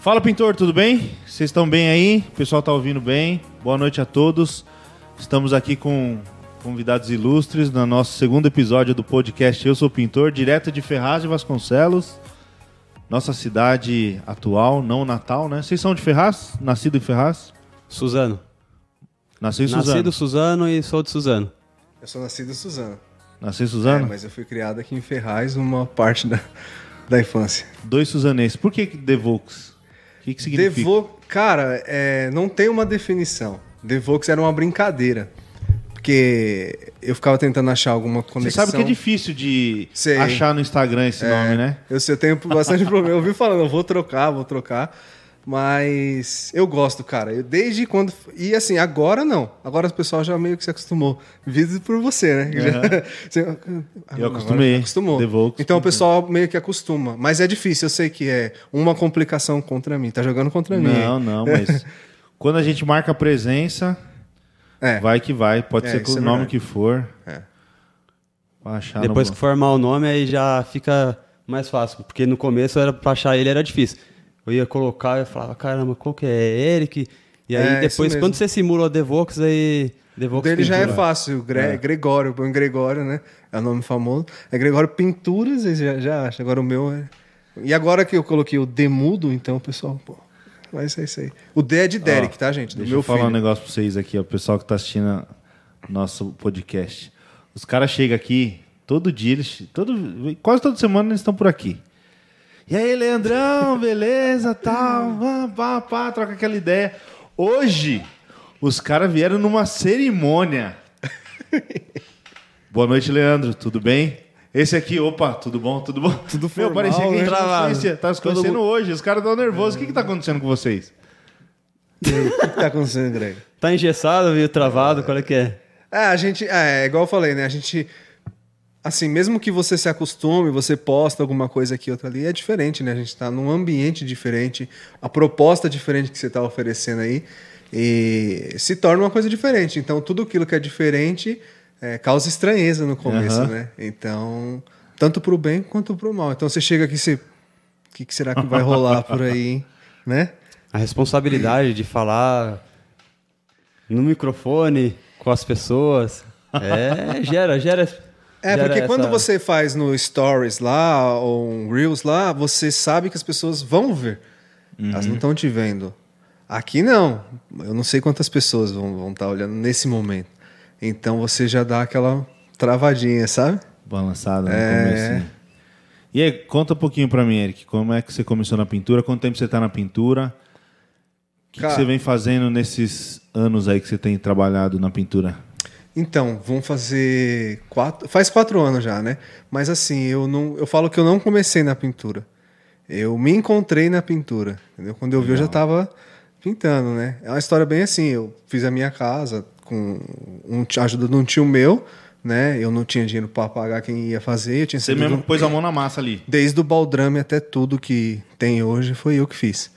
Fala, pintor, tudo bem? Vocês estão bem aí? O pessoal está ouvindo bem? Boa noite a todos. Estamos aqui com convidados ilustres no nosso segundo episódio do podcast Eu Sou Pintor, direto de Ferraz de Vasconcelos, nossa cidade atual, não natal, né? Vocês são de Ferraz? Nascido em Ferraz? Suzano. Nasceu em Nascido Suzano. Suzano e sou de Suzano. Eu sou nascido em Suzano. Nasceu em Suzano? É, mas eu fui criado aqui em Ferraz uma parte da, da infância. Dois suzanenses. Por que que Devox? O que, que significa? Devo... Cara, é, não tem uma definição. Devox era uma brincadeira. Porque eu ficava tentando achar alguma Você conexão. sabe que é difícil de Sei. achar no Instagram esse nome, né? Eu, sei, eu tenho bastante problema. Eu vi falando, eu vou trocar, vou trocar. Mas eu gosto, cara. Eu, desde quando. E assim, agora não. Agora o pessoal já meio que se acostumou. Vindo por você, né? Você- Eu acostumei. Acostumou. Devolvo, então o pessoal meio que acostuma. Mas é difícil, eu sei que é uma complicação contra mim. Tá jogando contra mim. Não, não, mas quando a gente marca a presença, É. vai que vai. Pode É, ser com isso o é nome verdade. que for. É. Depois no... que formar o nome, aí já fica mais fácil. Porque no começo, era, pra achar ele era difícil. Eu ia colocar, eu falava, caramba, qual que é? Eric? E aí É, depois, quando você simula o Devox, aí... O Devox dele já é Pintura. fácil, Gre Gregório, põe Gregório, né? É o nome famoso. É Gregório Pinturas, aí já, já acha. Agora o meu é. E agora que eu coloquei o Demudo, então o pessoal, pô, vai ser isso aí. O D é de Derek, Ó, tá, gente? Do Deixa meu eu falar filho. um negócio pra vocês aqui, ó, o pessoal que tá assistindo nosso podcast. Os caras chegam aqui, todo dia, eles, todo, quase toda semana eles estão por aqui. E aí, Leandrão, beleza, tal, pá, pá, pá, troca aquela ideia. Hoje, os caras vieram numa cerimônia. Boa noite, Leandro, tudo bem? Esse aqui, opa, tudo bom, tudo bom? Tudo Meu, formal, parecia que a gente né? não conhecia. Tá se Todo conhecendo mundo- hoje, os caras estão nervosos. O que que tá acontecendo com vocês? O que tá acontecendo, Greg? Tá engessado, viu? Travado, qual é que é? É, a gente. É, é igual eu falei, né? A gente. Assim, mesmo que você se acostume, você posta alguma coisa aqui, outra ali, é diferente, né? A gente tá num ambiente diferente, a proposta diferente que você tá oferecendo aí, e se torna uma coisa diferente. Então, tudo aquilo que é diferente é, causa estranheza no começo, Aham. né? Então, tanto pro bem quanto pro mal. Então, você chega aqui e você. O que, que será que vai rolar por aí, né? A responsabilidade de falar no microfone com as pessoas. É, gera, gera. É, porque quando essa- você faz no Stories lá, ou um Reels lá, você sabe que as pessoas vão ver. Elas não estão te vendo. Aqui não. Eu não sei quantas pessoas vão estar olhando nesse momento. Então você já dá aquela travadinha, sabe? Balançada no É. começo. E aí, conta um pouquinho pra mim, Eric. Como é que você começou na pintura? Quanto tempo você tá na pintura? O que, que Cara- você vem fazendo nesses anos aí que você tem trabalhado na pintura? Então, vão fazer quatro. Faz quatro anos já, né? Mas assim, eu não. Eu falo que eu não comecei na pintura. Eu me encontrei na pintura. Entendeu? Quando eu vi, eu já estava pintando, né? É uma história bem assim. Eu fiz a minha casa com um, a ajuda de um tio meu, né? Eu não tinha dinheiro para pagar quem ia fazer. Eu tinha Você mesmo do- pôs a mão na massa ali. Desde o baldrame até tudo que tem hoje foi eu que fiz,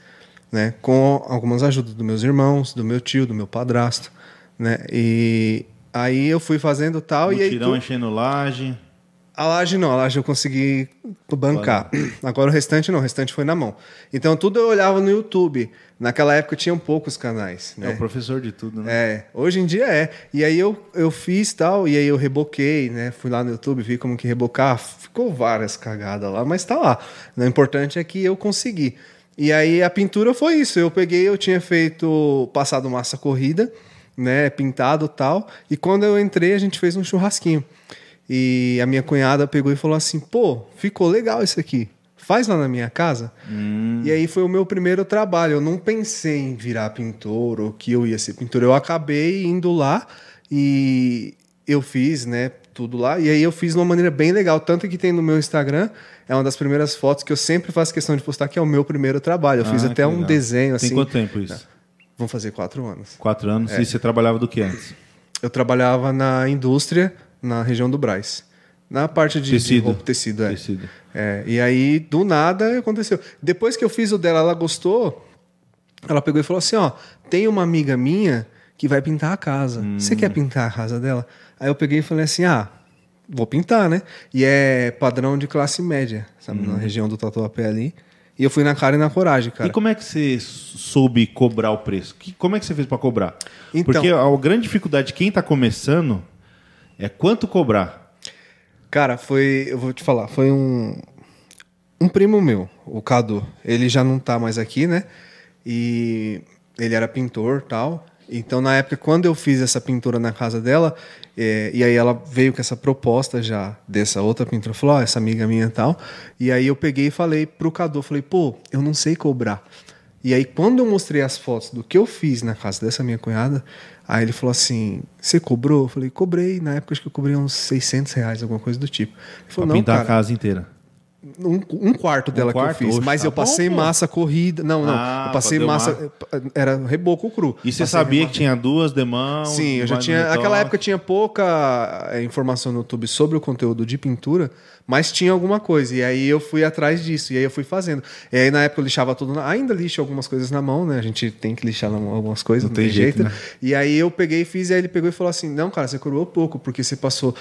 né? Com algumas ajudas dos meus irmãos, do meu tio, do meu padrasto, né? E aí eu fui fazendo tal e aí Mutirão tu- enchendo laje. a laje não, a laje eu consegui bancar. Agora o restante não, o restante foi na mão. Então tudo eu olhava no YouTube. Naquela época tinham poucos canais, É né? o professor de tudo, né? É, hoje em dia é. E aí eu, eu fiz tal, e aí eu reboquei, né? Fui lá no YouTube, vi como que rebocar. Ficou várias cagadas lá, mas tá lá. O importante é que eu consegui. E aí a pintura foi isso. Eu peguei, eu tinha feito, passado massa corrida, né? Pintado tal. E quando eu entrei, a gente fez um churrasquinho. E a minha cunhada pegou e falou assim: pô, ficou legal isso aqui. Faz lá na minha casa. E aí foi o meu primeiro trabalho. Eu não pensei em virar pintor ou que eu ia ser pintor. Eu acabei indo lá e eu fiz, né, tudo lá. E aí eu fiz de uma maneira bem legal. Tanto que tem no meu Instagram, é uma das primeiras fotos que eu sempre faço questão de postar, que é o meu primeiro trabalho. Eu fiz Ah, até que um legal. desenho assim. Tem quanto tempo isso? Vão fazer quatro anos. Quatro anos. É. E você trabalhava do que antes? Eu trabalhava na indústria, na região do Braz. Na parte de de Tecido. roupa, tecido, é. Tecido. É, e aí, do nada, aconteceu. Depois que eu fiz o dela, ela gostou. Ela pegou e falou assim: ó, tem uma amiga minha que vai pintar a casa. Você quer pintar a casa dela? Aí eu peguei e falei assim: ah, vou pintar, né? E é padrão de classe média, sabe? Na região do Tatuapé ali. E eu fui na cara e na coragem, cara. E como é que você soube cobrar o preço? Que- como é que você fez para cobrar? Então- Porque a grande dificuldade de quem tá começando é quanto cobrar. Cara, foi. Eu vou te falar, foi um. Um primo meu, o Cadu. Ele já não tá mais aqui, né? E ele era pintor tal. Então, na época, quando eu fiz essa pintura na casa dela, é, e aí ela veio com essa proposta já dessa outra pintora, falou: Ó, essa amiga minha e tal. E aí eu peguei e falei pro Cadu: falei, pô, eu não sei cobrar. E aí, quando eu mostrei as fotos do que eu fiz na casa dessa minha cunhada, aí ele falou assim: Você cobrou? Eu falei: Cobrei. Na época, acho que eu cobrei uns 600 reais, alguma coisa do tipo. Ele Pra falou: Não, pintar cara, a casa inteira. Um, um quarto dela quarto? que eu fiz. Oxe, mas tá eu passei bom, pô. massa corrida. Não, não. Ah, eu passei massa. Era reboco cru. E você sabia reboco. que tinha duas demãos? Sim, eu já tinha. um Naquela época tinha pouca eh, informação no YouTube sobre o conteúdo de pintura, mas tinha alguma coisa. E aí eu fui atrás disso. E aí eu fui fazendo. E aí na época eu lixava tudo. Na... Ainda lixo algumas coisas na mão, né? A gente tem que lixar na mão algumas coisas, não, tem, jeito. né? E aí eu peguei e fiz. E aí ele pegou e falou assim: Não, cara, você coroou pouco, porque você passou.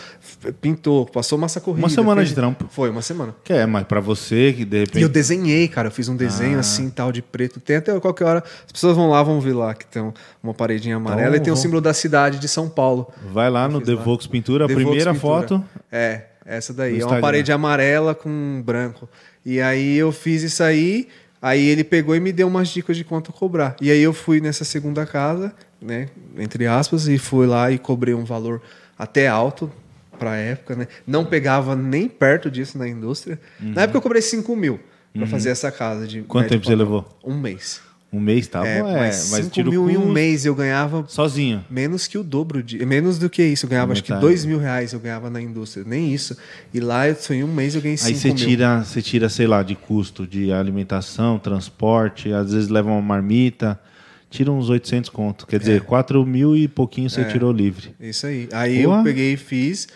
Pintou, passou massa corrida. Uma semana fez- de trampo. Foi, uma semana. Que é, mas pra você que de repente. E eu desenhei, cara. Eu fiz um desenho Ah. assim, tal, de preto. Tem até qualquer hora. As pessoas vão lá, vão ver lá que tem uma paredinha amarela Então, e tem o vamos- símbolo da cidade de São Paulo. Vai lá no The. Vox Pintura, a primeira Pintura. foto. É, essa daí. No É uma parede amarela com branco. E aí eu fiz isso aí. Aí ele pegou e me deu umas dicas de quanto cobrar. E aí eu fui nessa segunda casa, né? Entre aspas, e fui lá e cobrei um valor até alto pra época, né? Não pegava nem perto disso na indústria. Na época eu cobrei 5 mil pra fazer essa casa. De Uhum. Quanto tempo você levou? Um mês. Um mês, tá É, bom, é. mas Mas 5 tira o mil em um mês eu ganhava Sozinho. menos que o dobro de. Menos do que isso. Eu ganhava acho que Metade. 2 mil reais eu ganhava na indústria. Nem isso. E lá eu só em um mês eu ganhei 5 Aí você mil. tira, você tira, sei lá, de custo de alimentação, transporte, às vezes leva uma marmita, tira uns 800 conto. Quer É. dizer, 4 mil e pouquinho você tirou livre. Isso aí. Aí Porra. eu peguei e fiz.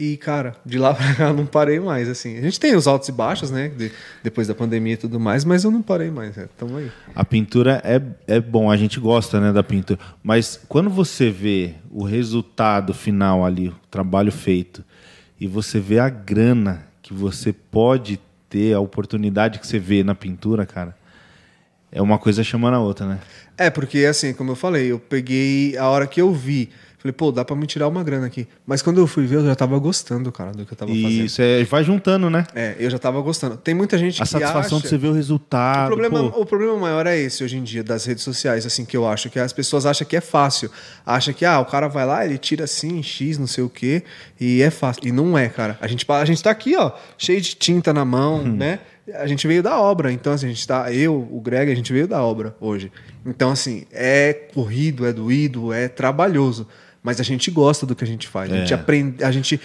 E, cara, de lá pra cá eu não parei mais, assim. A gente tem os altos e baixos, né? de- depois da pandemia e tudo mais, mas eu não parei mais. É, tamo aí. A pintura é, é bom, a gente gosta né, da pintura. Mas quando você vê o resultado final ali, o trabalho feito, e você vê a grana que você pode ter, a oportunidade que você vê na pintura, cara, é uma coisa chamando a outra, né? É, porque assim, como eu falei, eu peguei a hora que eu vi. Falei, pô, dá pra me tirar uma grana aqui. Mas quando eu fui ver, eu já tava gostando, cara, do que eu tava fazendo. isso é, vai juntando, né? É, eu já tava gostando. Tem muita gente A que satisfação acha... de você ver o resultado. O problema, pô. o problema maior é esse hoje em dia das redes sociais, assim, que eu acho que as pessoas acham que é fácil. Acha que, ah, o cara vai lá, ele tira assim, X, não sei o quê, e é fácil. E não é, cara. A gente, a gente tá aqui, ó, cheio de tinta na mão, Hum. né? A gente veio da obra, então assim, a gente tá, eu, o Greg, a gente veio da obra hoje. Então, assim, é corrido, é doído, é trabalhoso. Mas a gente gosta do que a gente faz. A gente É. aprende, a gente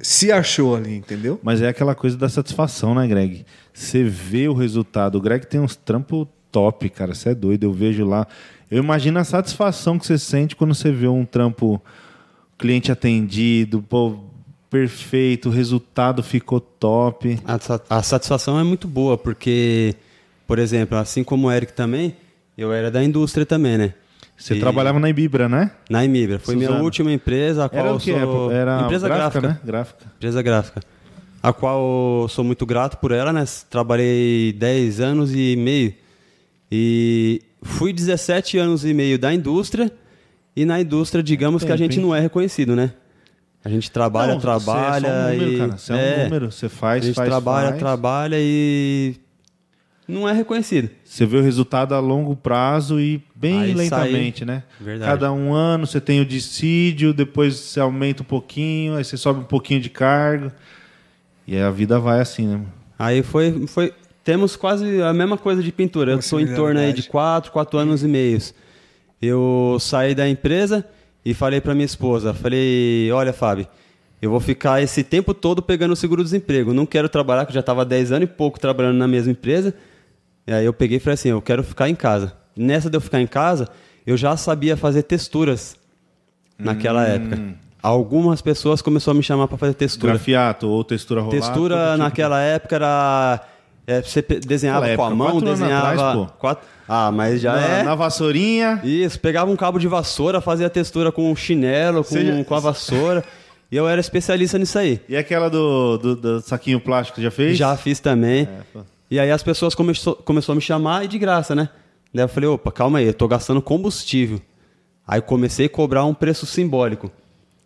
se achou ali, entendeu? Mas é aquela coisa da satisfação, né, Greg? Você vê o resultado. O Greg tem uns trampos top, cara. Você é doido. Eu vejo lá. Eu imagino a satisfação que você sente quando você vê um trampo cliente atendido, pô, perfeito, o resultado ficou top. A, a satisfação é muito boa, porque, por exemplo, assim como o Eric também, eu era da indústria também, né? Você E- trabalhava na Ibibra, né? Na Imibra. Foi minha Suzano. última empresa, a qual Era o que? sou... Era empresa gráfica, gráfica, né? Gráfica. Empresa gráfica. A qual sou muito grato por ela, né? Trabalhei 10 anos e meio. E fui 17 anos e meio da indústria. E na indústria, digamos que a gente não é reconhecido, né? A gente trabalha, Não, trabalha Você é só um número, e... cara. Você é, um É, número. Você faz, a gente faz, trabalha, faz. trabalha e não é reconhecido. Você vê o resultado a longo prazo e bem Aí lentamente, sai- né? Verdade. Cada um ano você tem o dissídio, depois você aumenta um pouquinho, aí você sobe um pouquinho de cargo. E aí a vida vai assim, né? Aí foi, foi. Temos quase a mesma coisa de pintura. Eu estou em torno aí de 4, 4 anos e meios. Eu saí da empresa e falei para minha esposa, falei, olha, Fábio, eu vou ficar esse tempo todo pegando o seguro-desemprego. Não quero trabalhar, que eu já estava 10 anos e pouco trabalhando na mesma empresa. E aí eu peguei e falei assim, eu quero ficar em casa. Nessa de eu ficar em casa, eu já sabia fazer texturas naquela época. Algumas pessoas começaram a me chamar para fazer textura. Grafiato ou textura rolada. Textura tipo. naquela época era. é, você desenhava Naquela com a época, mão, desenhava. atrás, pô. quatro- Ah, mas já na, é. na vassourinha. Isso, pegava um cabo de vassoura, fazia textura com o chinelo, com, já- com a vassoura. e eu era especialista nisso aí. E aquela do, do, do saquinho plástico, já fez? Já fiz também. pô. E aí as pessoas começou, começou a me chamar e de graça, né? Daí eu falei, opa, calma aí, eu tô gastando combustível. Aí comecei a cobrar um preço simbólico.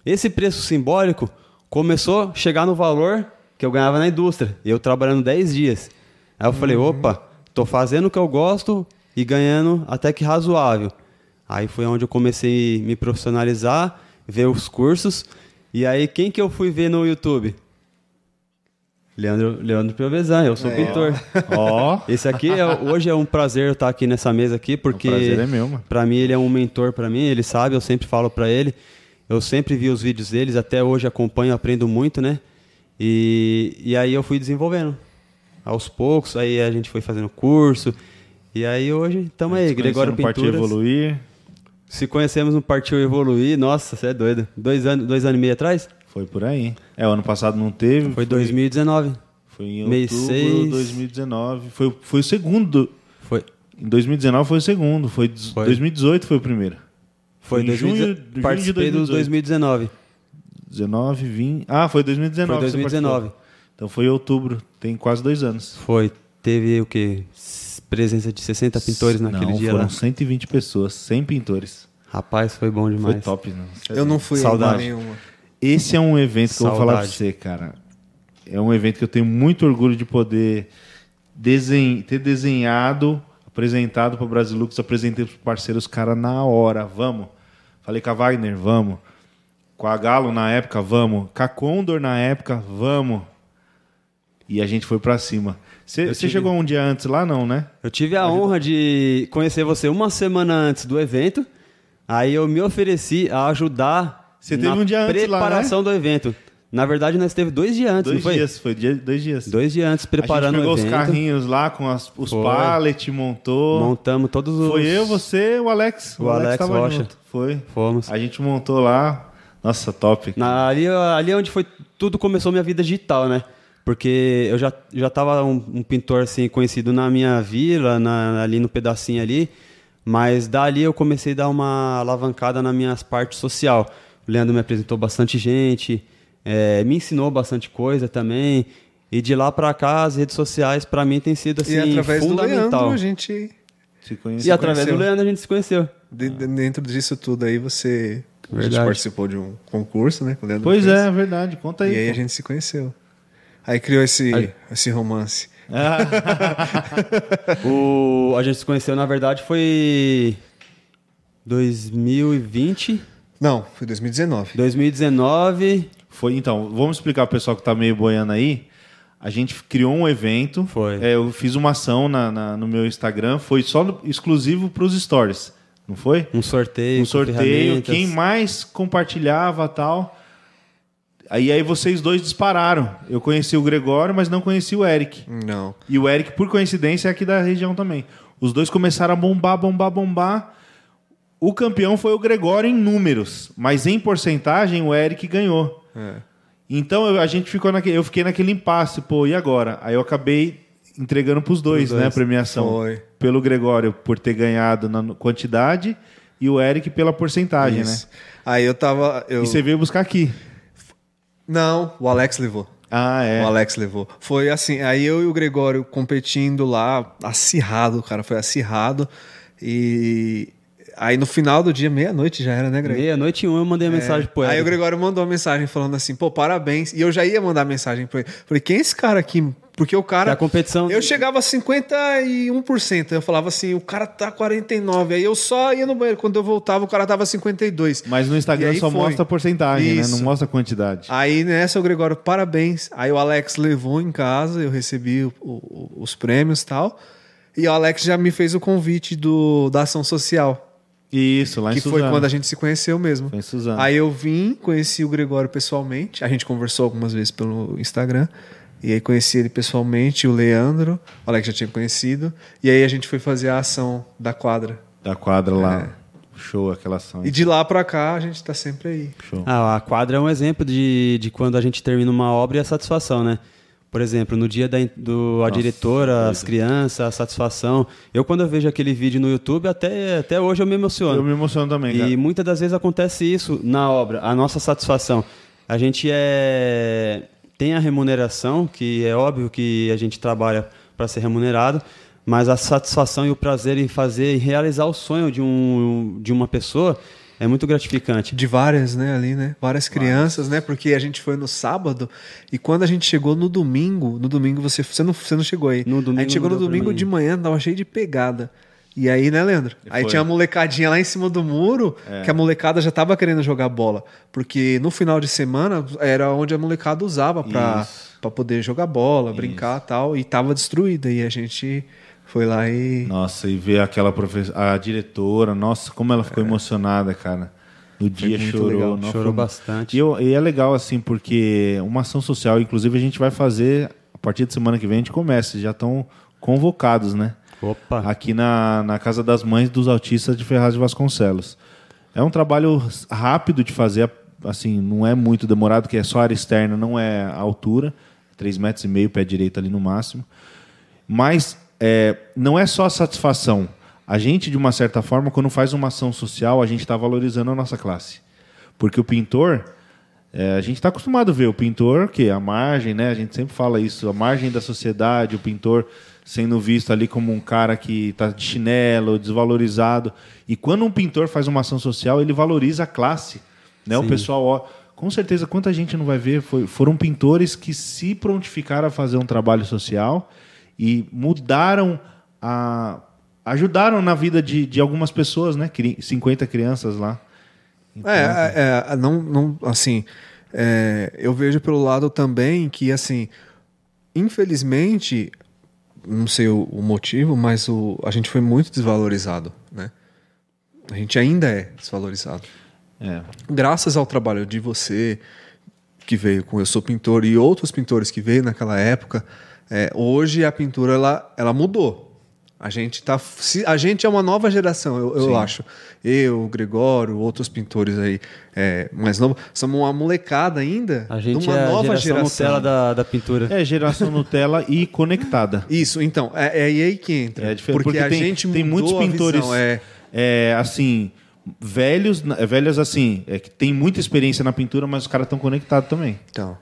Esse preço simbólico começou a chegar no valor que eu ganhava na indústria, eu trabalhando 10 dias. Aí eu uhum. falei, opa, tô fazendo o que eu gosto e ganhando até que razoável. Aí foi onde eu comecei a me profissionalizar, ver os cursos. E aí, quem que eu fui ver no YouTube? Leandro, Leandro Piovesan, eu sou é. pintor. Ó. Oh. Esse aqui, é, hoje é um prazer estar aqui nessa mesa aqui, porque... O prazer é meu, mano. Pra mim, ele é um mentor para mim, ele sabe, eu sempre falo para ele. Eu sempre vi os vídeos deles, até hoje acompanho, aprendo muito, né? E, e aí eu fui desenvolvendo. Aos poucos, aí a gente foi fazendo curso. E aí hoje estamos aí, Gregório Pinturas. Partiu Evoluir. Se conhecemos no Partiu Evoluir, nossa, você é doido. Dois anos, dois anos e meio atrás? Foi por aí. É, o ano passado não teve. Foi 2019. Foi em outubro de 2019. Foi, foi o segundo. Foi. Em 2019 foi o segundo. Foi, foi. 2018 foi o primeiro. Foi, em junho, participei junho de 2019. 19, 20. Ah, foi 2019. Foi 2019. Então foi em outubro. Tem quase dois anos. Foi. Teve o quê? Presença de 60 pintores naquele não, dia foram lá. 120 pessoas, 100 pintores. Rapaz, foi bom demais. Foi top, não. Eu não fui Saudade. nenhuma. Esse é um evento que Saudade. eu vou falar pra você, cara. É um evento que eu tenho muito orgulho de poder desen... ter desenhado, apresentado para o Brasilux, apresentei para os parceiros, cara, na hora. Vamos. Falei com a Wagner, vamos. Com a Galo na época, vamos. Com a Condor na época, vamos. E a gente foi para cima. Você tive... chegou um dia antes lá, não, né? Eu tive a honra de conhecer você uma semana antes do evento. Aí eu me ofereci a ajudar você teve um dia antes preparação lá, né? do evento. Na verdade, nós teve dois dias antes, dois foi? dias, foi dia, dois dias. Dois dias antes, preparando o evento. A gente pegou os carrinhos lá com as, os pallets, montou. Montamos todos os... Foi eu, você o Alex. O, o Alex, Alex Rocha. Junto. Foi. Fomos. A gente montou lá. Nossa, top. Na, ali, ali é onde foi, tudo começou minha vida digital, né? Porque eu já, já tava um, um pintor assim, conhecido na minha vila, na, ali no pedacinho ali. Mas dali eu comecei a dar uma alavancada na minha parte social. O Leandro me apresentou bastante gente, é, me ensinou bastante coisa também. E de lá para cá, as redes sociais, para mim, tem sido assim, e através fundamental. Do Leandro, a gente se conheceu. E através conheceu. do Leandro, a gente se conheceu. De, dentro disso tudo aí, você a gente participou de um concurso, né? Com o Leandro pois fez. é, verdade. Conta aí. E aí pô. a gente se conheceu. Aí criou esse, esse romance. Ah. o, a gente se conheceu, na verdade, foi 2020. Não, foi 2019. 2019. Foi, então, vamos explicar para o pessoal que está meio boiando aí. A gente criou um evento. Foi. É, eu fiz uma ação na, na, no meu Instagram, foi só no, exclusivo para os stories, não foi? Um sorteio. Um sorteio. Quem mais compartilhava tal. Aí, aí vocês dois dispararam. Eu conheci o Gregório, mas não conheci o Eric. Não. E o Eric, por coincidência, é aqui da região também. Os dois começaram a bombar, bombar, bombar. O campeão foi o Gregório em números, mas em porcentagem o Eric ganhou. É. Então eu, a gente ficou naquele, eu fiquei naquele impasse, pô, e agora? Aí eu acabei entregando para os dois, dois, né, a premiação. Foi. Pelo Gregório por ter ganhado na quantidade e o Eric pela porcentagem, Isso. né? Aí eu tava. Eu... E você veio buscar aqui? Não, o Alex levou. Ah, é. O Alex levou. Foi assim, aí eu e o Gregório competindo lá, acirrado, cara, foi acirrado. E Aí no final do dia, meia-noite já era, né, Gregório? Meia-noite e um eu mandei a é. mensagem pro ele. Aí o Gregório mandou uma mensagem falando assim, pô, parabéns. E eu já ia mandar mensagem pra ele. Falei, quem é esse cara aqui? Porque o cara. É a competição. Eu chegava a 51%. Eu falava assim, o cara tá 49%. Aí eu só ia no banheiro. Quando eu voltava, o cara tava 52%. Mas no Instagram só foi. mostra a porcentagem, Isso. né? Não mostra a quantidade. Aí nessa, o Gregório, parabéns. Aí o Alex levou em casa, eu recebi o, o, os prêmios e tal. E o Alex já me fez o convite do, da ação social. Isso, lá em Que Suzano. foi quando a gente se conheceu mesmo. Foi em Suzano. Aí eu vim, conheci o Gregório pessoalmente. A gente conversou algumas vezes pelo Instagram. E aí conheci ele pessoalmente, o Leandro, o Alex já tinha conhecido. E aí a gente foi fazer a ação da quadra. Da quadra lá. É. Show aquela ação. E de lá para cá a gente tá sempre aí. Show. Ah, a quadra é um exemplo de, de quando a gente termina uma obra e a satisfação, né? Por exemplo, no dia da do, a Nossa, diretora, as crianças, a satisfação. Eu, quando eu vejo aquele vídeo no YouTube, até, até hoje eu me emociono. Eu me emociono também. E muitas das vezes acontece isso na obra, a nossa satisfação. A gente é tem a remuneração, que é óbvio que a gente trabalha para ser remunerado, mas a satisfação e o prazer em fazer e realizar o sonho de, um, de uma pessoa é muito gratificante. De várias, né, ali, né? Várias crianças, né? Porque a gente foi no sábado e quando a gente chegou no domingo, no domingo você, você, não, você não chegou aí. No domingo a gente chegou no domingo de manhã, tava cheio de pegada. E aí, né, Leandro? E aí foi. tinha uma molecadinha lá em cima do muro, é. que a molecada já tava querendo jogar bola. Porque no final de semana era onde a molecada usava pra, pra poder jogar bola, Isso. brincar e tal. E tava destruída. E a gente foi lá e. Nossa, e ver aquela professora, a diretora, nossa, como ela ficou é. emocionada, cara. No dia chorou. Não, chorou foi... bastante. E, eu, e, é legal, assim, porque uma ação social, inclusive, a gente vai fazer, a partir de semana que vem, a gente começa. Já estão convocados, né? Opa. Aqui na, na Casa das Mães dos Autistas de Ferraz de Vasconcelos. É um trabalho rápido de fazer, assim, não é muito demorado, que é só área externa, não é a altura. 3 metros e meio, pé direito ali no máximo. Mas é, não é só a satisfação. A gente, de uma certa forma, quando faz uma ação social, a gente está valorizando a nossa classe. Porque o pintor, é, a gente está acostumado a ver o pintor, que a margem, né? A gente sempre fala isso, a margem da sociedade, o pintor sendo visto ali como um cara que está de chinelo, desvalorizado. E quando um pintor faz uma ação social, ele valoriza a classe. Né? O pessoal, ó, com certeza, quanta gente não vai ver? Foi, foram pintores que se prontificaram a fazer um trabalho social e mudaram a ajudaram na vida de, de algumas pessoas, né? 50 crianças lá. Então, é, é, é, não, não, assim, é, eu vejo pelo lado também que, assim, infelizmente, não sei o, o motivo, mas o, a gente foi muito desvalorizado, né? A gente ainda é desvalorizado. É. Graças ao trabalho de você, que veio com Eu Sou Pintor, e outros pintores que veio naquela época, é, hoje a pintura ela, ela mudou. A gente tá, a gente é uma nova geração, eu, eu acho. Eu, o Gregório, outros pintores aí é, mais novos, somos uma molecada ainda. A gente uma é nova a geração, geração Nutella da, da pintura. É, geração Nutella e conectada. Isso, então, é, é aí que entra. É diferente, porque, porque a tem, gente tem muitos pintores visão, é... é, assim, velhos, velhos assim, é, que tem muita experiência na pintura, mas os caras estão conectados também. Então.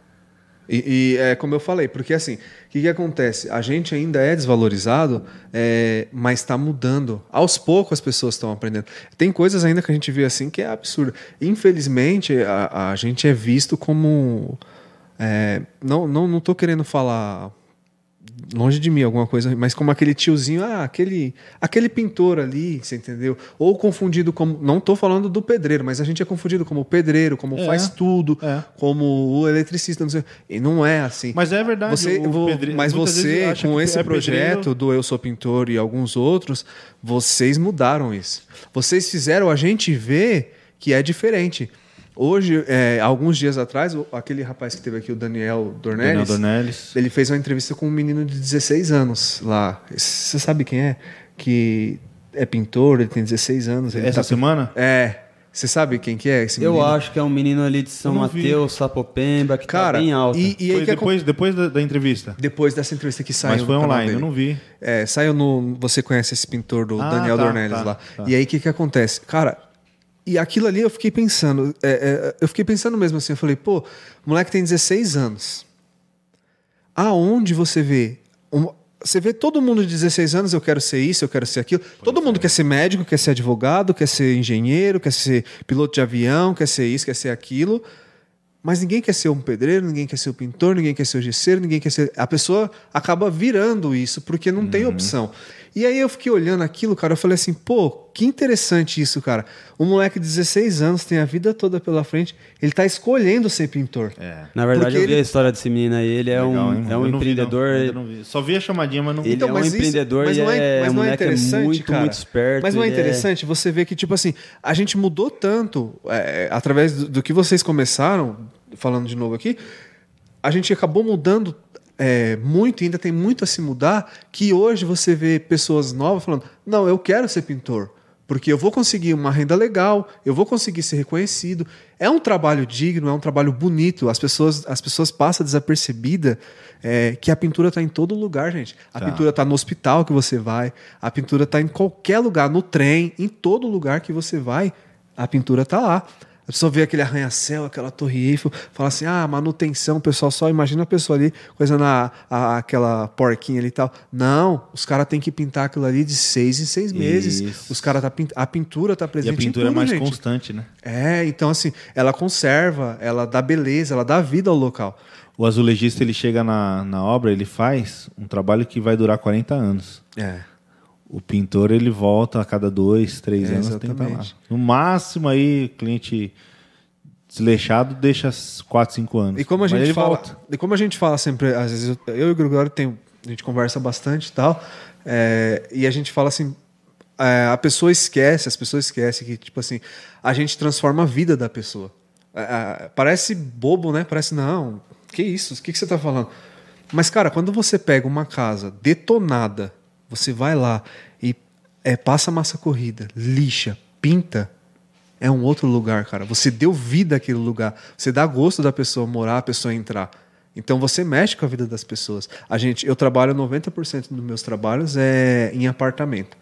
E, e, é como eu falei, porque assim, o que, que acontece? A gente ainda é desvalorizado, é, mas está mudando. Aos poucos as pessoas estão aprendendo. Tem coisas ainda que a gente vê assim que é absurdo. Infelizmente, a, a gente é visto como. É, não, não, não tô querendo falar longe de mim alguma coisa, mas como aquele tiozinho, ah, aquele, aquele pintor ali, você entendeu? Ou confundido como, não estou falando do pedreiro, mas a gente é confundido como pedreiro, como é, faz tudo, é. como o eletricista, não sei, e não é assim. Mas é verdade. Você, vou, pedreiro, mas você, com esse é projeto pedreiro... do Eu Sou Pintor e alguns outros, vocês mudaram isso. Vocês fizeram a gente ver que é diferente. Hoje, é, alguns dias atrás, aquele rapaz que teve aqui, o Daniel Dornelles, Daniel Dornelles, ele fez uma entrevista com um menino de 16 anos lá. Você sabe quem é? Que é pintor, ele tem 16 anos. Essa tá... semana? É. Você sabe quem que é esse Eu menino? acho que é um menino ali de São Mateus, Sapopemba, que tá Cara, tá bem alto. E, e aí depois, depois da, da, entrevista? Depois dessa entrevista que saiu Mas foi online, eu não vi. É, saiu no... Você conhece esse pintor do ah, Daniel tá, Dornelles tá, lá. Tá. E aí o que que acontece? Cara, e aquilo ali eu fiquei pensando, é, é, eu fiquei pensando mesmo assim, eu falei, pô, o moleque tem 16 anos. Aonde você vê? Um, você vê todo mundo de 16 anos, eu quero ser isso, eu quero ser aquilo. Pois todo é. mundo quer ser médico, quer ser advogado, quer ser engenheiro, quer ser piloto de avião, quer ser isso, quer ser aquilo. Mas ninguém quer ser um pedreiro, ninguém quer ser o um pintor, ninguém quer ser o gesseiro, ninguém quer ser. A pessoa acaba virando isso, porque não uhum. tem opção. E aí eu fiquei olhando aquilo, cara, eu falei assim, pô, que interessante isso, cara. Um moleque de 16 anos tem a vida toda pela frente, ele tá escolhendo ser pintor. É. Na verdade, eu vi ele... a história desse menino aí, ele é Legal, um, é um empreendedor. Vi, vi. Só vi a chamadinha, mas não vi. Ele então, é um empreendedor isso, mas não é, é, mas não é interessante, é muito, cara. muito esperto. Mas não é, é interessante você ver que, tipo assim, a gente mudou tanto é, através do, do que vocês começaram, falando de novo aqui, a gente acabou mudando é, muito, ainda tem muito a se mudar, que hoje você vê pessoas novas falando: não, eu quero ser pintor, porque eu vou conseguir uma renda legal, eu vou conseguir ser reconhecido. É um trabalho digno, é um trabalho bonito. As pessoas, as pessoas passam desapercebida é, que a pintura está em todo lugar, gente. A tá. pintura está no hospital que você vai, a pintura está em qualquer lugar, no trem, em todo lugar que você vai, a pintura está lá. A pessoa vê aquele arranha-céu, aquela torre Eiffel, fala assim, ah, manutenção, pessoal, só imagina a pessoa ali, coisa na a, aquela porquinha ali e tal. Não, os caras têm que pintar aquilo ali de seis em seis meses. Isso. Os cara tá pint... A pintura tá E presente a pintura em tudo, é mais gente. constante, né? É, então assim, ela conserva, ela dá beleza, ela dá vida ao local. O azulejista, ele chega na, na obra, ele faz um trabalho que vai durar 40 anos. É. O pintor, ele volta a cada dois, três É, anos, tem que estar lá. No máximo aí, cliente desleixado deixa 4, 5 anos. E como a gente fala, volta. e como a gente fala sempre, às vezes eu, eu e o Gregório tem, a gente conversa bastante e tal, é, e a gente fala assim, é, a pessoa esquece, as pessoas esquecem que tipo assim, a gente transforma a vida da pessoa. É, é, parece bobo, né? Parece não, que isso? O que, que você tá falando? Mas cara, quando você pega uma casa detonada, você vai lá e é, passa massa corrida, lixa, pinta, é um outro lugar, cara. Você deu vida àquele lugar. Você dá gosto da pessoa morar, a pessoa entrar. Então você mexe com a vida das pessoas. A gente, eu trabalho 90% dos meus trabalhos é em apartamento,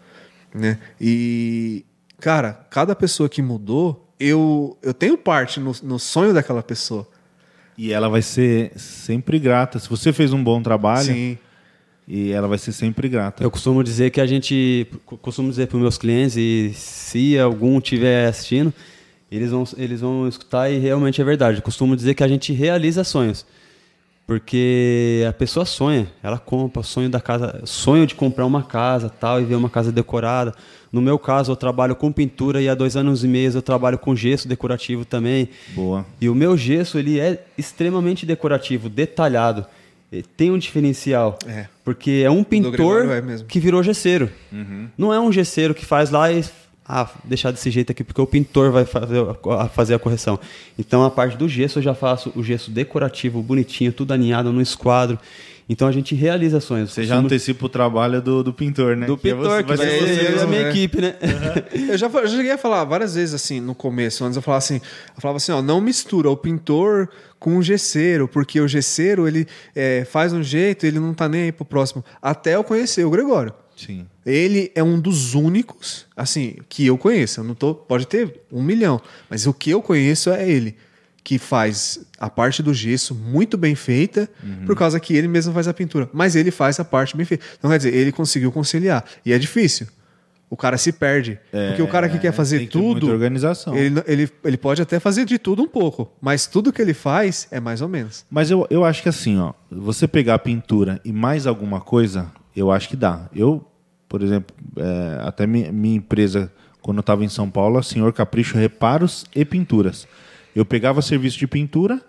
né? E cara, cada pessoa que mudou, eu eu tenho parte no, no sonho daquela pessoa. E ela vai ser sempre grata. Se você fez um bom trabalho, Sim. E ela vai ser sempre grata. Eu costumo dizer que a gente. co- Costumo dizer para os meus clientes, e se algum estiver assistindo, eles vão, eles vão escutar e realmente é verdade. Eu costumo dizer que a gente realiza sonhos. Porque a pessoa sonha, ela compra, sonho da casa, sonho de comprar uma casa tal e ver uma casa decorada. No meu caso, eu trabalho com pintura e há dois anos e meio eu trabalho com gesso decorativo também. Boa. E o meu gesso ele é extremamente decorativo, detalhado. Ele Tem um diferencial. É. Porque é um pintor é que virou gesseiro. Não é um gesseiro que faz lá e ah, deixar desse jeito aqui porque o pintor vai fazer a, fazer a correção. Então a parte do gesso eu já faço o gesso decorativo, bonitinho, tudo alinhado no esquadro. Então a gente realiza sonhos. Você já Somos- antecipa o trabalho do, do pintor, né? do Que é pintor, você- que vai ser você eu e a minha né? equipe, né? Eu já, eu já cheguei a falar várias vezes assim no começo, antes eu falava assim, eu falava assim, ó, não mistura o pintor com o gesseiro, porque o gesseiro ele é, faz um jeito, ele não tá nem aí pro próximo. Até eu conhecer o Gregório. Sim. Ele é um dos únicos, assim, que eu conheço. Eu não tô, pode ter um milhão, mas o que eu conheço é ele que faz a parte do gesso muito bem feita, por causa que ele mesmo faz a pintura. Mas ele faz a parte bem feita. Então, quer dizer, ele conseguiu conciliar. E é difícil. O cara se perde. porque o cara que quer fazer tudo. organização. Ele, ele, ele pode até fazer de tudo um pouco, mas tudo que ele faz é mais ou menos. Mas eu, eu acho que assim, ó, você pegar a pintura e mais alguma coisa, eu acho que dá. Eu, por exemplo, é, até minha, minha empresa, quando eu estava em São Paulo, Senhor Capricho Reparos e Pinturas. Eu pegava serviço de pintura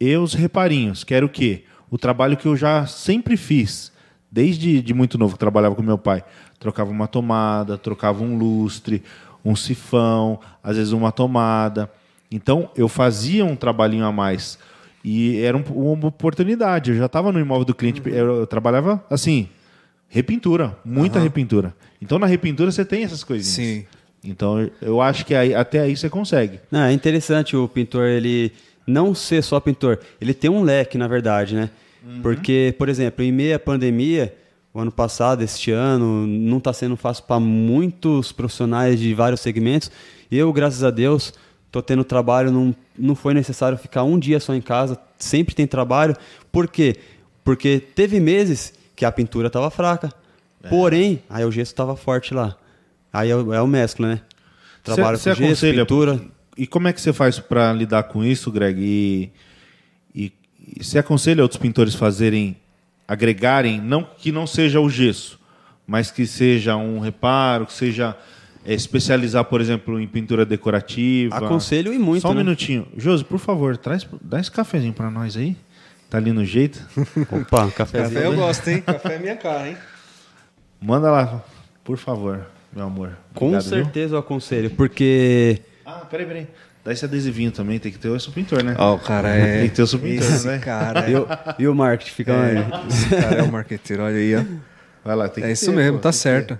e os reparinhos, que era o quê? O trabalho que eu já sempre fiz, desde de muito novo, que trabalhava com meu pai. Trocava uma tomada, trocava um lustre, um sifão, às vezes uma tomada. Então, eu fazia um trabalhinho a mais. E era um- uma oportunidade. Eu já estava no imóvel do cliente, eu, eu trabalhava assim, repintura, muita repintura. Então, na repintura, você tem essas coisinhas. Sim. Então, eu acho que aí- até aí você consegue. Não, é interessante o pintor ele não ser só pintor, ele tem um leque, na verdade, né? Porque, por exemplo, em meio à pandemia, o ano passado, este ano, não está sendo fácil para muitos profissionais de vários segmentos. Eu, graças a Deus, estou tendo trabalho, não, não foi necessário ficar um dia só em casa, sempre tem trabalho. Por quê? Porque teve meses que a pintura estava fraca, porém, aí o gesso estava forte lá. Aí é o, é o mescla, né? Trabalho Você- com você gesso, aconselha- pintura. E como é que você faz para lidar com isso, Greg? E, e, e você aconselha outros pintores fazerem, agregarem, não que não seja o gesso, mas que seja um reparo, que seja é, especializar, por exemplo, em pintura decorativa. Aconselho e muito, Só um né? minutinho. Josi, por favor, traz, dá esse cafezinho para nós aí. Tá ali no jeito. Opa, um cafezinho. Café eu né? gosto, hein? Café é minha cara, hein? Manda lá, por favor, meu amor. Com Obrigado, viu? certeza eu aconselho, porque Ah, peraí, peraí. Dá esse adesivinho também, tem que ter o pintor, né? Ó, o cara é. Tem que ter o subpintor, Esse né? cara. e o, e o marketing fica onde? Esse cara é o marqueteiro, olha aí, ó. Vai lá, tem que É isso ter, mesmo, pô, tá certo.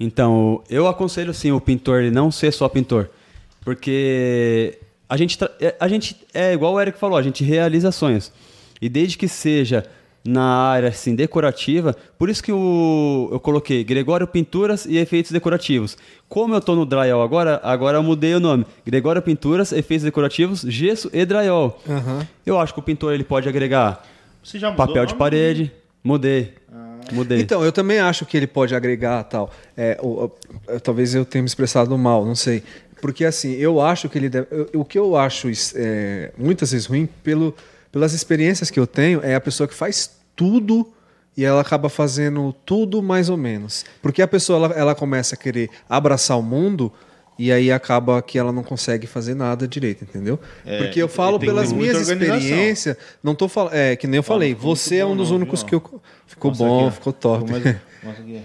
Então, eu aconselho sim o pintor ele não ser só pintor. Porque a gente, é- a gente é igual o Eric falou, a gente realiza sonhos. E desde que seja na área assim, decorativa, por isso que o, eu coloquei Gregório Pinturas e Efeitos Decorativos. Como eu estou no drywall agora, agora eu mudei o nome. Gregório Pinturas, Efeitos Decorativos, Gesso e Drywall. Aham. Eu acho que o pintor ele pode agregar Você já mudou papel de parede, mudei. Mudei. Então, eu também acho que ele pode agregar tal. É, o- o- talvez eu tenha me expressado mal, não sei. Porque assim, eu acho que ele deve. eu- o que eu acho é, muitas vezes ruim, pelo, pelas experiências que eu tenho, é a pessoa que faz tudo e ela acaba fazendo tudo mais ou menos. Porque a pessoa ela, ela começa a querer abraçar o mundo. E aí acaba que ela não consegue fazer nada direito, entendeu? É, Porque eu falo pelas minhas experiências, não tô falando, é que nem eu falei, muito você é um dos não, únicos viu? que eu ficou Mostra bom, aqui, ficou top. Ficou mais- Mostra aqui.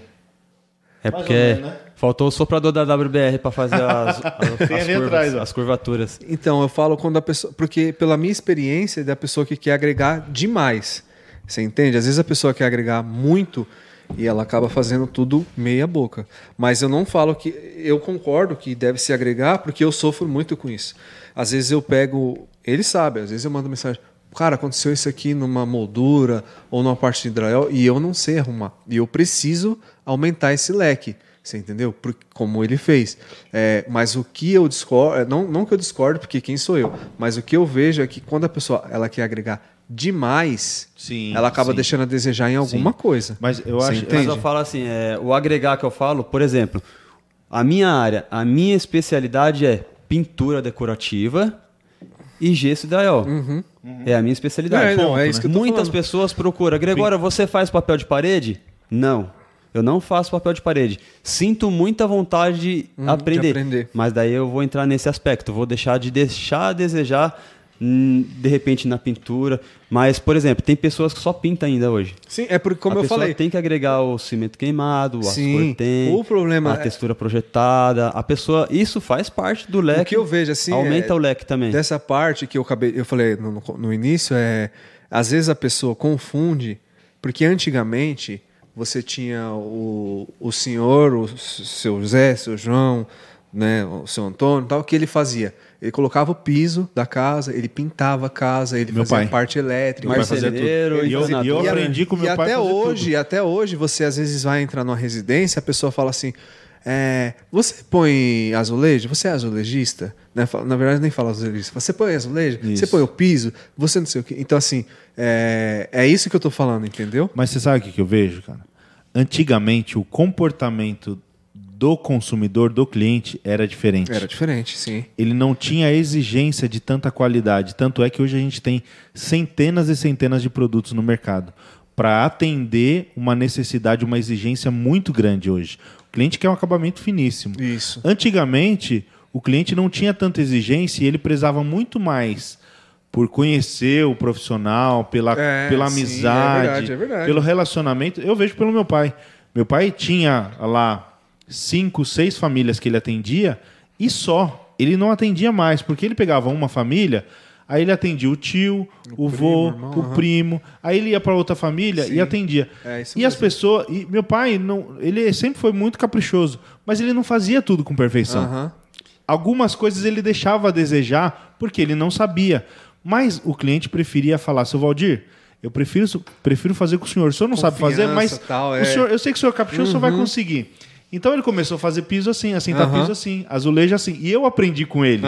É Mais ou porque menos, né? faltou o soprador da WBR para fazer as, as, as curvas, atrás, as curvaturas. Então, eu falo quando a pessoa. Porque pela minha experiência, é da pessoa que quer agregar demais. Você entende? Às vezes a pessoa quer agregar muito e ela acaba fazendo tudo meia boca. Mas eu não falo que. Eu concordo que deve se agregar, porque eu sofro muito com isso. Às vezes eu pego. Ele sabe, às vezes eu mando mensagem. Cara, aconteceu isso aqui numa moldura ou numa parte de drywall e eu não sei arrumar. E eu preciso aumentar esse leque. Você entendeu? Por- como ele fez. É, mas o que eu discordo, não, não que eu discordo, porque quem sou eu, mas o que eu vejo é que quando a pessoa ela quer agregar demais, Sim, ela acaba sim. deixando a desejar em alguma coisa. Mas eu acho. Mas eu falo assim, é, o agregar que eu falo, por exemplo, a minha área, a minha especialidade é pintura decorativa e gesso e drywall. É a minha especialidade. É, não, é isso que eu tô Muitas falando. pessoas procuram. Gregório, você faz papel de parede? Não. Eu não faço papel de parede. Sinto muita vontade de, aprender, Hum, aprender. Mas daí eu vou entrar nesse aspecto. Vou deixar de deixar a desejar, hum, de repente, na pintura. Mas, por exemplo, tem pessoas que só pintam ainda hoje. Sim, é porque, como a eu pessoa falei, tem que agregar o cimento queimado, as Sim, tem, o problema a é- textura projetada. A pessoa, isso faz parte do leque. o que eu vejo assim. aumenta é- o leque também. Dessa parte que eu acabei, eu falei no, no- início, é. Às vezes a pessoa confunde, porque antigamente você tinha o, o senhor, o seu Zé, seu João, né, o seu Antônio, e tal, o que ele fazia? Ele colocava o piso da casa, ele pintava a casa, ele Meu fazia pai. a parte elétrica, Meu pai fazia tudo. Marceneiro E eu, e eu aprendi com e meu pai até hoje, tudo. até hoje, você às vezes vai entrar numa residência, a pessoa fala assim: é, você põe azulejo? Você é azulejista? Né? Na verdade, nem fala azulejista. Você põe azulejo? Isso. Você põe o piso? Você não sei o quê. Então, assim, é, é isso que eu tô falando, entendeu? Mas você sabe o que que eu vejo, cara? Antigamente, o comportamento do consumidor, do cliente, era diferente. Era diferente, sim. Ele não tinha exigência de tanta qualidade. Tanto é que hoje a gente tem centenas e centenas de produtos no mercado para atender uma necessidade, uma exigência muito grande hoje. O cliente quer um acabamento finíssimo. Isso. Antigamente, o cliente não tinha tanta exigência e ele prezava muito mais por conhecer o profissional, pela, É, pela sim, é amizade, verdade, é verdade. pelo relacionamento. Eu vejo pelo meu pai. Meu pai tinha lá cinco, seis famílias que ele atendia e só. Ele não atendia mais, porque ele pegava uma família, aí ele atendia o tio, o, vô, irmão, o primo, aí ele ia para outra família Sim. e atendia. É, e as pessoas. E meu pai, não, ele sempre foi muito caprichoso, mas ele não fazia tudo com perfeição. Aham. Algumas coisas ele deixava a desejar porque ele não sabia. Mas o cliente preferia falar, seu Valdir, eu prefiro, prefiro fazer com o senhor. O senhor não sabe fazer, Confiança, mas tal, o é. senhor, eu sei que o senhor é caprichoso, o senhor vai conseguir. Então ele começou a fazer piso assim, assentar Aham. piso assim, azulejo assim. E eu aprendi com ele.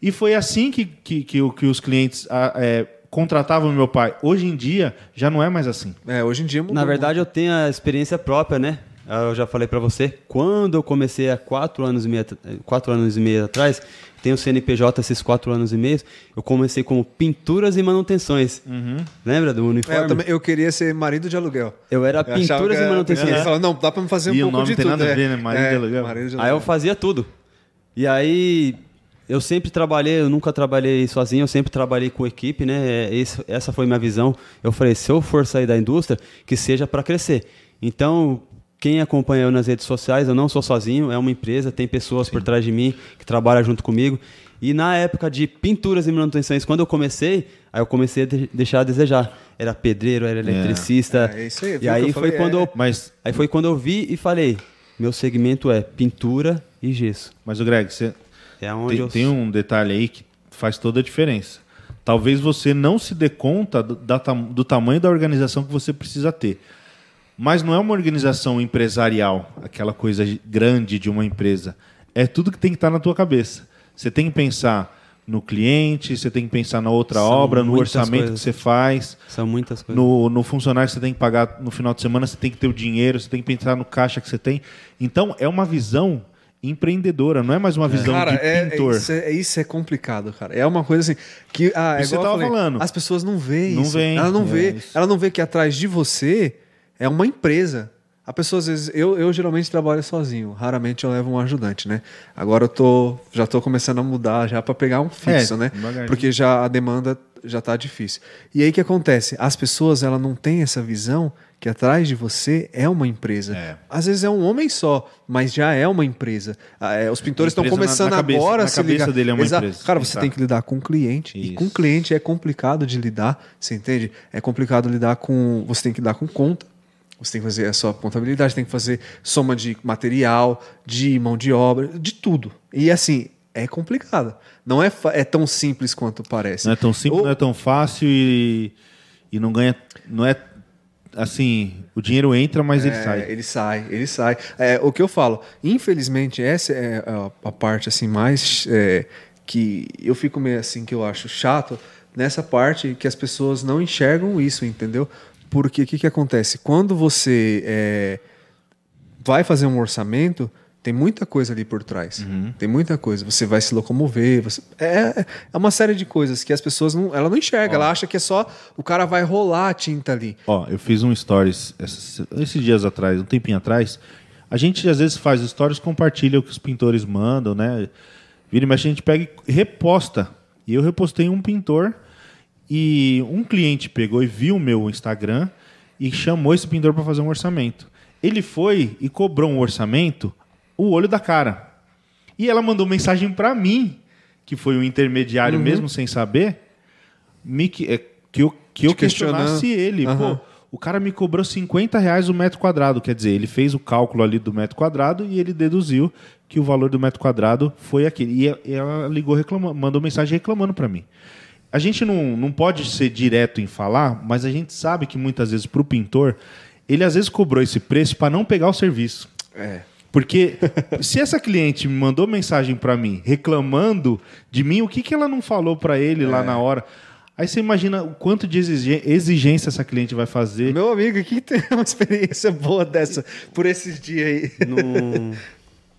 E foi assim que, que, que, que os clientes é, contratavam meu pai. Hoje em dia, já não é mais assim. É, hoje em dia mudou Na verdade, eu tenho a experiência própria, né? Eu já falei pra você, quando eu comecei há quatro anos e meio, at- quatro anos e meio atrás, tenho CNPJ esses quatro anos e meio, eu comecei como pinturas e manutenções. Lembra do É, uniforme? eu, também, eu queria ser marido de aluguel. Eu era Eu pinturas que e era- manutenções. Falou, não, dá pra me fazer um E o pouco nome de tem tudo. nada a é. ver, né? Marido de É, aluguel. marido de Aí eu fazia tudo. E aí eu sempre trabalhei, eu nunca trabalhei sozinho, eu sempre trabalhei com equipe, né? É, esse- essa foi minha visão. Eu falei, se eu for sair da indústria, que seja para crescer. Então, quem acompanha eu nas redes sociais, eu não sou sozinho, é uma empresa, tem pessoas por trás de mim que trabalham junto comigo. E na época de pinturas e manutenções, quando eu comecei, aí eu comecei a de- deixar a desejar. Era pedreiro, era eletricista. É, isso aí, e que aí eu foi falei? quando É. eu Mas, Aí foi quando eu vi e falei: meu segmento é pintura e gesso. mas o Greg, você É onde tem, eu. tem um detalhe aí que faz toda a diferença. Talvez você não se dê conta do, da, do tamanho da organização que você precisa ter. Mas não é uma organização empresarial, aquela coisa grande de uma empresa. É tudo que tem que estar na tua cabeça. Você tem que pensar no cliente, você tem que pensar na outra São obra, no orçamento coisas. que você faz. São muitas coisas. No, no funcionário que você tem que pagar no final de semana, você tem que ter o dinheiro, você tem que pensar no caixa que você tem. Então, é uma visão empreendedora, não é mais uma visão cara, de é, pintor. É, isso, é, isso é complicado, cara. É uma coisa assim que ah, é você tava falei, falando. As pessoas não veem não isso. Vem, ela não vê, é ela não vê que atrás de você é uma empresa. A pessoa às vezes, eu, eu geralmente trabalho sozinho, raramente eu levo um ajudante, né? Agora eu tô, já estou começando a mudar já para pegar um fixo, é, né? Porque já a demanda já está difícil. E aí o que acontece? As pessoas ela não têm essa visão que atrás de você é uma empresa. É. Às vezes é um homem só, mas já é uma empresa. Ah, é, os pintores estão começando na, na cabeça, agora a se ligar. dele é uma Exato. empresa. Cara, você tem que lidar com o cliente. Isso. E com o cliente é complicado de lidar, você entende? É complicado lidar com. Você tem que lidar com conta você tem que fazer a sua contabilidade, tem que fazer soma de material, de mão de obra, de tudo. E assim, é complicado. Não é, é tão simples quanto parece. Não é tão simples, Ou... não é tão fácil e, e não ganha. Não é assim, o dinheiro entra, mas é, ele sai. Ele sai, ele sai. É, o que eu falo, infelizmente, essa é a, parte assim mais é, que eu fico meio assim que eu acho chato nessa parte que as pessoas não enxergam isso, entendeu? Porque o que, que acontece? Quando você é, vai fazer um orçamento, tem muita coisa ali por trás. Uhum. Tem muita coisa. Você vai se locomover. Você... É, é uma série de coisas que as pessoas não, ela não enxerga. Ó. Ela acha que é só o cara vai rolar a tinta ali. Ó, eu fiz um stories esses, esses dias atrás, um tempinho atrás. A gente às vezes faz stories, compartilha o que os pintores mandam, né? Vira e mexe, a gente pega e reposta. E eu repostei um pintor e um cliente pegou e viu o meu Instagram e chamou esse pintor para fazer um orçamento. Ele foi e cobrou um orçamento o olho da cara. E ela mandou mensagem para mim, que foi o intermediário uhum. mesmo sem saber, me, que, é, que eu, que eu questionasse ele. Uhum. Pô, o cara me cobrou 50 reais o metro quadrado. Quer dizer, ele fez o cálculo ali do metro quadrado e ele deduziu que o valor do metro quadrado foi aquele. E ela ligou reclamando, mandou mensagem reclamando para mim a gente não, não pode ser direto em falar, mas a gente sabe que muitas vezes para o pintor, ele às vezes cobrou esse preço para não pegar o serviço. É. Porque se essa cliente me mandou mensagem para mim reclamando de mim, o que, que ela não falou para ele é. lá na hora? Aí você imagina o quanto de exigência essa cliente vai fazer. Meu amigo, aqui tem uma experiência boa dessa por esses dias aí. No...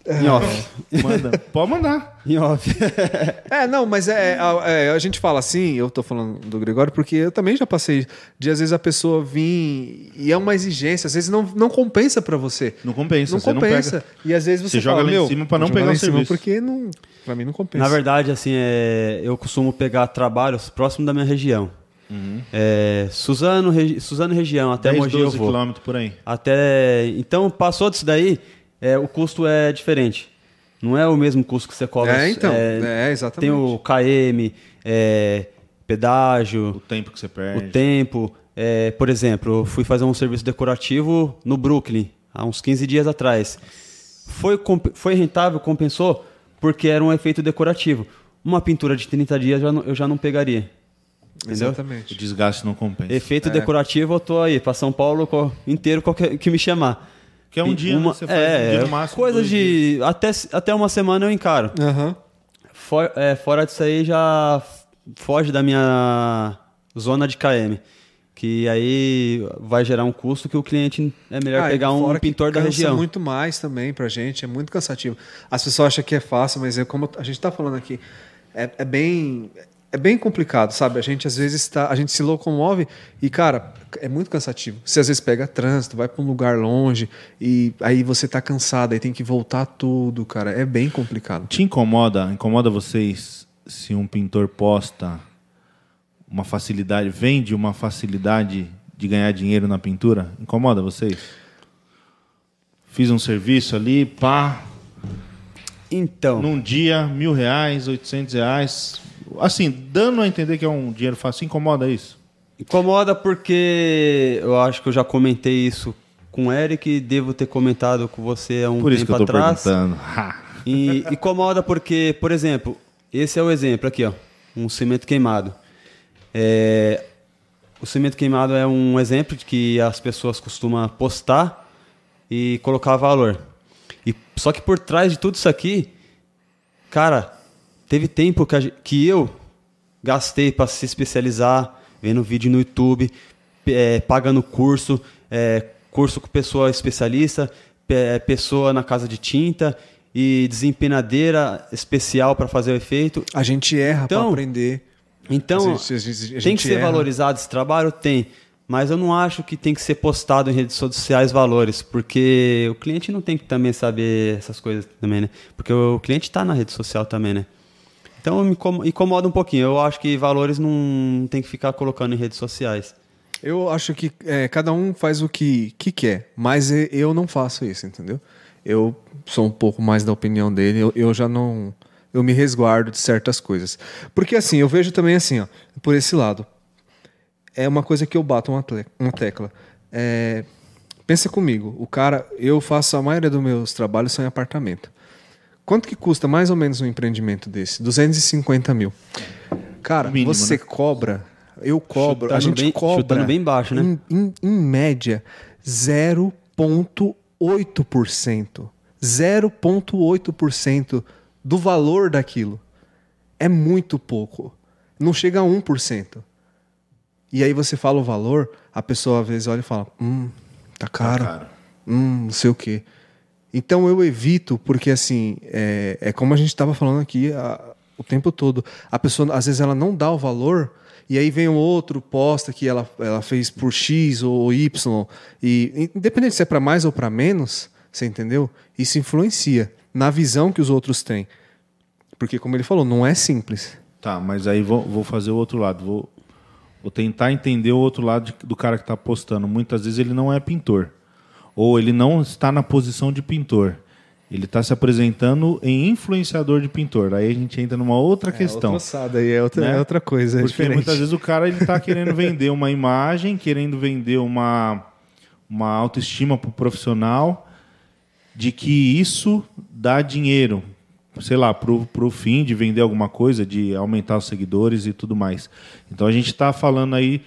Em off. Manda. Pode mandar. Em off. é, não, mas é, é, é, a gente fala assim, eu tô falando do Gregório, porque eu também já passei de às vezes a pessoa vir e é uma exigência, às vezes não, não compensa para você. Não compensa, não compensa. Não e às vezes você, você fala, joga lá em cima para não pegar o serviço. Porque não, para mim não compensa. Na verdade, assim, é, eu costumo pegar trabalhos próximo da minha região. Uhum. É, Suzano, regi Suzano região, até 10, Mogi 12 quilômetros por aí. Até, então, passou disso daí, é, o custo é diferente. Não é o mesmo custo que você cobra. É, então. É, é exatamente. Tem o KM, é, pedágio. O tempo que você perde. O tempo. É, por exemplo, eu fui fazer um serviço decorativo no Brooklyn, há uns 15 dias atrás. Foi, foi rentável, compensou, porque era um efeito decorativo. Uma pintura de 30 dias eu já não, eu já não pegaria. Entendeu? Exatamente. O desgaste não compensa. Efeito é. decorativo, eu tô aí para São Paulo inteiro qualquer que me chamar. Que é um dia, uma, né? Você faz é, um dia no máximo. Coisa de. Até, até uma semana eu encaro. Uhum. For, é, fora disso aí já foge da minha zona de KM. Que aí vai gerar um custo que o cliente é melhor ah, pegar um pintor da região. muito mais também pra gente, é muito cansativo. As pessoas acham que é fácil, mas é como a gente tá falando aqui, é, é bem é bem complicado, sabe? A gente às vezes está, a gente se locomove e cara, é muito cansativo. Você às vezes pega trânsito, vai para um lugar longe e aí você tá cansado, aí tem que voltar tudo, cara. É bem complicado. Te incomoda? Incomoda vocês se um pintor posta uma facilidade, vende uma facilidade de ganhar dinheiro na pintura? Incomoda vocês? Fiz um serviço ali, pá. Então. Num dia, mil reais, oitocentos reais Assim, dando a entender que é um dinheiro fácil, incomoda isso? Incomoda porque eu acho que eu já comentei isso com o Eric e devo ter comentado com você há um por tempo atrás. E incomoda porque, por exemplo, esse é o exemplo aqui, ó, um cimento queimado. É, o cimento queimado é um exemplo de que as pessoas costumam postar e colocar valor. E, só que por trás de tudo isso aqui, cara, teve tempo que, que eu gastei para se especializar, vendo vídeo no YouTube, é, pagando curso, é, curso com pessoa especialista, é, pessoa na casa de tinta e desempenadeira especial para fazer o efeito. A gente erra então, para aprender. Então, a gente, a tem que ser erra. valorizado esse trabalho? Tem. Mas eu não acho que tem que ser postado em redes sociais valores, porque o cliente não tem que também saber essas coisas também, né? Porque o cliente está na rede social também, né? Então me incomoda um pouquinho. Eu acho que valores não tem que ficar colocando em redes sociais. Eu acho que é, cada um faz o que, que quer, mas eu não faço isso, entendeu? Eu sou um pouco mais da opinião dele, eu, eu já não. Eu me resguardo de certas coisas. Porque assim, eu vejo também assim, ó, por esse lado. É uma coisa que eu bato uma, uma tecla. É, pensa comigo, o cara, eu faço a maioria dos meus trabalhos são em apartamento. Quanto que custa mais ou menos um empreendimento desse? 250 mil. Cara, mínimo, você né? cobra eu cobro, chutando a gente bem, cobra chutando bem baixo, né? Em, em, em média 0,8%. 0,8% do valor daquilo. É muito pouco. Não chega a 1%. E aí você fala o valor, a pessoa às vezes olha e fala: Hum, tá caro. Tá caro. Hum, não sei o quê. Então eu evito, porque assim, é, é como a gente estava falando aqui a, o tempo todo. A pessoa, às vezes, ela não dá o valor e aí vem um outro, posta que ela, ela fez por X ou Y. E independente se é para mais ou para menos, você entendeu? Isso influencia na visão que os outros têm. Porque, como ele falou, não é simples. Tá, mas aí vou, vou fazer o outro lado. Vou, vou tentar entender o outro lado de, do cara que está postando. Muitas vezes ele não é pintor. Ou ele não está na posição de pintor. Ele está se apresentando em influenciador de pintor. Aí a gente entra numa outra é, questão. Outra aí é outra, né? é outra coisa. É Porque diferente. muitas vezes o cara ele está querendo vender uma imagem, querendo vender uma, uma autoestima para o profissional de que isso dá dinheiro, sei lá, para o fim de vender alguma coisa, de aumentar os seguidores e tudo mais. Então a gente está falando aí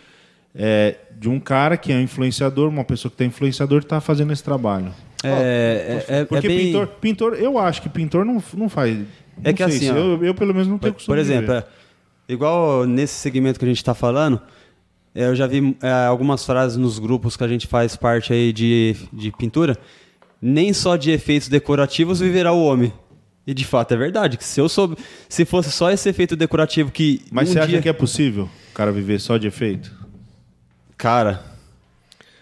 é, de um cara que é um influenciador, uma pessoa que está influenciador está fazendo esse trabalho. É, é, é, Porque é bem... pintor, pintor, eu acho que pintor não, não faz. É que assim, ó, eu, eu, pelo menos não tenho por, costume. Por exemplo, é, igual nesse segmento que a gente está falando, é, eu já vi é, algumas frases nos grupos que a gente faz parte aí de, de pintura. Nem só de efeitos decorativos viverá o homem. E de fato é verdade. Que se eu soube, se fosse só esse efeito decorativo que. Mas um você dia... acha que é possível o cara viver só de efeito? Cara,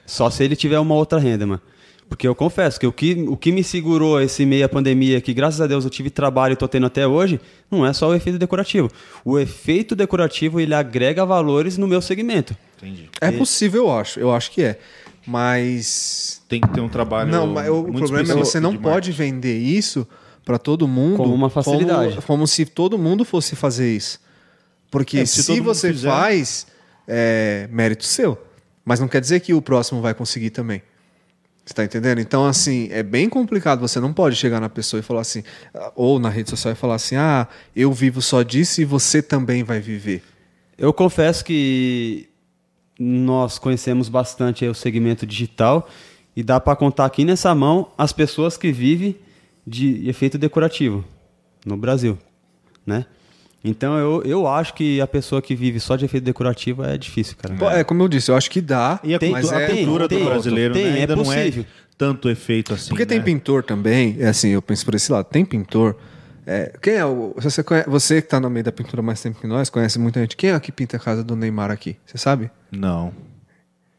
só se ele tiver uma outra renda, mano. Porque eu confesso que o que, o que me segurou esse meia pandemia, que graças a Deus eu tive trabalho e estou tendo até hoje, não é só o efeito decorativo. O efeito decorativo ele agrega valores no meu segmento. Entendi. É possível, eu acho. Eu acho que é. Mas. Tem que ter um trabalho. Não, mas o problema é que você não pode vender isso para todo mundo como uma facilidade. Como, como, se todo mundo fosse fazer isso. Porque é, se, se você fizer... faz, é mérito seu. Mas não quer dizer que o próximo vai conseguir também. Você tá entendendo? Então, assim, é bem complicado. Você não pode chegar na pessoa e falar assim, ou na rede social e falar assim: ah, eu vivo só disso e você também vai viver. Eu confesso que nós conhecemos bastante o segmento digital e dá para contar aqui nessa mão as pessoas que vivem de efeito decorativo no Brasil, né? Então eu, eu acho que a pessoa que vive só de efeito decorativo é difícil, cara. É, como eu disse, eu acho que dá. E a, tem, mas a é, cultura tem, do brasileiro tem, né, ainda é não é tanto efeito assim. Porque né? tem pintor também, é assim, eu penso por esse lado, tem pintor. É, quem é o. Você, conhece, você que está no meio da pintura mais tempo que nós, conhece muita gente. Quem é que pinta a casa do Neymar aqui? Você sabe? Não.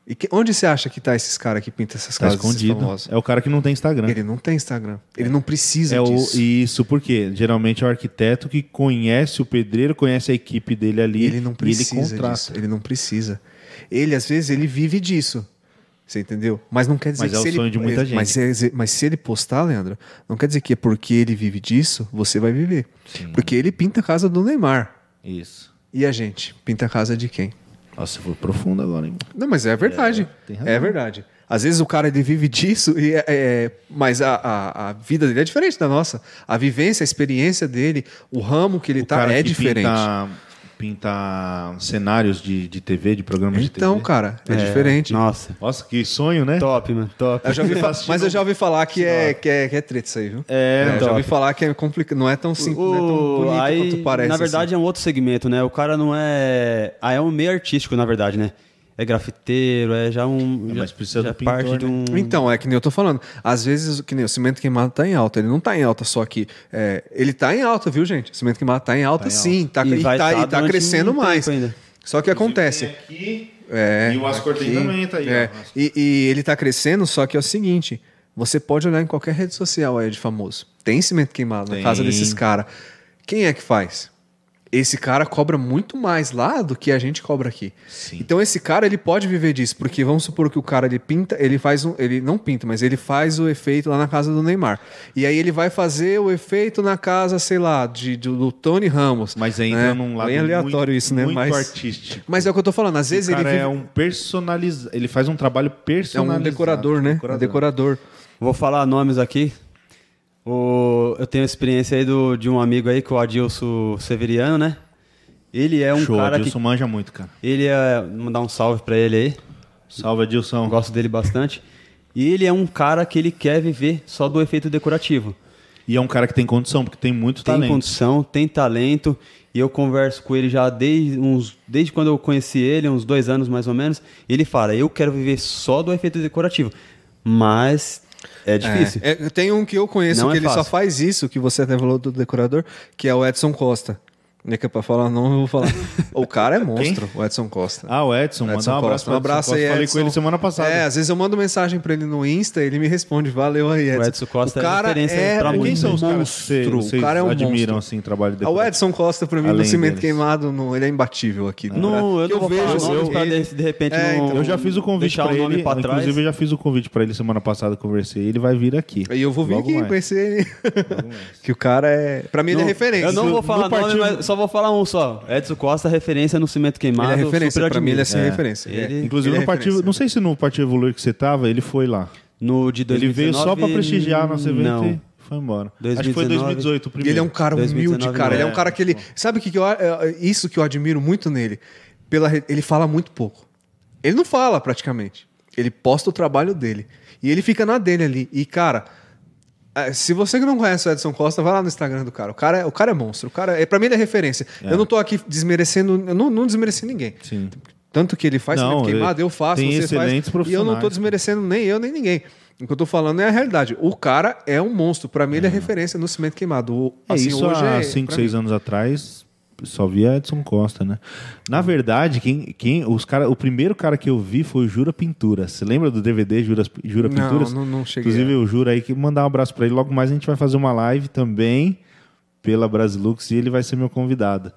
E que, onde você acha que tá esses caras que pintam essas tá casas escondido. É o cara que não tem Instagram. Ele não tem Instagram. Ele não precisa é disso. O, isso porque geralmente é o arquiteto que conhece o pedreiro, conhece a equipe dele ali. Ele não precisa ele disso. Ele não precisa. Ele às vezes ele vive disso. Você entendeu? Mas não quer dizer mas que é o se sonho ele, de muita gente. Mas, é, mas se ele postar, Leandro, não quer dizer que é porque ele vive disso, você vai viver. Sim. Porque ele pinta a casa do Neymar. Isso. E a gente? Pinta a casa de quem? Nossa, foi profundo agora, hein? Não, mas é verdade. É, é verdade. Às vezes o cara ele vive disso, e é, é, mas a, a, a, vida dele é diferente da nossa. A vivência, a experiência dele, o ramo que ele o tá é diferente. Pinta pintar cenários de, de TV, de programas de TV. Então, cara, é, diferente. Nossa. Nossa, que sonho, né? Top, mano. Top. Eu já ouvi fa- mas eu já ouvi falar que é, que é, que é treta isso aí, viu? É, eu já ouvi falar que é complicado. Não é tão simples, não é tão O- bonito aí, quanto parece. na verdade, assim. é um outro segmento, né? O cara não é. Ah, é um meio artístico, na verdade, né? É grafiteiro, é já um. É, já, mas precisa já do pintor, parte de né? um. Então, é que nem eu tô falando. Às vezes, que nem o cimento queimado tá em alta. Ele não tá em alta só aqui. É, ele tá em alta, viu, gente? O cimento queimado tá em alta, em sim. Tá, E e, tá, tá e tá crescendo mais. ainda. Só que acontece. Aqui, É, e o Ascor tem aqui, também, tá aí. é. E, e ele tá crescendo, só que é o seguinte: você pode olhar em qualquer rede social aí de famoso. Tem cimento queimado Tem. na casa desses caras. Quem é que faz? Esse cara cobra muito mais lá do que a gente cobra aqui. Sim. Então esse cara ele pode viver disso, porque vamos supor que o cara ele pinta, ele faz um, ele não pinta, mas ele faz o efeito lá na casa do Neymar. E aí ele vai fazer o efeito na casa, sei lá, de, do, do Tony Ramos. Mas entra né? num lado Bem aleatório muito, isso, né? muito Mas, artístico. mas é o que eu tô falando. Às vezes o ele cara vive... é um personalizado. Ele faz um trabalho É personalizado. um decorador, né? Decorador. É decorador. Vou falar nomes aqui. O, eu tenho experiência aí do, de um amigo aí, que é o Adilson Severiano, né? Ele é um Show, cara Adilson manja muito, cara. que. Ele é. Vou mandar um salve pra ele aí. Salve, Adilson. Gosto dele bastante. E ele é um cara que ele quer viver só do efeito decorativo. E é um cara que tem condição, porque tem muito Tem talento. condição, tem talento. E eu converso com ele já desde, uns, desde quando eu conheci ele, uns dois anos mais ou menos. Ele fala: Eu quero viver só do efeito decorativo. Mas é difícil. É, é, tem um que eu conheço Não que é ele só fácil. faz isso, que você até falou do decorador, que é o Edson Costa. É que é pra falar não, eu vou falar. o cara é monstro, o Edson Costa. Ah, o Edson, Edson mandar um abraço Costa. Um abraço Edson aí, Costa. Falei Edson. com ele semana passada. É, às vezes eu mando mensagem pra ele no Insta, ele me responde, valeu aí, Edson. O Edson Costa o é cara referência é pra Quem são os caras que monstro. você- vocês o cara é um admiram monstro. assim, o trabalho de Ah, O? Edson Costa, pra mim, no Além cimento deles. queimado, no, ele é imbatível aqui. Não, eu não vou falar vejo, assim, pra ele- de, de repente É, então. Eu já fiz o convite pra ele. pra trás. Inclusive, eu já fiz o convite pra ele semana passada, conversei. Ele vai vir aqui. E eu vou vir aqui conhecer ele. que o cara é. Pra mim, ele é referência. Eu não No- vou falar no nome, mas só vou falar um só. Edson Costa, referência no cimento queimado. Ele é referência. Pra mim, ele é sem É. referência. Ele- É. Inclusive, Ele é no partido, referência. não sei se no Partido Evoluir que você tava, ele foi lá. No de 2019, ele veio só pra prestigiar nosso evento Não. e foi embora. Acho que 2019. foi 2018 o primeiro. ele é um cara 2019 humilde, cara. Ele é um não. cara que ele. Sabe o que, que eu. é, Isso que eu admiro muito nele. Pela, ele fala muito pouco. Ele não fala praticamente. Ele posta o trabalho dele. E ele fica na dele ali. E, cara. É, Se você que não conhece o Edson Costa, vai lá no Instagram do cara. O cara é, o cara é monstro. O cara é, pra mim, ele é referência. Eu não tô aqui desmerecendo. Eu não, não desmereci ninguém. Sim. Tanto que ele faz Não, cimento queimado, eu faço, tem você excelentes faz. E eu não tô desmerecendo nem eu, nem ninguém. O que eu tô falando é a realidade. O cara é um monstro. Pra mim, ele é referência no cimento queimado. É assim, isso hoje há é- 5, pra 6 mim. anos atrás, só via Edson Costa, né? Na verdade, quem, quem, os cara, o primeiro cara que eu vi foi o Jura Pintura. Você lembra do DVD Jura, Jura Não, Pinturas? não- não cheguei Inclusive, a- o Jura aí que mandar um abraço pra ele. Logo mais a gente vai fazer uma live também pela Brasilux e ele vai ser meu convidado.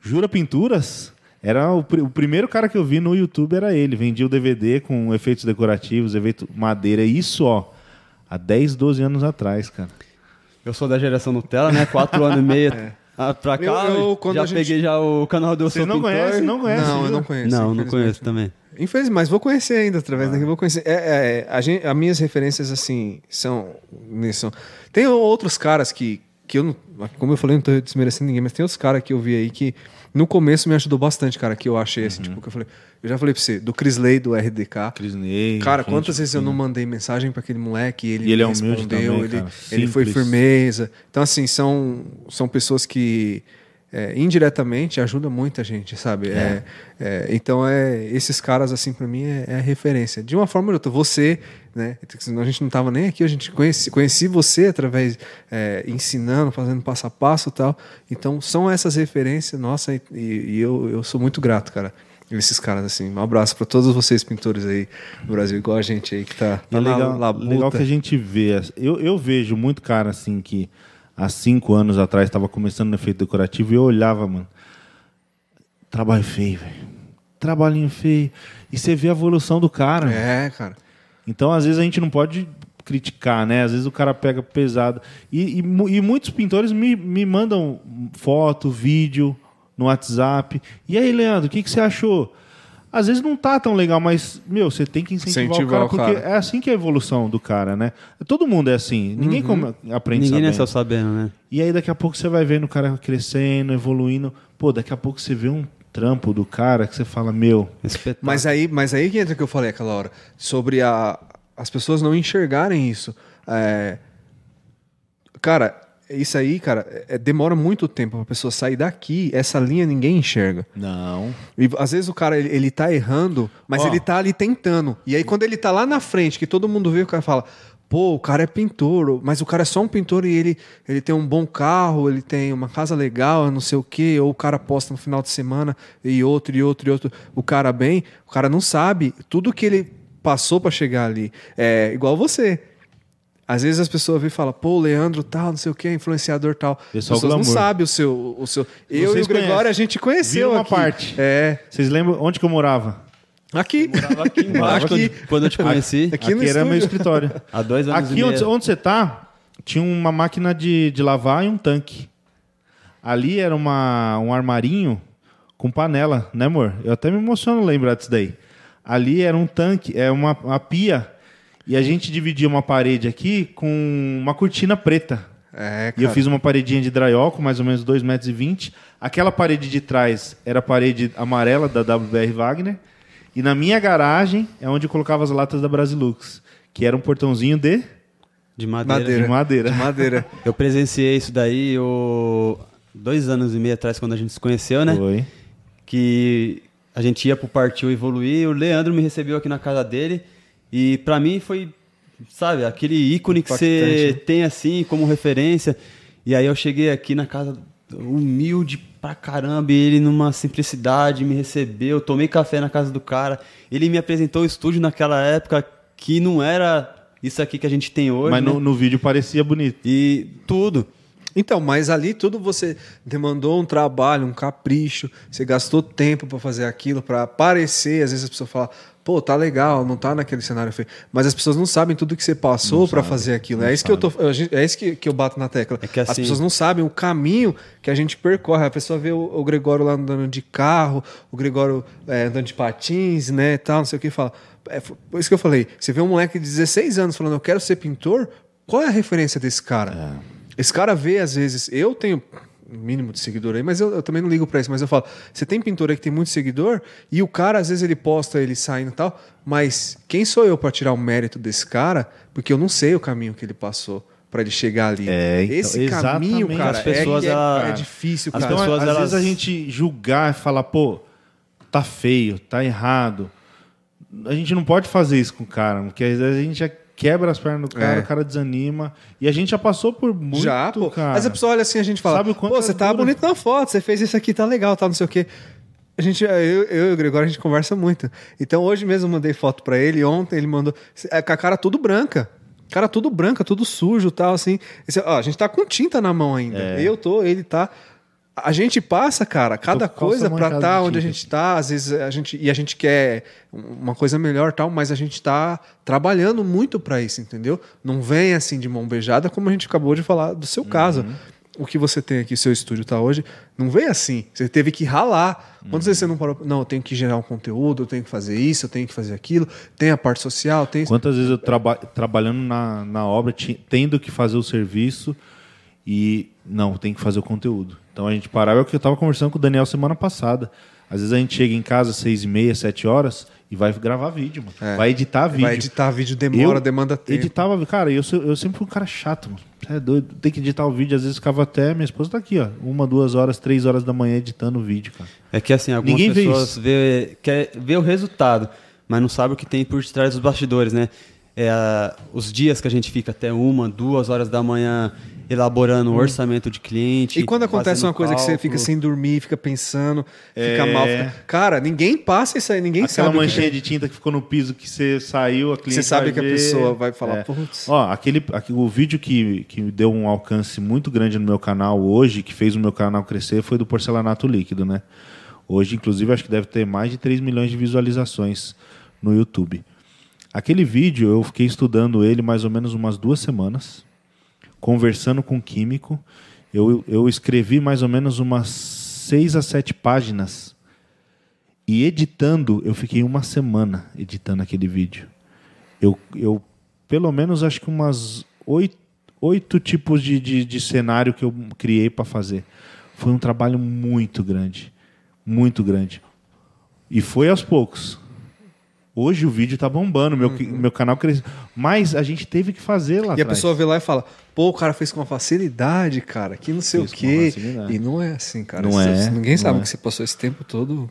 Jura Pinturas era o, pri- o primeiro cara que eu vi no YouTube era ele. Vendia o DVD com efeitos decorativos, efeito madeira. Isso, ó, há 10, 12 anos atrás, cara. Eu sou da geração Nutella, né? Quatro anos e meio ah, pra cá. Eu- eu, quando já a gente- peguei já o canal do Eu Vocês Sou não Pintor. conhecem? Não conhecem? Não, eu Jura? não conheço. Não, não conheço também. Infelizmente, mas vou conhecer ainda através daqui. Vou conhecer. É, é, a gente, as minhas referências, assim, são, são. Tem outros caras que, que eu não. Como eu falei, não tô desmerecendo ninguém, mas tem outros caras que eu vi aí que no começo me ajudou bastante, cara, que eu achei, assim, tipo, que eu falei. Eu já falei pra você, do Crisley, do RDK. Crisney. Cara, quantas vezes eu não mandei mensagem pra aquele moleque e ele, E ele é respondeu, também, ele, ele foi firmeza. Então, assim, são, são pessoas que é, indiretamente ajudam muita gente, sabe? É, é, então, é, esses caras, assim, pra mim, é, é a referência. De uma forma ou de outra, você, né? A gente não tava nem aqui, a gente conheci, conheci você através, é, ensinando, fazendo passo a passo e tal. Então, são essas referências, nossa, e, e eu, eu sou muito grato, cara. Esses caras, assim, um abraço pra todos vocês pintores aí do Brasil, igual a gente aí que tá, é tá na legal, labuta. legal que a gente vê. Eu, eu vejo muito cara assim que há cinco anos atrás estava começando no efeito decorativo e eu olhava, mano. Trabalho feio, velho. Trabalhinho feio. E você vê a evolução do cara. É, cara. Então, às vezes, a gente não pode criticar, né? Às vezes o cara pega pesado. E, e e muitos pintores me, me mandam foto, vídeo no WhatsApp. E aí, Leandro, o que, que você achou? Às vezes não tá tão legal, mas, meu, você tem que incentivar, Incentivar o cara, o porque cara. é assim que é a evolução do cara, né? Todo mundo é assim. Ninguém come- aprende Ninguém sabendo. nasceu sabendo, né? E aí daqui a pouco você vai vendo o cara crescendo, evoluindo. Pô, daqui a pouco você vê um trampo do cara que você fala, meu, Espetáculo. Mas aí, mas aí que entra o que eu falei aquela hora. Sobre a, as pessoas não enxergarem isso. É, cara, isso aí, cara, é- demora muito tempo pra pessoa sair daqui. Essa linha ninguém enxerga. não. E às vezes o cara, ele, ele tá errando, mas Ó. ele tá ali tentando. E aí quando ele tá lá na frente, que todo mundo vê, o cara fala... Pô, o cara é pintor, mas o cara é só um pintor e ele, ele tem um bom carro, ele tem uma casa legal, não sei o quê, ou o cara posta no final de semana e outro, e outro, e outro. O cara bem, o cara não sabe tudo que ele passou pra chegar ali. É igual você. Às vezes as pessoas vêm e falam, pô, o Leandro tal, não sei o quê, influenciador tal. As Pessoal pessoas não sabem o seu, o seu. Eu Vocês e o Gregório, conhecem. a gente conheceu Viram uma aqui. parte. É. Vocês lembram onde que eu morava? Aqui. Aqui embaixo, Aqui. quando, quando eu te conheci, Aqui Aqui, no era meu escritório. há dois anos Aqui e onde, onde você tá, tinha uma máquina de, de lavar e um tanque. Ali era uma, um armarinho com panela, né, amor? Eu até me emociono lembrar disso daí. Ali era um tanque, é uma, uma pia, e a gente dividia uma parede aqui com uma cortina preta. É, cara. E eu fiz uma paredinha de drywall com mais ou menos 2,20 metros. e vinte. Aquela parede de trás era a parede amarela da WBR Wagner. E na minha garagem é onde eu colocava as latas da Brasilux, que era um portãozinho de, de madeira. Madeira. de madeira. De madeira. Eu presenciei isso daí eu... dois anos e meio atrás, quando a gente se conheceu, né? Foi. que a gente ia pro Partiu Evoluir, o Leandro me recebeu aqui na casa dele e pra mim foi, sabe, aquele ícone que você né? tem assim como referência. E aí eu cheguei aqui na casa humilde pra caramba, e ele numa simplicidade me recebeu, tomei café na casa do cara. Ele me apresentou o estúdio naquela época que não era isso aqui que a gente tem hoje, Mas né? no, no vídeo parecia bonito. E tudo. Então, mas ali tudo você demandou um trabalho, um capricho, você gastou tempo pra fazer aquilo, pra aparecer. Às vezes as pessoas falam, pô, tá legal, não tá naquele cenário feio. Mas as pessoas não sabem tudo que você passou pra fazer aquilo. É isso que eu tô, é isso que, que eu bato na tecla. É que As assim- pessoas não sabem o caminho que a gente percorre. A pessoa vê o, o Gregório lá andando de carro, o Gregório é, andando de patins, né, tal, não sei o que, fala. É, foi por isso que eu falei. Você vê um moleque de 16 anos falando, eu quero ser pintor, qual é a referência desse cara? Esse cara vê, às vezes, eu tenho mínimo de seguidor aí, mas eu, eu também não ligo pra isso, mas eu falo, você tem pintor aí que tem muito seguidor, e o cara, às vezes, ele posta ele saindo e tal, mas quem sou eu pra tirar o mérito desse cara? Porque eu não sei o caminho que ele passou pra ele chegar ali. É, então, Esse caminho, cara, As pessoas, é, é- ela- é difícil, as cara. Então, pessoas, às elas- vezes a gente julgar e falar, pô, tá feio, tá errado. A gente não pode fazer isso com o cara, porque às vezes a gente já quebra as pernas do cara, É. o cara desanima. E a gente já passou por muito, Já, pô. cara. Mas a pessoa olha assim, a gente fala, Sabe o quanto pô, é você tá dura? bonito na foto, você fez isso aqui, tá legal, tal, não sei o quê. A gente, eu, eu e o Gregório, a gente conversa muito. Então hoje mesmo eu mandei foto pra ele, ontem ele mandou, é, com a cara tudo branca. Cara tudo branca, tudo sujo tal, assim. Esse- ó, a gente tá com tinta na mão ainda. É. Eu tô, ele tá. A gente passa, cara, cada coisa manchada estar de onde a gente tá, às vezes a gente e a gente quer uma coisa melhor tal, mas a gente tá trabalhando muito pra isso, entendeu? Não vem assim de mão beijada como a gente acabou de falar do seu caso. Uhum. O que você tem aqui, seu estúdio tá hoje, não veio assim. Você teve que ralar. Quantas vezes você não parou? Não, eu tenho que gerar um conteúdo, eu tenho que fazer isso, eu tenho que fazer aquilo. Tem a parte social, tem. Quantas vezes eu traba trabalhando na, na obra, tendo que fazer o serviço e não, tem que fazer o conteúdo. Então a gente parava, é o que eu estava conversando com o Daniel semana passada. Às vezes a gente chega em casa às seis e meia, sete horas e vai gravar vídeo, mano. É. Vai editar vídeo. Vai editar vídeo, demora, Eu demanda tempo. Editava, cara, eu, eu sempre fui um cara chato, mano. É doido. Tem que editar o vídeo, às vezes ficava até. Minha esposa tá aqui, ó. Uma, duas horas, três horas da manhã editando o vídeo, cara. É que assim, algumas Ninguém pessoas vê, quer ver o resultado, mas não sabe o que tem por detrás dos bastidores, né? É, os dias que a gente fica até uma, duas horas da manhã elaborando o orçamento de cliente. Hum. E quando acontece uma coisa que você fica cálculo. sem dormir, fica pensando, É. fica mal. Fica... Cara, ninguém passa isso aí, ninguém Aquela sabe. o que- manchinha de tinta que ficou no piso que você saiu, a cliente Você sabe vai que a ver. pessoa vai falar, É. putz. Ó, aquele, aqui- o vídeo que, que deu um alcance muito grande no meu canal hoje, que fez o meu canal crescer, foi do porcelanato líquido, né? Hoje, inclusive, acho que deve ter mais de 3 milhões de visualizações no YouTube. Aquele vídeo, eu fiquei estudando ele mais ou menos umas duas semanas, conversando com o químico. Eu, eu escrevi mais ou menos umas seis a sete páginas E editando, eu fiquei uma semana editando aquele vídeo. Eu, eu pelo menos, acho que umas oito, oito tipos de, de, de cenário que eu criei para fazer. Foi um trabalho muito grande. Muito grande. E foi aos poucos. Hoje o vídeo tá bombando, meu, uhum. meu canal cresceu. Mas a gente teve que fazer lá E atrás. a pessoa vê lá e fala, pô, o cara fez com uma facilidade, cara, que não sei fez o quê. E não é assim, cara. Não é, ninguém sabe é. que você passou esse tempo todo.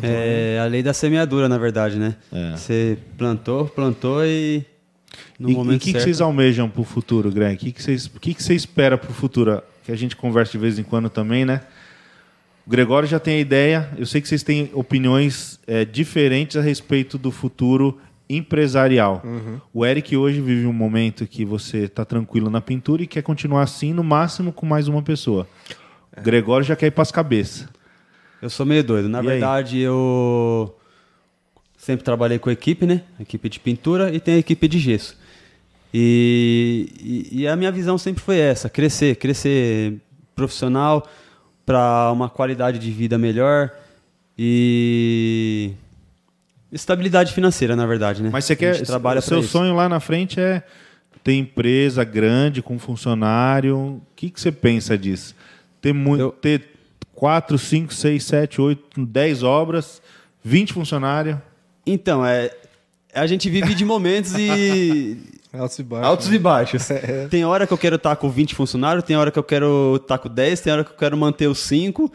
É a lei da semeadura, na verdade, né? É. Você plantou, plantou e. No e o que, que vocês almejam para o futuro, Greg? O que, que, vocês, que, que você espera para o futuro? Que a gente conversa de vez em quando também, né? O Gregório já tem a ideia. Eu sei que vocês têm opiniões é, diferentes a respeito do futuro empresarial. Uhum. O Eric hoje vive um momento que você está tranquilo na pintura e quer continuar assim, no máximo com mais uma pessoa. É. O Gregório já quer ir para as cabeças. Eu sou meio doido. Na e verdade, aí? eu sempre trabalhei com equipe, né? Equipe de pintura e tem a equipe de gesso. E, e, e a minha visão sempre foi essa: crescer, crescer profissional para uma qualidade de vida melhor e estabilidade financeira, na verdade, né? Mas você quer trabalha seu sonho lá na frente é ter empresa grande com funcionário. O que, que você pensa disso? Ter muito, Eu... ter 4, 5, 6, 7, 8, 10 obras, 20 funcionários. Então, é, a gente vive de momentos e. Altos e baixos. Altos né? e baixos. É. Tem hora que eu quero estar com 20 funcionários, tem hora que eu quero estar com 10, tem hora que eu quero manter os 5.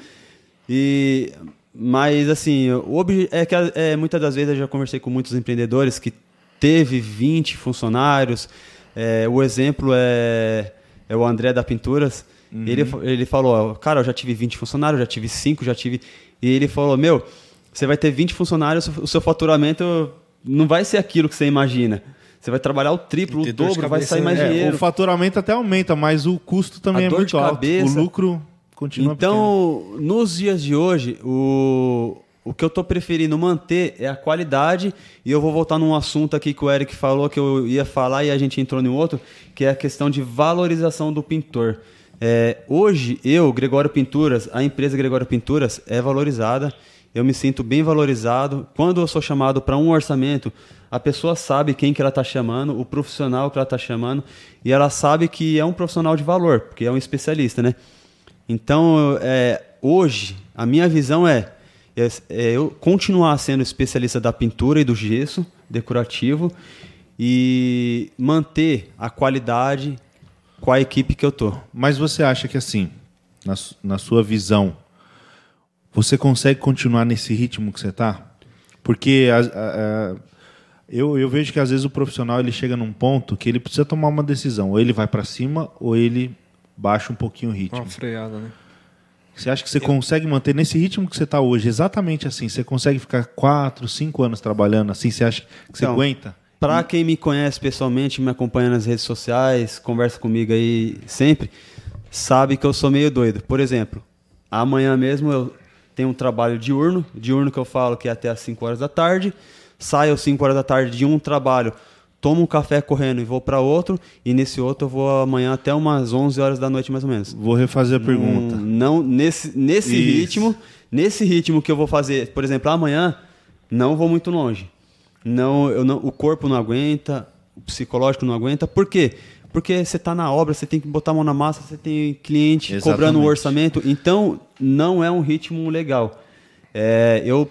E. Mas, assim, o ob... é que é, muitas das vezes eu já conversei com muitos empreendedores que teve 20 funcionários. É, o exemplo é, é o André da Pinturas Uhum. Ele, ele falou, cara, eu já tive 20 funcionários, já tive 5, já tive. E ele falou, meu, você vai ter 20 funcionários, o seu faturamento não vai ser aquilo que você imagina. Você vai trabalhar o triplo, o dobro, vai sair mais dinheiro. É, o faturamento até aumenta, mas o custo também a é muito alto. Cabeça. O lucro continua Então, pequeno. nos dias de hoje, o, o que eu estou preferindo manter é a qualidade, e eu vou voltar num assunto aqui que o Eric falou que eu ia falar e a gente entrou em outro, que é a questão de valorização do pintor. É, hoje, eu, Gregório Pinturas, a empresa Gregório Pinturas é valorizada. Eu me sinto bem valorizado. Quando eu sou chamado para um orçamento, a pessoa sabe quem que ela está chamando, o profissional que ela está chamando, e ela sabe que é um profissional de valor, porque é um especialista, né? Então, é, hoje, a minha visão é, é, é eu continuar sendo especialista da pintura e do gesso decorativo e manter a qualidade com a equipe que eu tô. Mas você acha que assim, na, na sua visão, você consegue continuar nesse ritmo que você está? Porque a, a, a, eu, eu vejo que às vezes o profissional ele chega num ponto que ele precisa tomar uma decisão. Ou ele vai para cima ou ele baixa um pouquinho o ritmo. Uma freada, né? Você acha que você eu... consegue manter nesse ritmo que você está hoje, exatamente assim? Você consegue ficar quatro, cinco anos trabalhando assim? Você acha que você então, aguenta? Para quem me conhece pessoalmente, me acompanha nas redes sociais, conversa comigo aí sempre, sabe que eu sou meio doido. Por exemplo, amanhã mesmo eu tenho um trabalho diurno, diurno que eu falo que é até às 5 horas da tarde. Saio às 5 horas da tarde de um trabalho, tomo um café correndo e vou para outro, e nesse outro eu vou amanhã até umas 11 horas da noite mais ou menos. Vou refazer a pergunta. Não, não nesse nesse ritmo, nesse ritmo que eu vou fazer, por exemplo, amanhã não vou muito longe não, eu não, o corpo não aguenta, o psicológico não aguenta. Por quê? Porque você está na obra, você tem que botar a mão na massa, você tem cliente Exatamente. cobrando o orçamento. Então, não é um ritmo legal. É, eu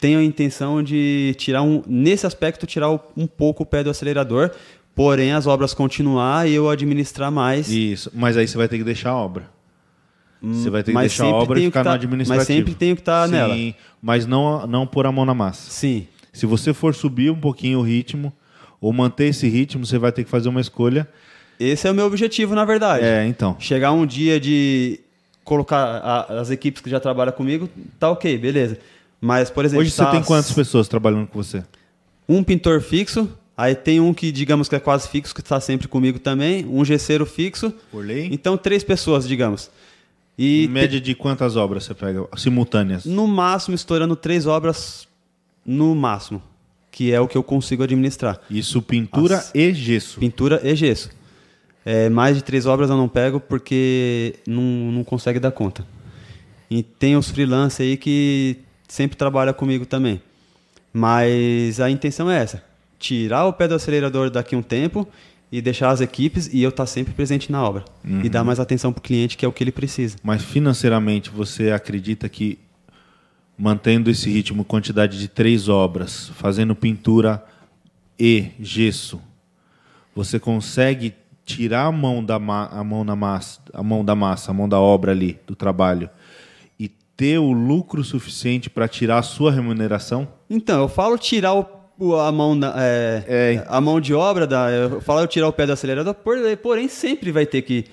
tenho a intenção de tirar um, nesse aspecto, tirar um pouco o pé do acelerador, porém as obras continuar e eu administrar mais. Isso, mas aí você vai ter que deixar a obra. Você vai ter que mas deixar a obra e ficar tá, no administrativo. Mas sempre tenho que estar tá nela. Sim, mas não, não pôr a mão na massa. Sim. Se você for subir um pouquinho o ritmo ou manter esse ritmo, você vai ter que fazer uma escolha. Esse é o meu objetivo, na verdade. É, então. Chegar um dia de colocar a, as equipes que já trabalham comigo, tá ok, beleza. Mas, por exemplo. Hoje você tá tem quantas pessoas trabalhando com você? Um pintor fixo, aí tem um que, digamos que é quase fixo, que está sempre comigo também, um gesseiro fixo. Por lei? Então, três pessoas, digamos. E média te... de quantas obras você pega simultâneas? No máximo, estourando três obras no máximo, que é o que eu consigo administrar. Isso pintura As... e gesso. Pintura e gesso. É, mais de três obras eu não pego porque não, não consegue dar conta. E tem os freelancers aí que sempre trabalha comigo também. Mas a intenção é essa: tirar o pé do acelerador daqui a um tempo e deixar as equipes e eu estar tá sempre presente na obra. Uhum. E dar mais atenção para o cliente, que é o que ele precisa. Mas financeiramente, você acredita que mantendo esse ritmo, quantidade de três obras, fazendo pintura e gesso, você consegue tirar a mão da a mão na massa, a mão da massa, a mão da obra ali, do trabalho e ter o lucro suficiente para tirar a sua remuneração? Então, eu falo tirar o a mão, da, é, é. a mão de obra, da, eu falo eu tirar o pé do acelerador, porém sempre vai ter que.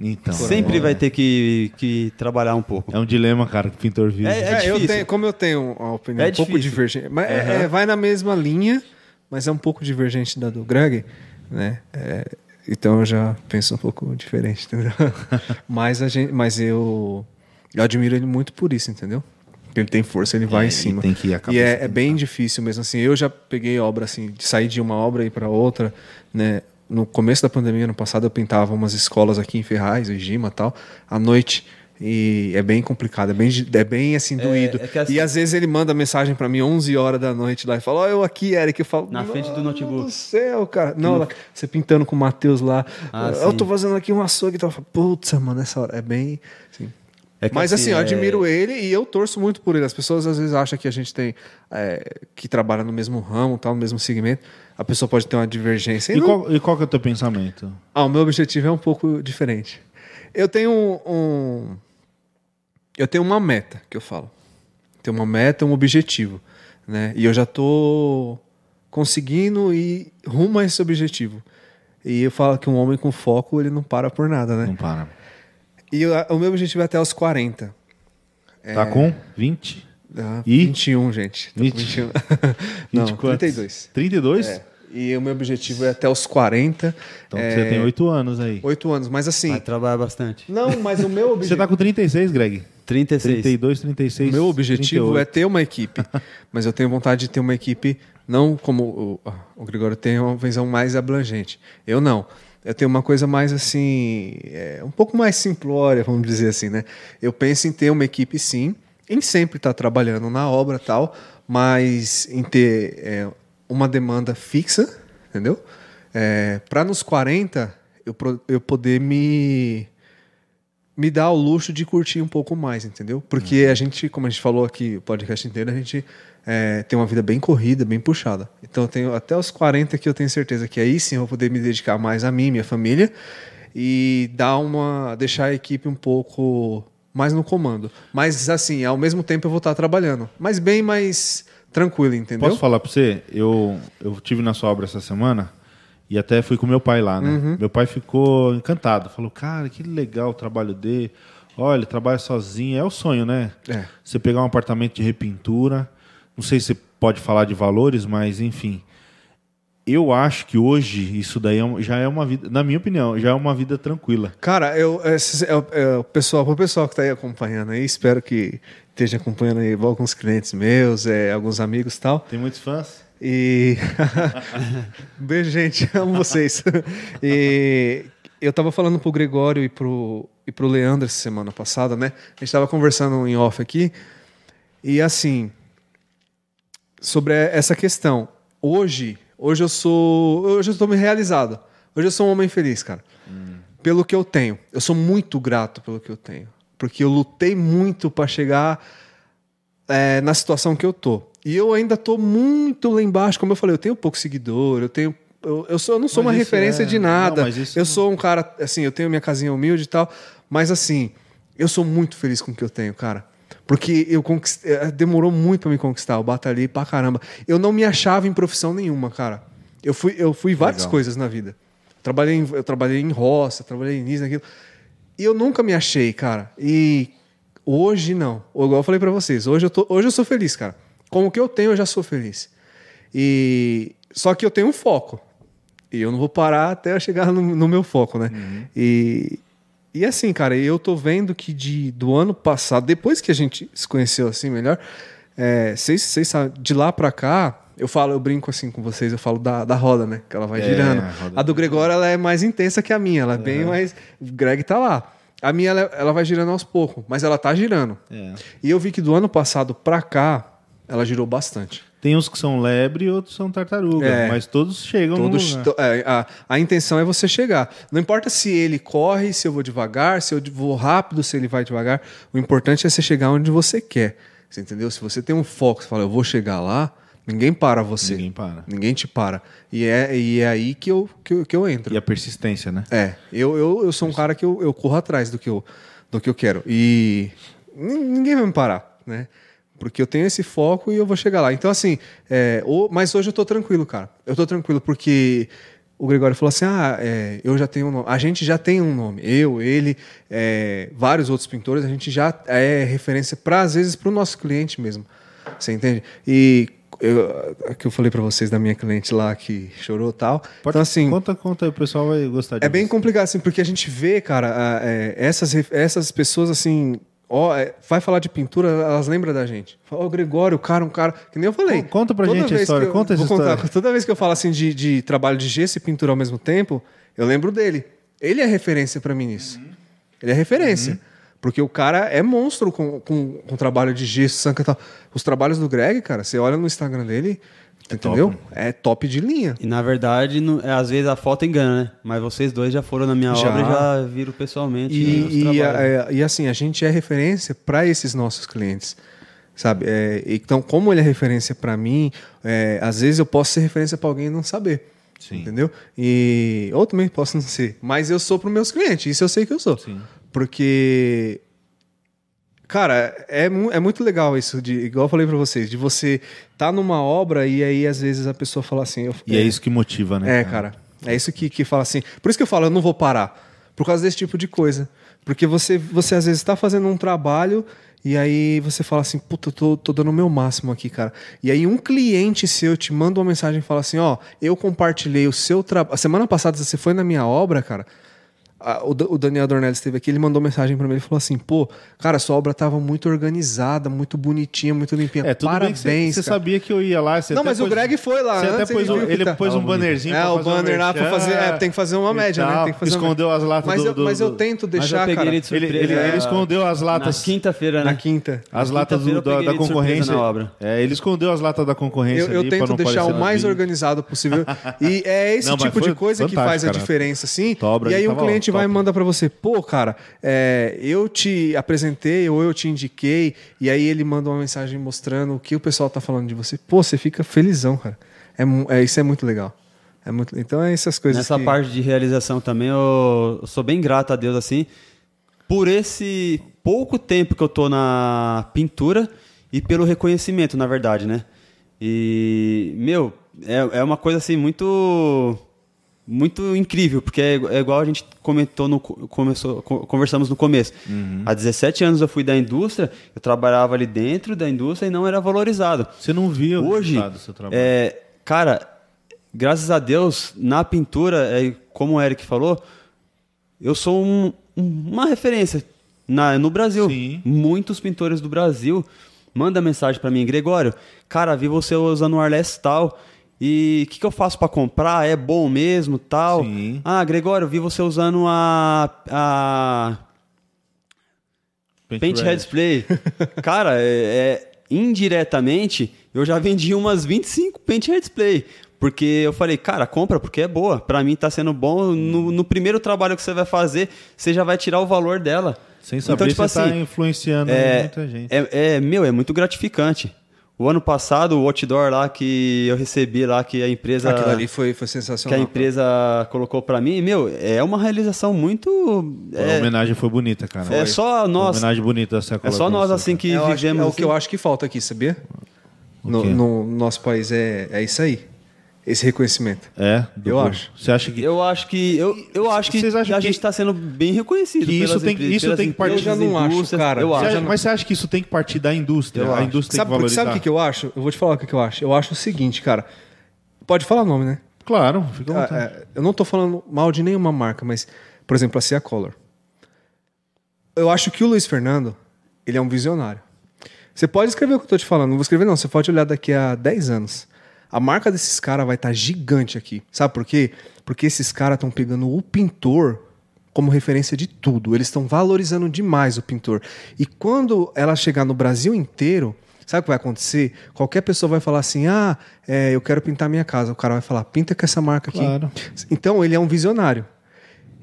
Então, sempre é. vai ter que, que trabalhar um pouco. É um dilema, cara, que o pintor vive. É, é, eu tenho, como eu tenho uma opinião é um pouco divergente, mas uhum. vai na mesma linha, mas é um pouco divergente da do Greg, né? Então eu já penso um pouco diferente, entendeu? mas, a gente, mas eu, eu admiro ele muito por isso, entendeu? ele tem força, ele vai é, em cima. Tem que ir e é, é, bem difícil mesmo assim. Eu já peguei obra assim, de sair de uma obra e para outra, né? No começo da pandemia, no passado, eu pintava umas escolas aqui em Ferraz, em Gima, tal, à noite. E é bem complicado, é bem, é bem assim, é, doído. É, é assim, e às vezes ele manda mensagem para mim 11 horas da noite lá e fala: Ó, oh, eu aqui, Eric. Eu falo: Na frente do notebook. do céu, cara. Não, lá, você pintando com o Matheus lá. Ah, eu sim. tô fazendo aqui um açougue e tal. Putz, mano, essa hora. É bem. Assim, é Mas assim, assim eu é admiro ele e eu torço muito por ele. As pessoas às vezes acham que a gente tem é, que trabalha no mesmo ramo, tal, no mesmo segmento. A pessoa pode ter uma divergência. E, e, qual, e qual que é o teu pensamento? Ah, o meu objetivo é um pouco diferente. Eu tenho um, um eu tenho uma meta que eu falo. Tenho uma meta, um objetivo, né? E eu já tô conseguindo ir rumo a esse objetivo. E eu falo que um homem com foco, ele não para por nada, né? Não para. E o, o meu objetivo é até os 40. Tá é... com 20? Ah, e? 21, gente. Tô 20. 21. Não, 32. 32? É. E o meu objetivo é até os 40. Então é... você tem 8 anos aí. 8 anos, mas assim. Vai trabalhar bastante. Não, mas o meu objetivo. você tá com 36, Greg? 36. 32, 36. O meu objetivo 38. é ter uma equipe. mas eu tenho vontade de ter uma equipe, não como o, o Gregório tem uma visão mais abrangente. Eu não eu tenho uma coisa mais assim, é, um pouco mais simplória, vamos dizer assim, né? Eu penso em ter uma equipe sim, em sempre estar tá trabalhando na obra tal, mas em ter é, uma demanda fixa, entendeu? É, para nos 40 eu, eu poder me me dar o luxo de curtir um pouco mais, entendeu? Porque uhum. a gente, como a gente falou aqui o podcast inteiro, a gente é, tem uma vida bem corrida, bem puxada. Então eu tenho até os 40 que eu tenho certeza que aí sim eu vou poder me dedicar mais a mim, minha família e dar uma deixar a equipe um pouco mais no comando. Mas assim, ao mesmo tempo eu vou estar trabalhando, mas bem mais tranquilo, entendeu? Posso falar para você? Eu eu tive na sua obra essa semana e até fui com meu pai lá, né? Uhum. Meu pai ficou encantado, falou: "Cara, que legal o trabalho dele. Olha, ele trabalha sozinho, é o sonho, né? É. Você pegar um apartamento de repintura, não sei se pode falar de valores, mas enfim. Eu acho que hoje isso daí é já é uma vida, na minha opinião, já é uma vida tranquila. Cara, eu, é, é, é, o pessoal, pro pessoal que está aí acompanhando aí, espero que esteja acompanhando aí alguns clientes meus, é, alguns amigos e tal. Tem muitos fãs? E. Beijo, gente. Amo vocês. e eu estava falando pro Gregório e pro, e pro Leandro essa semana passada, né? A gente estava conversando em off aqui. E assim, sobre essa questão. Hoje, hoje eu sou, hoje eu estou me realizado. Hoje eu sou um homem feliz, cara. Hum. Pelo que eu tenho. Eu sou muito grato pelo que eu tenho, porque eu lutei muito para chegar é, na situação que eu tô. E eu ainda tô muito lá embaixo, como eu falei, eu tenho pouco seguidor, eu tenho eu, eu, sou, eu não sou mas uma referência é... de nada. Não, eu sou um cara, assim, eu tenho minha casinha humilde e tal, mas assim, eu sou muito feliz com o que eu tenho, cara. Porque eu conquistei, eh, demorou muito para me conquistar, eu batalhei pra caramba. Eu não me achava em profissão nenhuma, cara. Eu fui, eu fui várias Legal. coisas na vida. Eu trabalhei, em, eu trabalhei em roça, trabalhei nisso, naquilo. E eu nunca me achei, cara. E hoje não. Igual eu falei para vocês, hoje eu, tô, hoje eu sou feliz, cara. Com o que eu tenho, eu já sou feliz. E só que eu tenho um foco. E eu não vou parar até eu chegar no, no meu foco, né? Uhum. E, e assim, cara, eu tô vendo que de, do ano passado, depois que a gente se conheceu assim melhor, é, vocês, vocês sabem, de lá pra cá, eu falo, eu brinco assim com vocês, eu falo da, da roda, né? Que ela vai é, girando. A, a, do Gregório ela é mais intensa que a minha, ela é bem mais. O Greg tá lá. A minha, ela, ela vai girando aos poucos, mas ela tá girando. É. E eu vi que do ano passado pra cá, ela girou bastante. Tem uns que são lebre e outros são tartaruga, É. mas todos chegam Todos, no lugar. é, a, a intenção é você chegar. Não importa se ele corre, se eu vou devagar, se eu vou rápido, se ele vai devagar. O importante é você chegar onde você quer. Você entendeu? Se você tem um foco, você fala, eu vou chegar lá, ninguém para você. Ninguém para. Ninguém te para. E é, e é aí que eu, que eu, que eu entro. E a persistência, né? É, eu, eu, eu sou um cara que eu, eu corro atrás do que eu, do que eu quero. E nin- ninguém vai me parar, né? Porque eu tenho esse foco e eu vou chegar lá. Então, assim, é, o- mas hoje eu tô tranquilo, cara. Eu tô tranquilo porque o Gregório falou assim: ah, é, eu já tenho um nome. A gente já tem um nome. Eu, ele, é, vários outros pintores, a gente já é referência para, às vezes, para o nosso cliente mesmo. Você entende? E eu, é que eu falei para vocês da minha cliente lá que chorou e tal. então, assim, Conta, conta o pessoal vai gostar disso. é bem complicado, assim, porque a gente vê, cara, a- é, essas, essas pessoas, assim, ó, é, vai falar de pintura, elas lembram da gente. Fala, Ó, Gregório, o cara, um cara. Que nem eu falei. Con- conta pra Toda gente a história, eu- conta essa contar. história. Toda vez que eu falo, assim, de, de trabalho de gesso e pintura ao mesmo tempo, eu lembro dele. Ele é referência pra mim nisso. Ele é referência. Porque o cara é monstro com, com, com trabalho de gesso, sanca e tal. Os trabalhos do Greg, cara, você olha no Instagram dele, entendeu? É top de linha. E na verdade, não- é, às vezes a foto engana, né? Mas vocês dois já foram na minha Já. obra e já viram pessoalmente os E, e, trabalhos. é, e assim, a gente é referência para esses nossos clientes. Sabe? É, então, como ele é referência para mim, é, às vezes eu posso ser referência para alguém e não saber. Sim. Entendeu? E ou também posso não ser. Mas eu sou para meus clientes, isso eu sei que eu sou. Sim. Porque. Cara, é, mu- é muito legal isso, de, igual eu falei para vocês, de você tá numa obra e aí às vezes a pessoa fala assim. eu- E é isso que motiva, né? é, cara. É isso que, que fala assim. Por isso que eu falo, eu não vou parar. Por causa desse tipo de coisa. Porque você, você às vezes está fazendo um trabalho e aí você fala assim, puta, eu tô, tô dando o meu máximo aqui, cara. E aí um cliente seu te manda uma mensagem e fala assim, ó, eu compartilhei o seu trabalho. A semana passada você foi na minha obra, cara. A- o, o Daniel Dornelles esteve aqui, ele mandou mensagem pra mim, ele falou assim, pô, cara, sua obra tava muito organizada, muito bonitinha, muito limpinha. É, tudo Parabéns, bem que você, sabia que eu ia lá. Você Não, mas o pôs- Greg foi lá. Você até pôs que ele tá- pôs um bannerzinho É, pra o banner lá pra merchan fazer. É, tem que fazer uma média, né? tal. Tem que fazer uma- Escondeu as latas mas do, eu, do- mas eu tento Mas eu deixar, peguei cara. ele de Ele, ele, ele escondeu as latas Na quinta-feira, né? Na quinta. As latas do- eu da, da ele concorrência. na obra. É, ele escondeu as latas da concorrência. Eu, eu tento deixar o mais organizado possível. E é esse tipo de coisa que faz a diferença, assim. E aí o tava cliente vai e manda pra você, pô, cara, é, eu te apresentei ou eu te indiquei, e aí ele manda uma mensagem mostrando o que o pessoal tá falando de você. Pô, você fica felizão, cara. É, é, isso é muito legal. É muito, então é essas coisas Nessa que... parte de realização também, eu, eu sou bem grato a Deus, assim, por esse pouco tempo que eu tô na pintura e pelo reconhecimento, na verdade, né? E, meu, é, é uma coisa, assim, muito muito incrível, porque é, é igual a gente comentou no co- começou, co- conversamos no começo. Há 17 anos eu fui da indústria, eu trabalhava ali dentro da indústria e não era valorizado. Você não via o Hoje, do seu trabalho. é, cara, graças a Deus, na pintura, é, como o Eric falou, eu sou um- um- uma referência na, no Brasil. Sim. Muitos pintores do Brasil mandam mensagem pra mim, Gregório, cara, vi você usando o Arless tal. E o que, que eu faço pra comprar? É bom mesmo, tal? Sim. Ah, Gregório, vi você usando a, a Paint Paint Red. Display. Cara, é, é, indiretamente, eu já vendi umas 25 Paint Head Display. Porque eu falei, cara, compra porque é boa. Pra mim tá sendo bom. No, no primeiro trabalho que você vai fazer, você já vai tirar o valor dela. Sem saber então, tipo você assim, tá influenciando é, muita gente. é, é, meu, é muito gratificante. O ano passado, o outdoor lá que eu recebi lá, que a empresa Aquilo ali foi, foi que sensacional. a empresa colocou pra mim, meu, é uma realização muito. A É, homenagem foi bonita, cara. é só Uma nós. homenagem bonita da século É só nós assim que Eu acho que vivemos. é o assim. que eu acho que falta aqui, sabia? No, no nosso país é, é isso aí. Esse reconhecimento. É, do- Eu acho. Você acha que Eu acho que eu, eu acho que Vocês acham a que- gente está sendo bem reconhecido. que isso pelas tem- empresas- isso tem que partir- Eu já não acho, cara. Eu Você acho. acha- mas você acha que isso tem que partir da indústria? Eu a acho. indústria Sabe, tem que valorizar? sabe o que, que eu acho? Eu vou te falar o que, que eu acho. Eu acho o seguinte, cara. Pode falar o nome, né? Claro, fica à Ah, vontade. é, eu não tô falando mal de nenhuma marca, mas, por exemplo, a Cia Color. Eu acho que o Luiz Fernando, ele é um visionário. Você pode escrever o que eu tô te falando. Não vou escrever, não. Você pode olhar daqui a 10 anos. A marca desses caras vai estar gigante aqui. Sabe por quê? Porque esses caras estão pegando o pintor como referência de tudo. Eles estão valorizando demais o pintor. E quando ela chegar no Brasil inteiro, sabe o que vai acontecer? Qualquer pessoa vai falar assim: ah, é, eu quero pintar minha casa. O cara vai falar: pinta com essa marca aqui. Claro. Então ele é um visionário.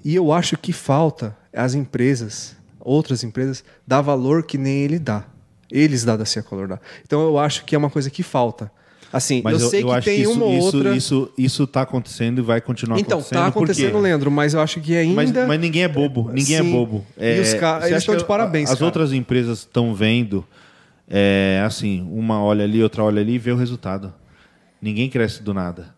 E eu acho que falta as empresas, outras empresas, dar valor que nem ele dá. Eles dá da Cia Color dá. Então eu acho que é uma coisa que falta. Assim, Mas eu sei que acho tem isso, uma isso, outra. Isso, isso tá acontecendo e vai continuar então, acontecendo. tá por quê? acontecendo, Leandro, mas eu acho que ainda. Mas, mas ninguém é bobo, ninguém Sim. é bobo. E os É, ca- você eles acha estão que de parabéns, As cara. outras empresas estão vendo, é, assim, uma olha ali, outra olha ali e vê o resultado. Ninguém cresce do nada.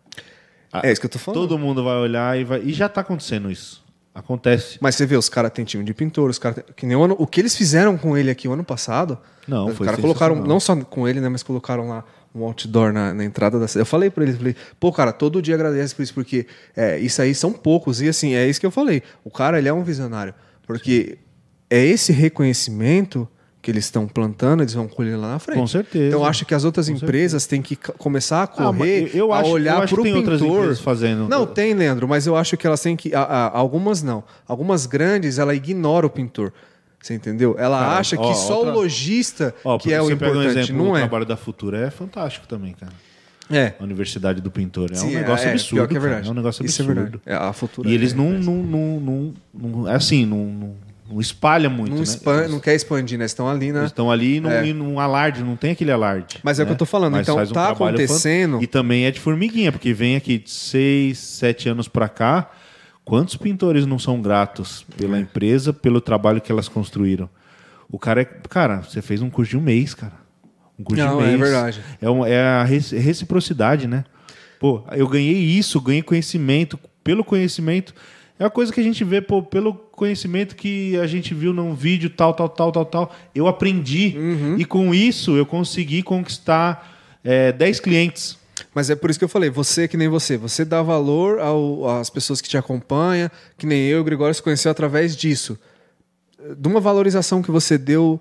É isso que eu tô falando. Todo mundo vai olhar e vai. E já tá acontecendo isso. Acontece. Mas você vê, os caras têm time de pintor, os caras. Que nem o, ano, o que eles fizeram com ele aqui o ano passado. Não, os foi caras colocaram, não só com ele, né? Mas colocaram lá um outdoor na, na entrada da cidade. Eu falei pra eles, falei, pô, cara, todo dia agradece por isso, porque é, isso aí são poucos. E assim, é isso que eu falei. O cara, ele é um visionário. Porque é esse reconhecimento que eles estão plantando, eles vão colher lá na frente. Com certeza. Então eu acho que as outras Com empresas têm que começar a Ah, correr, eu- eu a acho- olhar tem outras pintor. fazendo. Não, tem, Leandro, mas eu acho que elas têm que. a- a- algumas não. Algumas grandes, ela ignora o pintor. Você entendeu? Ela Cara, acha que ó, só outra- o lojista que é o pega um importante, exemplo, não o é? trabalho da Futura é fantástico também, cara. É. A Universidade do Pintor. É Sim, um negócio é, absurdo. que é. É um negócio Isso absurdo. é verdade. É, a futura E eles é- não, não, não, não, é assim, não, não, não espalha muito, não, né? não quer expandir, né? Estão ali. Eles estão ali e não, É. não alarde, não tem aquele alarde. Mas é o né? que eu tô falando, Mas então faz um tá acontecendo- E também é de formiguinha, porque vem aqui de seis, sete anos pra cá, quantos pintores não são gratos pela É. empresa, pelo trabalho que elas construíram? O cara é. Cara, você fez um curso de um mês, cara. Um curso Não, de um é mês. verdade. É, um- é a reci- reciprocidade, né? Pô, eu ganhei isso, ganhei conhecimento. Pelo conhecimento. É uma coisa que a gente vê, pô, pelo conhecimento que a gente viu num vídeo, tal, tal, tal, tal, tal. Eu aprendi. Uhum. E com isso eu consegui conquistar é, 10 clientes. Mas é por isso que eu falei, você que nem você, você dá valor ao- às pessoas que te acompanham, que nem eu, o Gregório se conheceu através disso. De uma valorização que você deu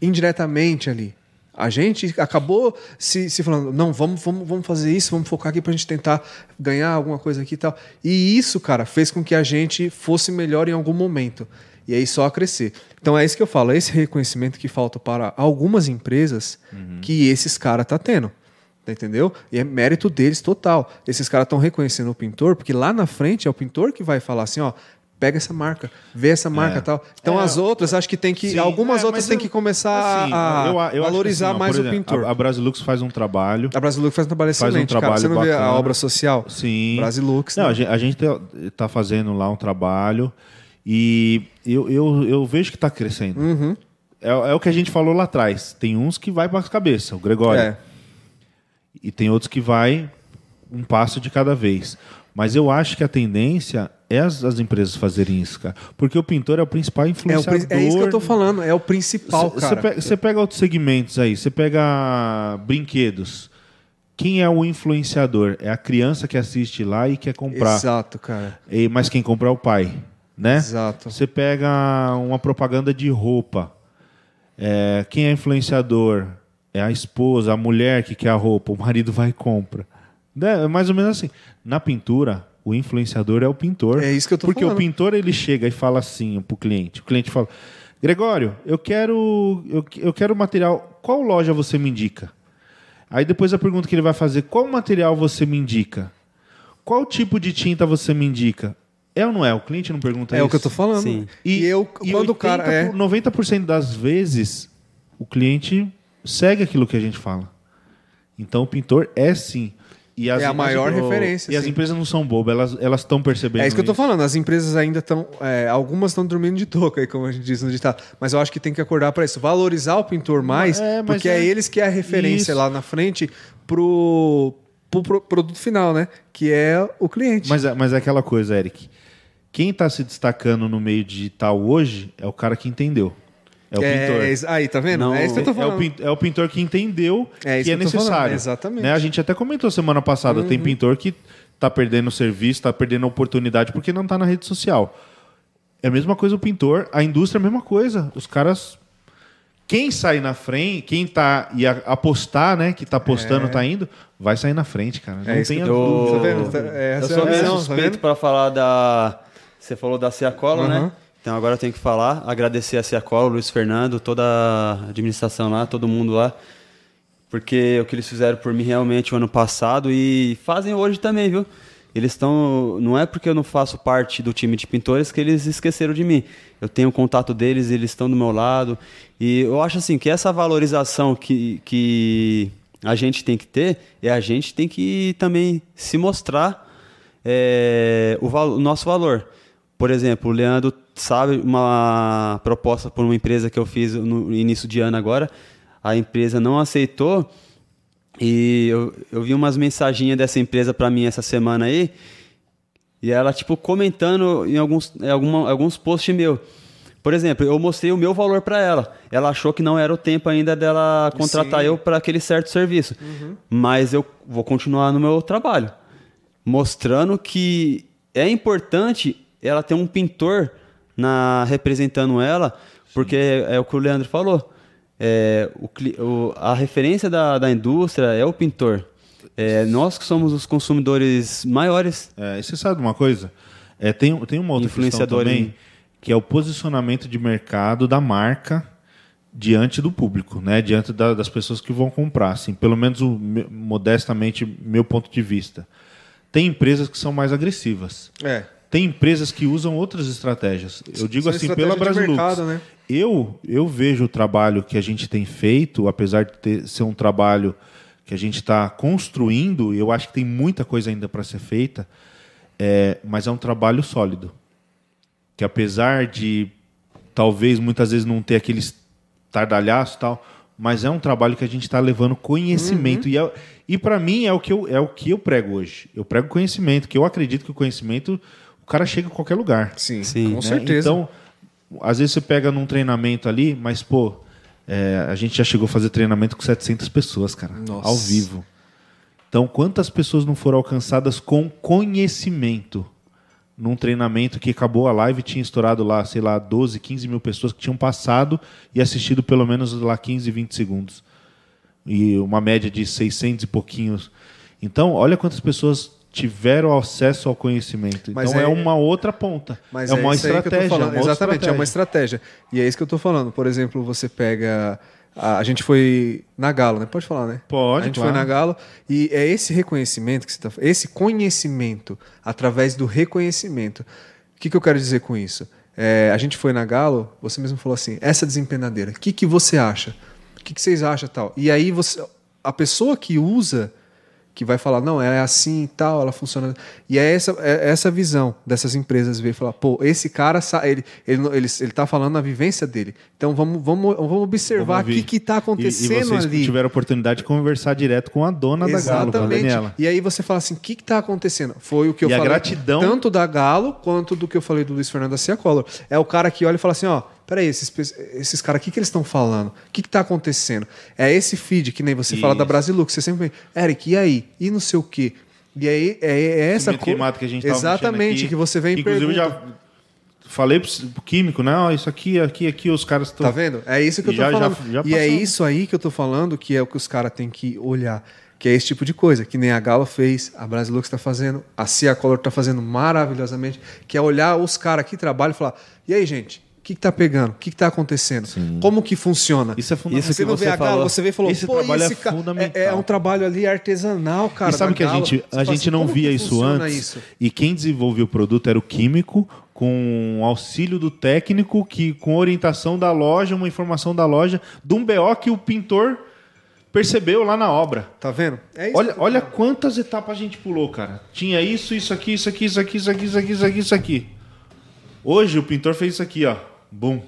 indiretamente ali. A gente acabou se, se falando, não, vamos, vamos, vamos fazer isso, vamos focar aqui pra gente tentar ganhar alguma coisa aqui e tal. E isso, cara, fez com que a gente fosse melhor em algum momento. E aí só a crescer. Então é isso que eu falo, é esse reconhecimento que falta para algumas empresas que esses caras tá tendo. Tá Entendeu? E é mérito deles total. Esses caras estão reconhecendo o pintor, porque lá na frente é o pintor que vai falar assim, ó, pega essa marca, vê essa marca É. e tal. Então É, as outras, acho que tem que. Sim, algumas é, outras têm eu- que começar assim, a eu- eu que valorizar assim, mais por o exemplo, pintor. A, a Brasilux faz um trabalho. A Brasilux faz um trabalho Faz um excelente, cara. trabalho Você não vê a obra social? Sim. Brasilux, Não, né? a gente, a gente tá, tá fazendo lá um trabalho e eu, eu, eu vejo que está crescendo. Uhum. É, é o que a gente falou lá atrás. Tem uns que vai para a cabeça, o Gregório. É. E tem outros que vai um passo de cada vez. Mas eu acho que a tendência é as, as empresas fazerem isso, cara. Porque o pintor é o principal É, o influenciador. é isso que eu tô falando, é o principal, Você cara. pega, cê pega outros segmentos aí, você pega brinquedos. Quem é o influenciador? É a criança que assiste lá e quer comprar. Exato, cara. E- mas quem compra é o pai, né? Exato. Você pega uma propaganda de roupa. É, quem é influenciador? É a esposa, a mulher que quer a roupa. O marido vai e compra. Né? É mais ou menos assim. Na pintura, o influenciador é o pintor. É isso que eu tô Porque falando. o pintor ele chega e fala assim pro cliente. O cliente fala: Gregório, eu quero, eu, eu quero material. Qual loja você me indica? Aí depois a pergunta que ele vai fazer: qual material você me indica? Qual tipo de tinta você me indica? É ou não é? O cliente não pergunta É isso. o que eu tô falando. Sim. E, eu, quando o cara. 80 É, por- 90% das vezes, o cliente segue aquilo que a gente fala. Então o pintor é sim. E as, É a maior as- referência, E as sim. empresas não são bobas, elas estão percebendo. É isso que eu tô falando. As empresas ainda estão. algumas estão dormindo de touca, aí, como a gente diz no ditado. Mas eu acho que tem que acordar para isso. Valorizar o pintor mais, É, porque é... é- eles que é a referência Isso. lá na frente pro, pro pro produto final, né? Que é o cliente. Mas, é- mas é aquela coisa, Eric. Quem está se destacando no meio digital hoje é o cara que entendeu. É o pintor. é, Aí, tá vendo? Não, é isso que eu tô É o, falando. pin- é o pintor que entendeu É que é que eu tô falando, necessário. exatamente. Né? A gente até comentou semana passada, Uhum. tem pintor que tá perdendo serviço, tá perdendo oportunidade porque não tá na rede social. É a mesma coisa o pintor, a indústria é a mesma coisa. Os caras quem sai na frente, quem tá e a- apostar, né, que tá apostando, tá indo, vai sair na frente, cara. Não É tenha eu- dúvida. Tá vendo? Tá- é, eu sou é meio tá suspeito vendo? para falar da. Você falou da Ciacola, Uhum. né? Então agora eu tenho que falar, agradecer a Ciacola, Luiz Fernando, toda a administração lá, todo mundo lá, porque o que eles fizeram por mim realmente o ano passado e fazem hoje também, viu? Eles estão. Não é porque eu não faço parte do time de pintores que eles esqueceram de mim. Eu tenho contato deles, eles estão do meu lado. E eu acho assim que essa valorização que, que a gente tem que ter é a gente tem que também se mostrar é, o, o nosso valor. Por exemplo, o Leandro sabe uma proposta por uma empresa que eu fiz no início de ano agora. A empresa não aceitou e eu, eu vi umas mensaginhas dessa empresa para mim essa semana aí. E ela, tipo, comentando em alguns, em alguma, alguns posts meu. Por exemplo, eu mostrei o meu valor para ela. Ela achou que não era o tempo ainda dela contratar Sim. eu para aquele certo serviço. Uhum. Mas eu vou continuar no meu trabalho. Mostrando que é importante ela ter um pintor na representando ela, porque é, é o que o Leandro falou é, o, o, a referência da, da indústria é o pintor. É, nós que somos os consumidores maiores. É, e você sabe uma coisa? É, tem, tem uma outra questão também, em... que é o posicionamento de mercado da marca diante do público, né? diante da, das pessoas que vão comprar. Assim, pelo menos, o, modestamente, meu ponto de vista. Tem empresas que são mais agressivas. É. Tem empresas que usam outras estratégias. Eu digo assim, pela Brasilux. Né? eu, eu vejo o trabalho que a gente tem feito, apesar de ter, ser um trabalho que a gente está construindo, eu acho que tem muita coisa ainda para ser feita, é, mas é um trabalho sólido. Que apesar de talvez muitas vezes não ter aqueles tardalhaços e tal, mas é um trabalho que a gente está levando conhecimento. Uhum. E, é, e para mim é o, que eu, é o que eu prego hoje. Eu prego conhecimento, que eu acredito que o conhecimento, cara chega a qualquer lugar. Sim, Sim. com né? certeza. Então, às vezes você pega num treinamento ali, mas, pô, é, a gente já chegou a fazer treinamento com 700 pessoas, cara, Nossa. ao vivo. Então, quantas pessoas não foram alcançadas com conhecimento? Num treinamento que acabou a live, tinha estourado lá, sei lá, 12, 15 mil pessoas que tinham passado e assistido pelo menos lá 15, 20 segundos. E uma média de 600 e pouquinhos. Então, olha quantas pessoas tiveram acesso ao conhecimento. Mas então é, é, uma outra ponta. Mas é, uma estratégia. É uma Exatamente, estratégia. é uma estratégia. E é isso que eu estou falando. Por exemplo, você pega. A, a, gente foi na Galo, né? Pode falar, né? Pode. A gente claro. foi na Galo e é esse reconhecimento que você está esse conhecimento através do reconhecimento. O que, que eu quero dizer com isso? É, a gente foi na Galo, você mesmo falou assim, essa desempenadeira, o que, que você acha? O que, que vocês acham tal? E aí você, a pessoa que usa que vai falar, não, é assim e tal, ela funciona. E é essa, é essa visão dessas empresas ver e falar, pô, esse cara, ele, ele, ele, ele tá falando a vivência dele. Então vamos, vamos, vamos observar o que está acontecendo e, e vocês ali. tiveram a oportunidade de conversar direto com a dona Exatamente. da Galo, com a Daniela. E aí você fala assim, o que está acontecendo? Foi o que eu e falei. A gratidão... Tanto da Galo quanto do que eu falei do Luiz Fernando da Cia Collor. É o cara que olha e fala assim, ó, peraí, esses, esses caras, o que, que eles estão falando? O que está acontecendo? É esse feed, que nem você Isso. fala da Brasilux, você sempre Eric, e aí? E não sei o quê? E aí é, é essa coisa. que a gente Exatamente, aqui, que você vem Inclusive, já falei pro químico, né? Isso aqui, aqui, aqui, os caras estão. Tá vendo? É isso que eu tô já, falando. Já, já e é isso aí que eu tô falando que é o que os caras têm que olhar. Que é esse tipo de coisa, que nem a Galo fez, a Brasilux está fazendo, a Cia Color está fazendo maravilhosamente, que é olhar os caras que trabalham e falar: e aí, gente, que está pegando? O que está acontecendo? Sim. Como que funciona? Isso é fundamental. Você não vê a Galo, você vê e falou, esse trabalho esse é fundamental. É, é, um trabalho ali artesanal, cara. E sabe que a gente, a gente assim, não via isso antes? Isso? E quem desenvolvia o produto era o químico, com auxílio do técnico, que com orientação da loja, uma informação da loja, de um BO que o pintor percebeu lá na obra. Tá vendo? É olha, olha quantas etapas a gente pulou, cara. Tinha isso, isso aqui, isso aqui, isso aqui, isso aqui, isso aqui, isso aqui, isso aqui. Hoje o pintor fez isso aqui, ó. Bum.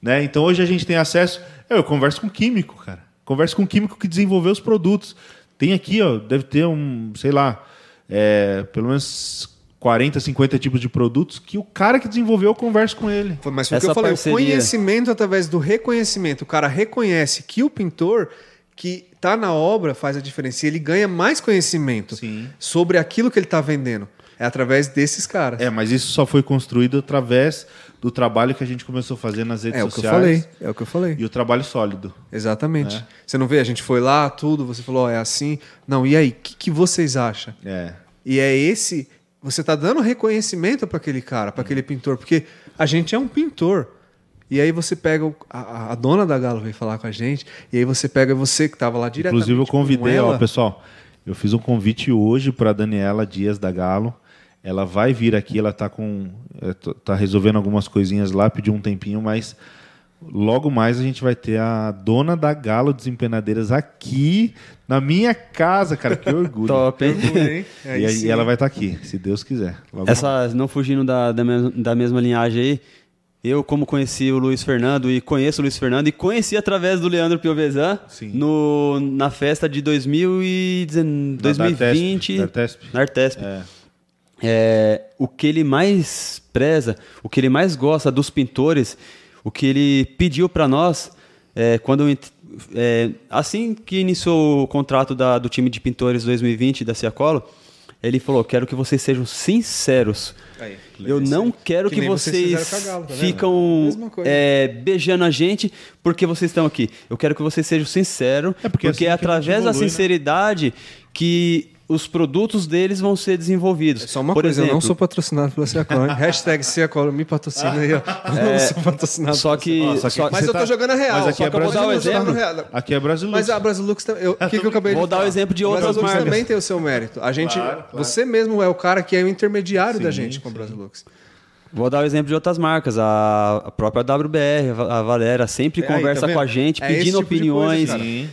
Né? Então hoje a gente tem acesso. Eu converso com químico, cara. Converso com químico que desenvolveu os produtos. Tem aqui, ó, deve ter um, sei lá, é, pelo menos 40, 50 tipos de produtos que o cara que desenvolveu eu converso com ele. Mas foi o que eu falei, parceria... o conhecimento através do reconhecimento. O cara reconhece que o pintor que está na obra faz a diferença. E ele ganha mais conhecimento Sim. sobre aquilo que ele está vendendo. É através desses caras. É, mas isso só foi construído através do trabalho que a gente começou a fazer nas redes é sociais. É o que eu falei. É o que eu falei. E o trabalho sólido. Exatamente. É. Você não vê? A gente foi lá, tudo, você falou, oh, é assim. Não, e aí, o que, que vocês acham? É. E é esse você tá dando reconhecimento para aquele cara, para aquele pintor, porque a gente é um pintor. E aí você pega o, a, a, dona da Galo veio falar com a gente, e aí você pega você que estava lá diretamente. Inclusive eu convidei, ó, pessoal, eu fiz um convite hoje para Daniela Dias da Galo. Ela vai vir aqui, ela tá com é, tá resolvendo algumas coisinhas lá, pediu um tempinho, mas Logo mais a gente vai ter a dona da Galo Desempenadeiras aqui na minha casa, cara. Que orgulho. Top, hein? e aí ela vai estar tá aqui, se Deus quiser. Logo Essa, mais. não fugindo da, da, mesma, da mesma linhagem aí, eu, como conheci o Luiz Fernando e conheço o Luiz Fernando e conheci através do Leandro Piovesan no, na festa de 2019, 2020 da Artesp. na Artesp. É. É, o que ele mais preza, o que ele mais gosta dos pintores o que ele pediu para nós é, quando é, assim que iniciou o contrato da, do time de pintores 2020 da Ciacolo, ele falou: quero que vocês sejam sinceros. Aí, eu não quero que, que vocês, vocês Galo, tá ficam é, beijando a gente porque vocês estão aqui. Eu quero que vocês sejam sinceros, é porque, porque assim é através evolui, da né? sinceridade né? que os produtos deles vão ser desenvolvidos. É só uma Por coisa, exemplo, eu não sou patrocinado pela Ciacola. Hashtag Ciacola me patrocina aí, ó. É, não sou patrocinado. Só que, só que mas eu tô tá... jogando a real. Mas aqui é Brasil, o exemplo. Aqui é Brasilux. Mas a Brasilux, o que, que eu acabei Vou de dar o exemplo de outras Brasilux marcas. também tem o seu mérito. A gente, claro, claro. você mesmo é o cara que é o intermediário sim, da gente com a Brasilux. Vou dar o exemplo de outras marcas. A própria WBR, a Valera, sempre é conversa aí, tá com a gente, é pedindo tipo opiniões. Coisa,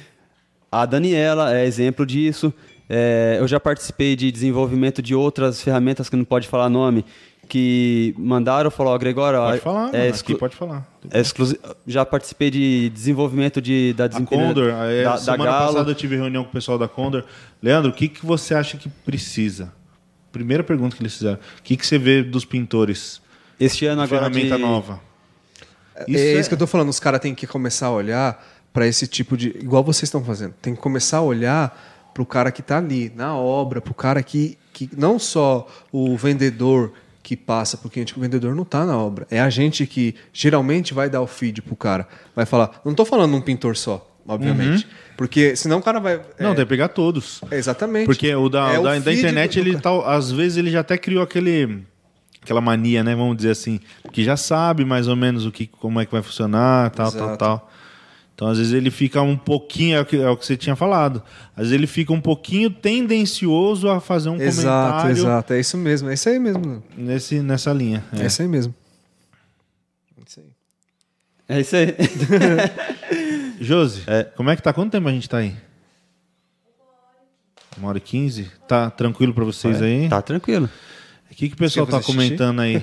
a Daniela é exemplo disso. É, eu já participei de desenvolvimento de outras ferramentas que não pode falar nome, que mandaram, falou, oh, Gregório... Pode falar, é exclu... aqui pode falar. É exclusi... Já participei de desenvolvimento de, da desempenho... A Condor, é, da, semana da passada eu tive reunião com o pessoal da Condor. Leandro, o que, que você acha que precisa? Primeira pergunta que eles fizeram. O que, que você vê dos pintores? Este ano agora ferramenta de... nova. Isso é, é isso que eu estou falando. Os caras têm que começar a olhar para esse tipo de... Igual vocês estão fazendo. Tem que começar a olhar para o cara que está ali na obra, para o cara que, que não só o vendedor que passa para o cliente, o vendedor não está na obra. É a gente que geralmente vai dar o feed para o cara. Vai falar, não estou falando um pintor só, obviamente. Uhum. Porque senão o cara vai. Não, é... tem que pegar todos. É exatamente. Porque o da, é o da, da, internet, ele tá, às vezes ele já até criou aquele. Aquela mania, né? Vamos dizer assim, que já sabe mais ou menos o que, como é que vai funcionar, tal, Exato. tal, tal. Então, às vezes, ele fica um pouquinho, é o, que, é o que você tinha falado, às vezes ele fica um pouquinho tendencioso a fazer um exato, comentário. Exato, exato. É isso mesmo, é isso aí mesmo. Nesse, nessa linha. É, é isso aí mesmo. É isso aí. É isso aí. Josi, é. como é que tá? Quanto tempo a gente tá aí? Uma hora e quinze? Tá tranquilo para vocês é, aí? Tá tranquilo. O que, que o pessoal tá comentando aí?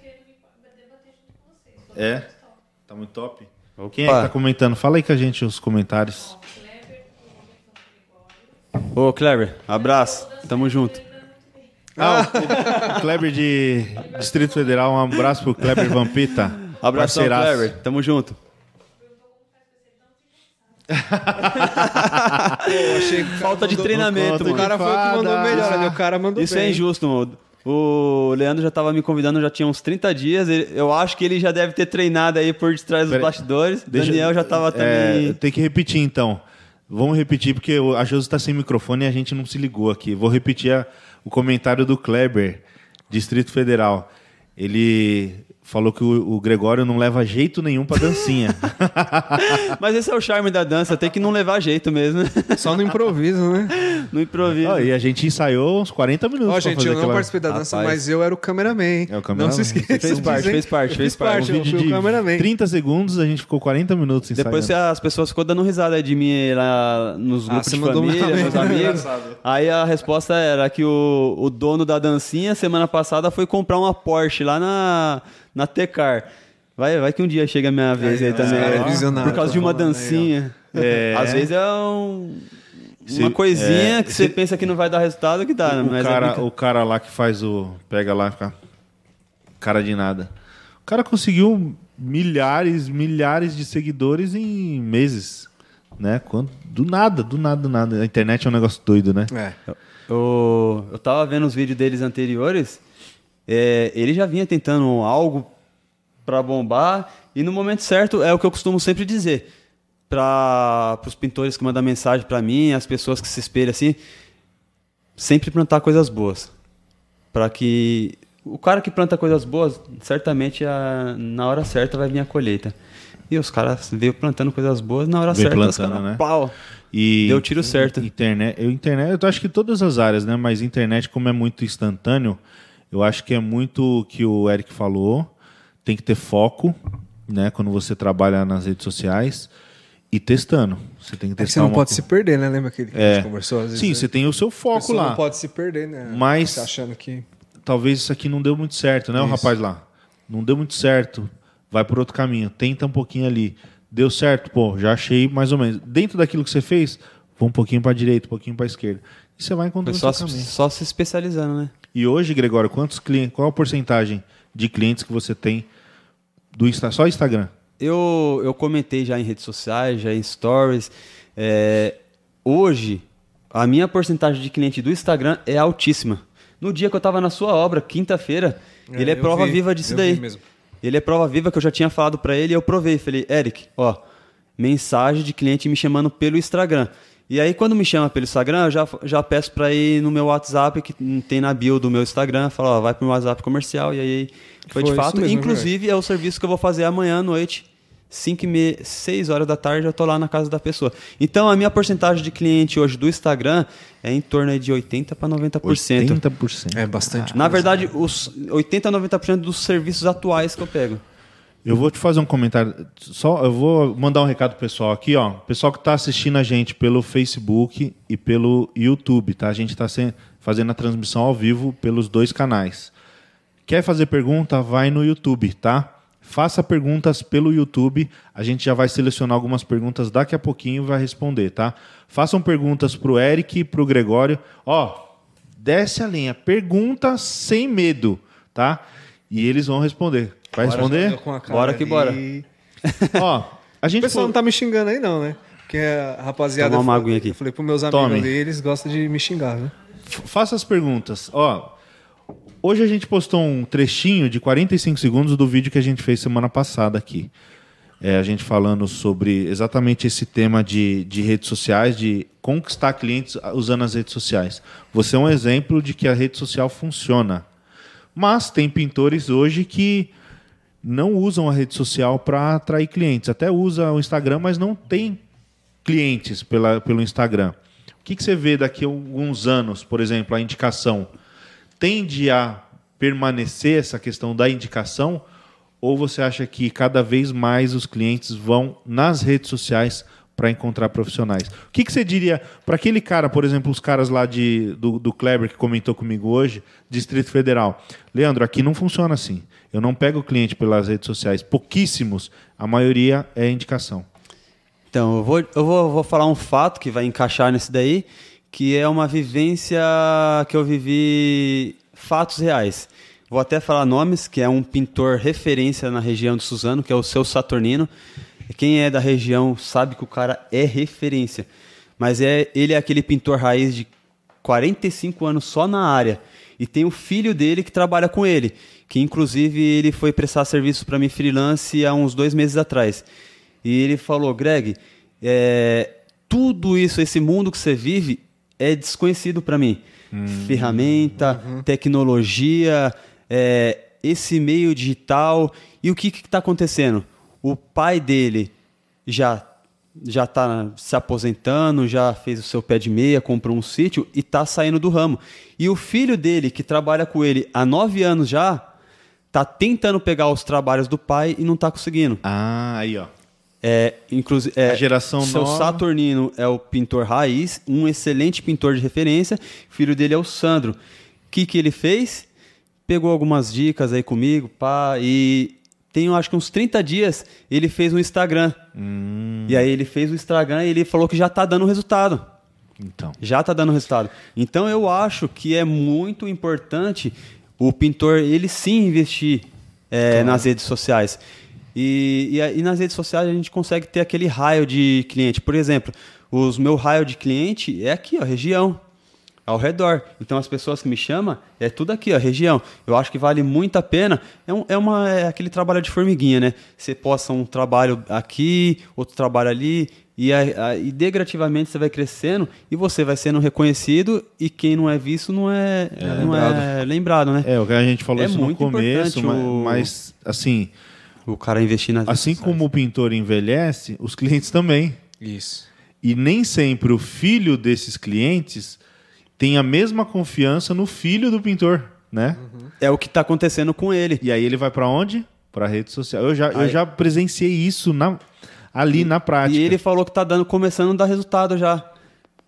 é? Tá muito top? Quem é que tá comentando? Fala aí com a gente os comentários. Ô, Kleber, abraço. Tamo junto. Ah, o Kleber de Distrito Federal, um abraço pro Kleber Vampita. Abraço, Kleber. Tamo junto. achei Falta de treinamento, mano. O cara foi o que mandou melhor, o cara mandou Isso é bem. é injusto, mano. O Leandro já estava me convidando, já tinha uns 30 dias. Eu acho que ele já deve ter treinado aí por detrás dos bastidores. Deixa, Daniel já estava é, também. Tem que repetir então. Vamos repetir, porque a Josi está sem microfone e a gente não se ligou aqui. Vou repetir a, o comentário do Kleber, Distrito Federal. Ele falou que o, o, Gregório não leva jeito nenhum pra dancinha. Mas esse é o charme da dança, tem que não levar jeito mesmo. Só no improviso, né? No improviso. Oh, e a gente ensaiou uns 40 minutos. Ó, oh, gente, eu não aquela... participei da dança, Rapaz. mas eu era o cameraman. É o cameraman. Não se esqueça. Fez parte, fez parte, fez parte. Um vídeo de cameraman. 30 segundos, a gente ficou 40 minutos ensaiando. Depois as pessoas ficou dando risada de mim lá nos ah, grupos ah, de família, meus amigos. Aí a resposta era que o, o dono da dancinha, semana passada, foi comprar uma Porsche lá na na Tecar. Vai, vai que um dia chega a minha vez aí, aí também. É visionário, por causa de uma dancinha. Aí, é. Às vezes é um, uma coisinha é, que você pensa que não vai dar resultado que dá. O, mas é cara, é o cara lá que faz o. Pega lá e fica. Cara de nada. O cara conseguiu milhares, milhares de seguidores em meses. Né? Quando, do nada, do nada, do nada. A internet é um negócio doido, né? É. Eu, eu tava vendo os vídeos deles anteriores é, ele já vinha tentando algo para bombar e no momento certo é o que eu costumo sempre dizer para os pintores que mandam mensagem para mim, as pessoas que se espelham assim, sempre plantar coisas boas. para que o cara que planta coisas boas, certamente a, na hora certa vai vir a colheita. E os caras veio plantando coisas boas na hora Veio certa, plantando, caras, né? pau. E Deu tiro certo. Internet, eu, internet, eu acho que todas as áreas, né? Mas internet, como é muito instantâneo, eu acho que é muito o que o Eric falou. Tem que ter foco, né? Quando você trabalha nas redes sociais e testando. Você tem que É que testar você não pode co- se perder, né? Lembra aquele que a É. gente conversou? Às vezes, Sim, né? você tem o seu A foco lá. não pode se perder, né? Mas- Você achando que... Talvez isso aqui não deu muito certo, né? O Isso. rapaz lá. Não deu muito certo. Vai por outro caminho. Tenta um pouquinho ali. Deu certo? Pô, já achei mais ou menos. Dentro daquilo que você fez, vou um pouquinho para direita, um pouquinho para esquerda. E você vai encontrando o só, seu se- caminho. só se especializando, né? E hoje, Gregório, quantos clientes, qual a porcentagem de clientes que você tem do Insta, só Instagram? Eu, eu comentei já em redes sociais, já em stories. é, hoje, a minha porcentagem de cliente do Instagram é altíssima. No dia que eu estava na sua obra, quinta-feira, É, ele é prova vi, viva disso eu daí. vi mesmo. Ele é prova viva que eu já tinha falado para ele e eu provei. Falei, Eric, ó, mensagem de cliente me chamando pelo Instagram. E aí, quando me chama pelo Instagram, eu já, já peço para ir no meu WhatsApp, que tem na bio do meu Instagram, fala, ó, vai pro meu WhatsApp comercial. E aí, foi, Foi de fato. mesmo, Inclusive, é o serviço que eu vou fazer amanhã à noite. 5 e meia, 6 horas da tarde eu tô lá na casa da pessoa. Então, a minha porcentagem de cliente hoje do Instagram é em torno de 80 para 90%. 80%. É bastante. Na verdade, os 80 a 90% dos serviços atuais que eu pego. Eu vou te fazer um comentário. Só, eu vou mandar um recado pessoal aqui, ó. Pessoal que está assistindo a gente pelo Facebook e pelo YouTube, tá? A gente está fazendo a transmissão ao vivo pelos dois canais. Quer fazer pergunta? Vai no YouTube, tá? Faça perguntas pelo YouTube. A gente já vai selecionar algumas perguntas daqui a pouquinho e vai responder, tá? Façam perguntas pro Eric e pro Gregório. Ó, desce a linha. Pergunta sem medo, tá? E eles vão responder. Vai responder? Bora que bora. Ó, a O gente pessoal falou- não tá me xingando aí, não, né? Porque a rapaziada. Tomar uma eu aguinha aqui. Eu falei pros meus amigos Tome. ali, eles gostam de me xingar, né? Faça as perguntas. Ó, hoje a gente postou um trechinho de 45 segundos do vídeo que a gente fez semana passada aqui. É, a gente falando sobre exatamente esse tema de, de redes sociais, de conquistar clientes usando as redes sociais. Você é um exemplo de que a rede social funciona. Mas tem pintores hoje que não usam a rede social para atrair clientes. Até usa o Instagram, mas não tem clientes pela, pelo Instagram. O que, que você vê daqui a alguns anos, por exemplo, a indicação? Tende a permanecer essa questão da indicação? Ou você acha que cada vez mais os clientes vão nas redes sociais para encontrar profissionais? O que, que você diria para aquele cara, por exemplo, os caras lá de, do, do Kleber que comentou comigo hoje, Distrito Federal? Leandro, aqui não funciona assim. Eu não pego o cliente pelas redes sociais, pouquíssimos, a maioria é indicação. Então, eu vou, eu vou, vou falar um fato que vai encaixar nesse daí, que é uma vivência que eu vivi fatos reais. Vou até falar nomes, que é um pintor referência na região de Suzano, que é o seu Saturnino. Quem é da região sabe que o cara é referência. Mas é, ele é aquele pintor raiz de 45 anos só na área. E tem o filho dele que trabalha com ele, que inclusive ele foi prestar serviço para mim freelance há uns dois meses atrás. E ele falou, Greg, é, tudo isso, esse mundo que você vive, é desconhecido para mim. Ferramenta, tecnologia, é, esse meio digital. E o que está acontecendo? O pai dele já já está se aposentando, já fez o seu pé de meia, comprou um sítio e está saindo do ramo. E o filho dele, que trabalha com ele há nove anos já, está tentando pegar os trabalhos do pai e não está conseguindo. Ah, aí ó. É, inclusive, é, A geração seu nova. Saturnino é o pintor raiz, um excelente pintor de referência. Filho dele é o Sandro. O que, que ele fez? Pegou algumas dicas aí comigo, pá, e tem, acho que uns 30 dias, ele fez um Instagram. Hum. E aí ele fez o Instagram e ele falou que já tá dando resultado. Então. Já tá dando resultado. Então eu acho que é muito importante o pintor, ele sim investir é, nas redes sociais. E, e, aí nas redes sociais a gente consegue ter aquele raio de cliente. Por exemplo, os meu raio de cliente é aqui, ó, região. ao redor. Então as pessoas que me chamam é tudo aqui, a região. Eu acho que vale muito a pena. É, um, é, uma, é aquele trabalho de formiguinha, né? Você posta um trabalho aqui, outro trabalho ali, e, a, a, e degradativamente você vai crescendo e você vai sendo reconhecido e quem não é visto não é, é não lembrado. é lembrado, né? É, o que a gente falou é isso no começo, mas, o... mas assim... O cara investir nas Assim como o pintor envelhece, os clientes também. Isso. E nem sempre o filho desses clientes tem a mesma confiança no filho do pintor, né? Uhum. É o que está acontecendo com ele. E aí ele vai para onde? Para rede social. Eu já, aí... eu já presenciei isso na, ali na prática. E ele falou que tá dando, começando a dar resultado já.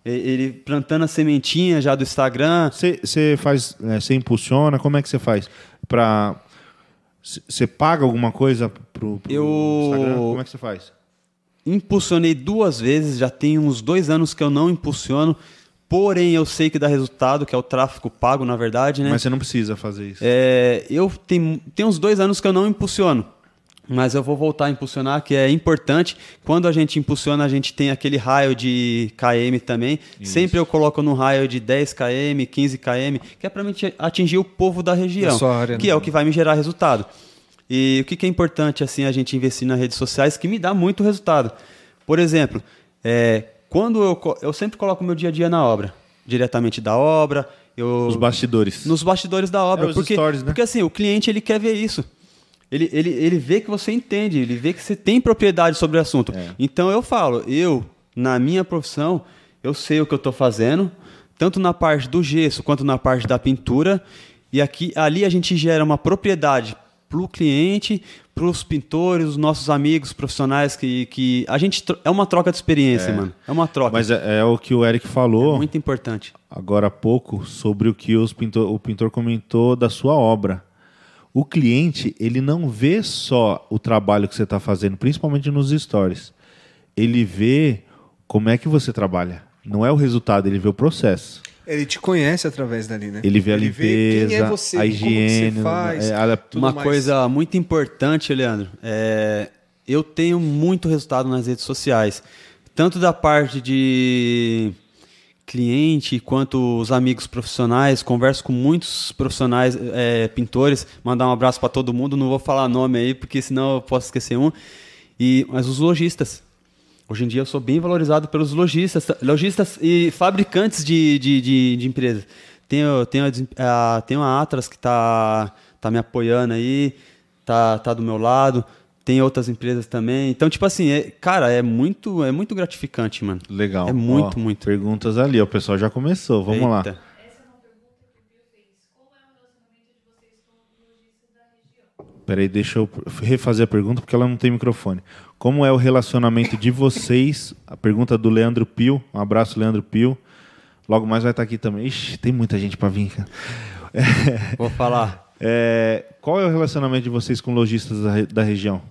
Ele plantando a sementinha já do Instagram. Você faz, você é, impulsiona, como é que você faz? Para você paga alguma coisa pro, pro eu... Instagram? Como é que você faz? Impulsionei duas vezes, já tem uns dois anos que eu não impulsiono. Porém, eu sei que dá resultado, que é o tráfego pago, na verdade, né? Mas você não precisa fazer isso. É, eu tenho, tem uns dois anos que eu não impulsiono. Mas eu vou voltar a impulsionar, que é importante. Quando a gente impulsiona, a gente tem aquele raio de KM também. Isso. Sempre eu coloco no raio de 10 KM, 15 KM, que é para atingir o povo da região, da área, que né? é o que vai me gerar resultado. E o que, que é importante assim a gente investir nas redes sociais, que me dá muito resultado. Por exemplo, é, quando eu, eu sempre coloco meu dia a dia na obra, diretamente da obra. Eu, Os bastidores. Nos bastidores da obra. É, porque, stories, né? porque assim, o cliente ele quer ver isso. Ele, ele, ele vê que você entende, ele vê que você tem propriedade sobre o assunto. É. Então eu falo, eu, na minha profissão, eu sei o que eu estou fazendo, tanto na parte do gesso quanto na parte da pintura. E aqui, ali a gente gera uma propriedade para o cliente, para os pintores, os nossos amigos profissionais que, que a gente é uma troca de experiência, é. mano. É uma troca. Mas é, é, o que o Eric falou. É muito importante. Agora há pouco sobre o que os pintor, o pintor comentou da sua obra. O cliente ele não vê só o trabalho que você está fazendo, principalmente nos stories. Ele vê como é que você trabalha. Não é o resultado, ele vê o processo. Ele te conhece através dali, né? Ele vê a ele limpeza, vê é você, a higiene. Faz, é, a... Uma mais. coisa muito importante, Leandro, é, eu tenho muito resultado nas redes sociais. Tanto da parte de cliente quanto os amigos profissionais. Converso com muitos profissionais, é, pintores. Mandar um abraço para todo mundo. Não vou falar nome aí, porque senão eu posso esquecer um. E, mas os lojistas. Hoje em dia eu sou bem valorizado pelos lojistas, lojistas e fabricantes de, de, de, de empresas. Tenho, tenho, a, tenho a Atlas que está tá me apoiando aí, tá, tá do meu lado. Tem outras empresas também. Então, tipo assim, é, cara, é muito, é muito gratificante, mano. Legal. É muito, Ó, muito. Perguntas ali, o pessoal já começou. Vamos Eita. lá. Essa é uma pergunta que o Pio fez. Como é o relacionamento de vocês com o lojista da região? Peraí, deixa eu refazer a pergunta porque ela não tem microfone. Como é o relacionamento de vocês? A pergunta do Leandro Pio. Um abraço, Leandro Pio. Logo mais vai estar aqui também. Ixi, tem muita gente para vir, cara. Vou falar. É, qual é o relacionamento de vocês com lojistas da, da região?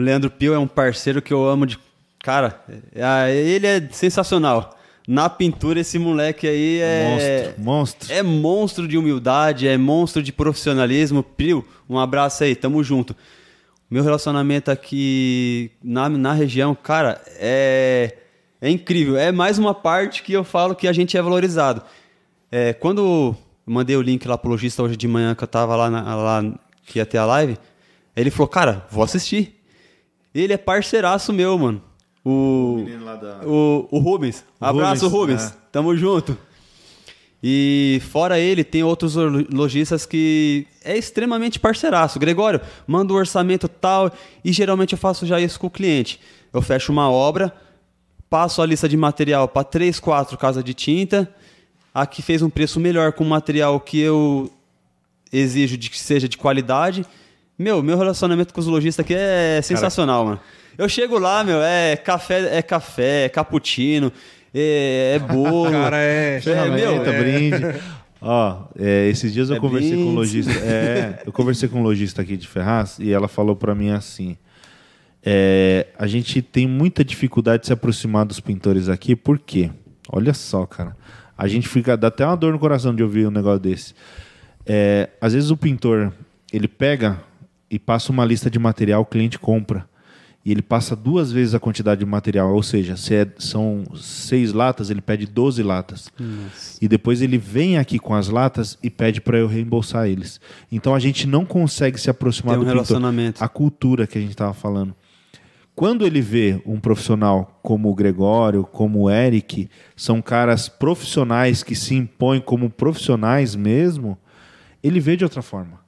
O Leandro Pio é um parceiro que eu amo de. Cara, é, ele é sensacional. Na pintura, esse moleque aí é. Monstro, monstro. É monstro de humildade, é monstro de profissionalismo. Pio, um abraço aí, tamo junto. Meu relacionamento aqui na, na região, cara, é, é incrível. É mais uma parte que eu falo que a gente é valorizado. É, quando eu mandei o link lá pro lojista hoje de manhã, que eu tava lá, na, lá que ia ter a live, ele falou, cara, vou assistir. Ele é parceiraço meu, mano. O, o, da... o, o Rubens. O Abraço, Rubens. Rubens. É. Tamo junto. E fora ele, tem outros lojistas que é extremamente parceiraço. Gregório, manda o um orçamento tal e geralmente eu faço já isso com o cliente. Eu fecho uma obra, passo a lista de material para três, quatro casas de tinta. Aqui fez um preço melhor com material que eu exijo de que seja de qualidade meu, meu relacionamento com os lojistas aqui é sensacional, Cara. mano. Eu chego lá, meu, é café, é café, é cappuccino, é, é bolo. Cara, é, é meu, é. brinde. Ó, é, esses dias eu é conversei brinde. com um lojista. É, eu conversei com um lojista aqui de Ferraz e ela falou para mim assim: é, a gente tem muita dificuldade de se aproximar dos pintores aqui, por quê? Olha só, cara. A gente fica. dá até uma dor no coração de ouvir um negócio desse. É, às vezes o pintor ele pega e passa uma lista de material, o cliente compra. e ele passa duas vezes a quantidade de material, ou seja, se é, são seis latas, ele pede 12 latas. Nossa. E depois ele vem aqui com as latas e pede para eu reembolsar eles. Então a gente não consegue se aproximar Tem um do relacionamento. Pintor, a cultura que a gente estava falando. Quando ele vê um profissional como o Gregório, como o Eric, são caras profissionais que se impõem como profissionais mesmo, ele vê de outra forma.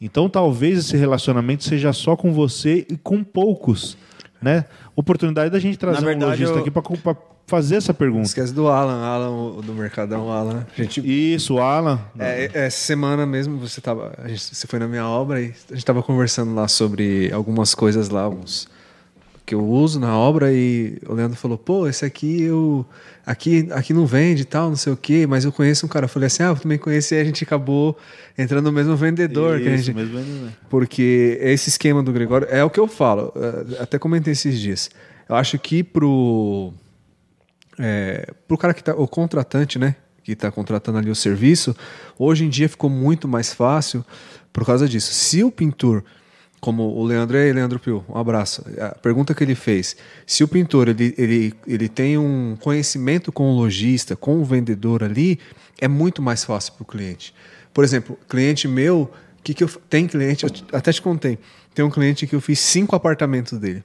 Então talvez esse relacionamento seja só com você e com poucos, né? Oportunidade da gente trazer verdade, um lojista eu... aqui para fazer essa pergunta. Esquece do Alan, Alan do Mercadão, Alan. Gente... Isso, Alan. É, é, essa semana mesmo você tava, a gente, você foi na minha obra e a gente estava conversando lá sobre algumas coisas lá, uns que eu uso na obra e o Leandro falou, pô, esse aqui eu aqui aqui não vende e tal, não sei o quê, mas eu conheço um cara. Eu falei assim, ah, eu também conheci e a gente acabou entrando no mesmo vendedor. Isso, que a gente... mesmo vendedor. Porque esse esquema do Gregório é o que eu falo, é, até comentei esses dias. Eu acho que pro é, pro cara que tá o contratante, né, que está contratando ali o serviço, hoje em dia ficou muito mais fácil por causa disso. Se o pintor como o Leandro e Leandro Pio, um abraço. A pergunta que ele fez: se o pintor ele, ele, ele tem um conhecimento com o lojista, com o vendedor ali, é muito mais fácil para o cliente. Por exemplo, cliente meu, que, que eu tem cliente, eu até te contei, tem um cliente que eu fiz cinco apartamentos dele.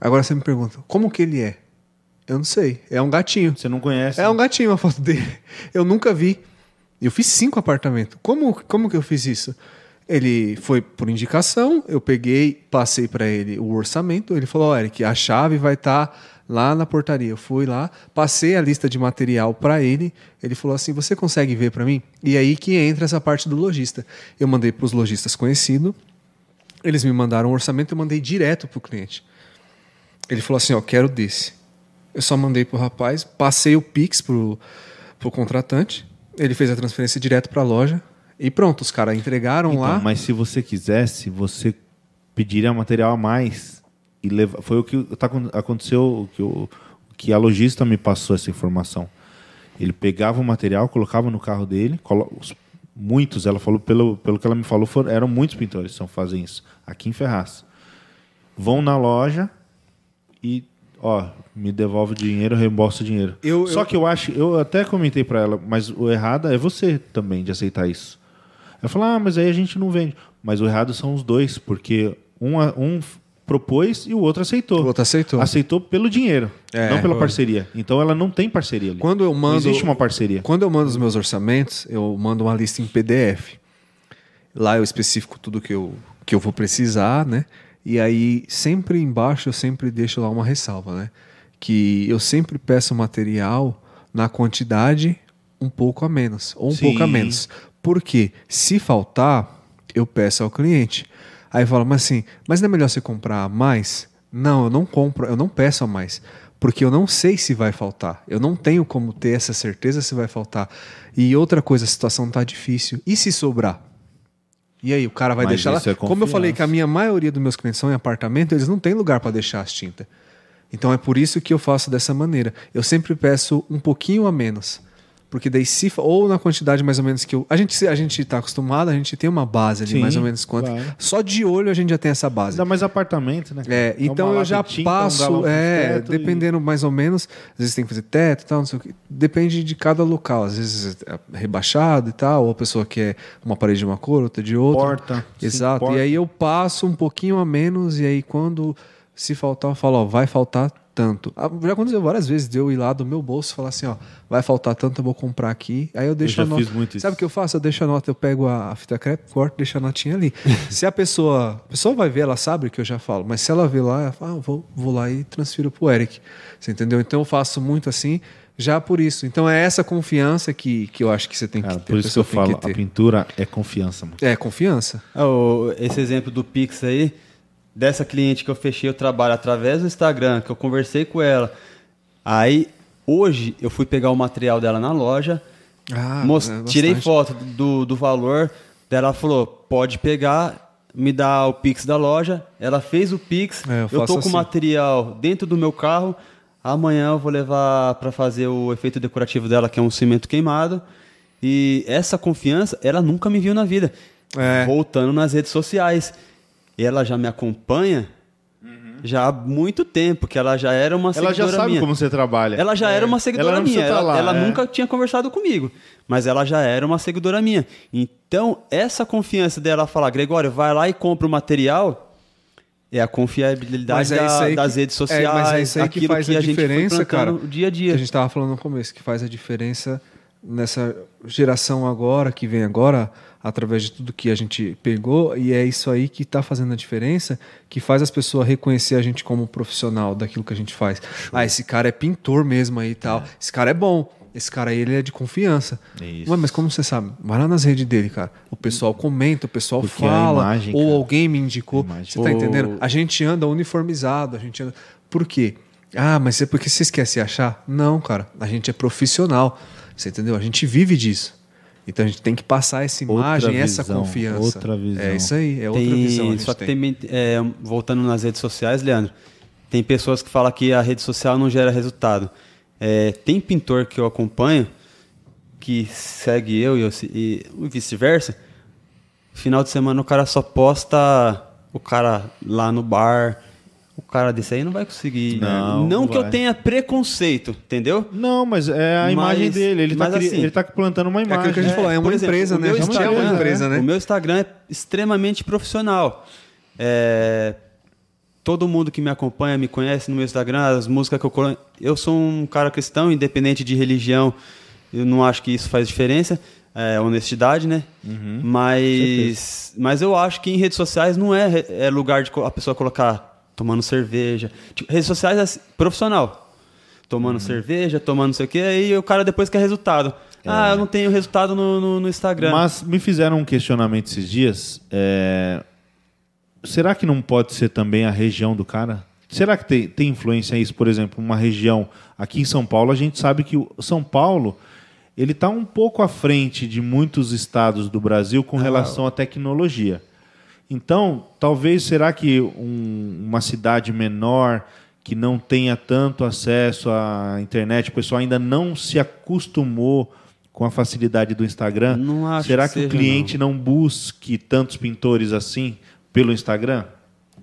Agora você me pergunta, como que ele é? Eu não sei. É um gatinho. Você não conhece? É um gatinho a foto dele. Eu nunca vi. Eu fiz cinco apartamentos. Como, como que eu fiz isso? Ele foi por indicação, eu peguei, passei para ele o orçamento. Ele falou: oh, Eric, a chave vai estar tá lá na portaria. Eu fui lá, passei a lista de material para ele. Ele falou assim: Você consegue ver para mim? E aí que entra essa parte do lojista. Eu mandei para os lojistas conhecidos, eles me mandaram um orçamento, eu mandei direto para o cliente. Ele falou assim: Ó, oh, quero desse. Eu só mandei para o rapaz, passei o Pix para o contratante. Ele fez a transferência direto para a loja. E pronto, os caras entregaram então, lá. Mas se você quisesse, você pediria material a mais e leva... foi o que tá, aconteceu, o que, o, que a lojista me passou essa informação. Ele pegava o material, colocava no carro dele, colo... muitos, ela falou pelo, pelo que ela me falou, foram, eram muitos pintores que fazem isso aqui em Ferraz. Vão na loja e ó, me devolve o dinheiro, reembolso o dinheiro. Eu, Só eu... que eu acho, eu até comentei para ela, mas o errado é você também de aceitar isso. Ela falou, ah, mas aí a gente não vende. Mas o errado são os dois, porque um, um propôs e o outro aceitou. O outro aceitou. Aceitou pelo dinheiro, é, não pela parceria. Então ela não tem parceria ali. Quando eu mando, não existe uma parceria. Quando eu mando os meus orçamentos, eu mando uma lista em PDF. Lá eu especifico tudo que eu, que eu vou precisar, né? E aí, sempre embaixo, eu sempre deixo lá uma ressalva, né? Que eu sempre peço material na quantidade um pouco a menos, ou um Sim. pouco a menos. Porque se faltar, eu peço ao cliente. Aí fala, mas assim, mas não é melhor você comprar mais? Não, eu não compro, eu não peço a mais. Porque eu não sei se vai faltar. Eu não tenho como ter essa certeza se vai faltar. E outra coisa, a situação está difícil. E se sobrar? E aí, o cara vai mas deixar lá? É como eu falei que a minha maioria dos meus clientes são em apartamento, eles não têm lugar para deixar as tintas. Então é por isso que eu faço dessa maneira. Eu sempre peço um pouquinho a menos. Porque daí se ou na quantidade mais ou menos que eu, a gente a gente tá acostumado, a gente tem uma base ali Sim, mais ou menos quanto. Claro. Só de olho a gente já tem essa base. Ainda mais apartamento, né? É, então eu já tinta, passo, um é, dependendo e... mais ou menos, às vezes tem que fazer teto e tal, não sei o que. Depende de cada local, às vezes é rebaixado e tal, ou a pessoa quer uma parede de uma cor, outra de outra. Porta. Exato. Porta. E aí eu passo um pouquinho a menos e aí quando se faltar, eu falo, ó, vai faltar tanto. Ah, já aconteceu várias vezes de eu ir lá do meu bolso e falar assim, ó, vai faltar tanto, eu vou comprar aqui. Aí eu deixo eu a nota. Fiz muito Sabe o que eu faço? Eu deixo a nota, eu pego a fita crepe, corto, deixo a notinha ali. se a pessoa, a pessoa vai ver, ela sabe o que eu já falo, mas se ela ver lá, ela fala, ah, vou, vou lá e transfiro pro Eric. Você entendeu? Então eu faço muito assim, já por isso. Então é essa confiança que, que eu acho que você tem Cara, que ter. Por isso que eu falo, que a pintura é confiança, mano. É, confiança. Oh, esse exemplo do Pix aí, dessa cliente que eu fechei o trabalho através do Instagram, que eu conversei com ela. Aí, hoje, eu fui pegar o material dela na loja, ah, é tirei foto do, do valor, dela falou, pode pegar, me dá o Pix da loja. Ela fez o Pix, é, eu, eu tô assim. com o material dentro do meu carro, amanhã eu vou levar para fazer o efeito decorativo dela, que é um cimento queimado. E essa confiança, ela nunca me viu na vida. É. Voltando nas redes sociais ela já me acompanha uhum. Já há muito tempo, que ela já era uma seguidora Ela já sabe minha. como você trabalha. Ela já era uma seguidora Ela minha. tá Ela, lá, ela é. nunca tinha conversado comigo, mas ela já era uma seguidora minha. Então, essa confiança dela falar, Gregório, vai lá e compra o material, é a confiabilidade Mas é da- das que- redes é, sociais, mas é isso aí que faz a gente foi diferença, cara. o dia a Que dia. a gente tava falando no começo, que faz a diferença nessa geração agora, que vem agora, através de tudo que a gente pegou, e é isso aí que está fazendo a diferença, que faz as pessoas reconhecer a gente como profissional daquilo que a gente faz. Ah, esse cara é pintor mesmo aí e tal. Esse cara é bom. Esse cara aí, ele é de confiança. Ué, mas como você sabe? Vai lá nas redes dele, cara. O pessoal comenta, o pessoal Porque a fala, imagem, ou cara. alguém me indicou. Você tá entendendo? A gente anda uniformizado, a gente anda. Por quê? Ah, mas é porque vocês querem se achar? Não, cara. A gente é profissional. Você entendeu? A gente vive disso. Então a gente tem que passar essa Outra imagem, essa visão, confiança. outra visão. É isso aí, é outra Tem- visão. a gente só que tem. tem, é, voltando nas redes sociais, Leandro, tem pessoas que falam que a rede social não gera resultado. É, tem pintor que eu acompanho que segue eu e, eu se- e vice-versa. Final de semana o cara só posta o cara lá no bar. O cara desse aí não vai conseguir. Não, não não que eu tenha preconceito, entendeu? Não, mas é a Mas- imagem dele. Ele tá, mas cri- assim, ele tá plantando uma É imagem. aquilo que a gente falou, é uma por exemplo, empresa, o né? meu A gente é Instagram- uma empresa, né? O meu Instagram é extremamente profissional. É, todo mundo que me acompanha me conhece no meu Instagram, as músicas que eu colo... Eu sou um cara cristão, independente de religião. Eu não acho que isso faz diferença. É honestidade, né? Uhum. Mas, mas eu acho que em redes sociais não é, é lugar de a pessoa colocar tomando cerveja. Tipo, redes sociais é assim, profissional tomando cerveja, tomando não sei o quê, aí o cara depois quer resultado. Ah, eu não tenho resultado no, no, no Instagram. Mas me fizeram um questionamento esses dias. é, Será que não pode ser também a região do cara? Será que tem, tem influência isso? Por exemplo, uma região aqui em São Paulo, a gente sabe que o São Paulo ele está um pouco à frente de muitos estados do Brasil com relação à tecnologia. Então, talvez será que um- uma cidade menor que não tenha tanto acesso à internet, o pessoal ainda não se acostumou com a facilidade do Instagram? Não será que que, o seja, cliente não. busque tantos pintores assim pelo Instagram?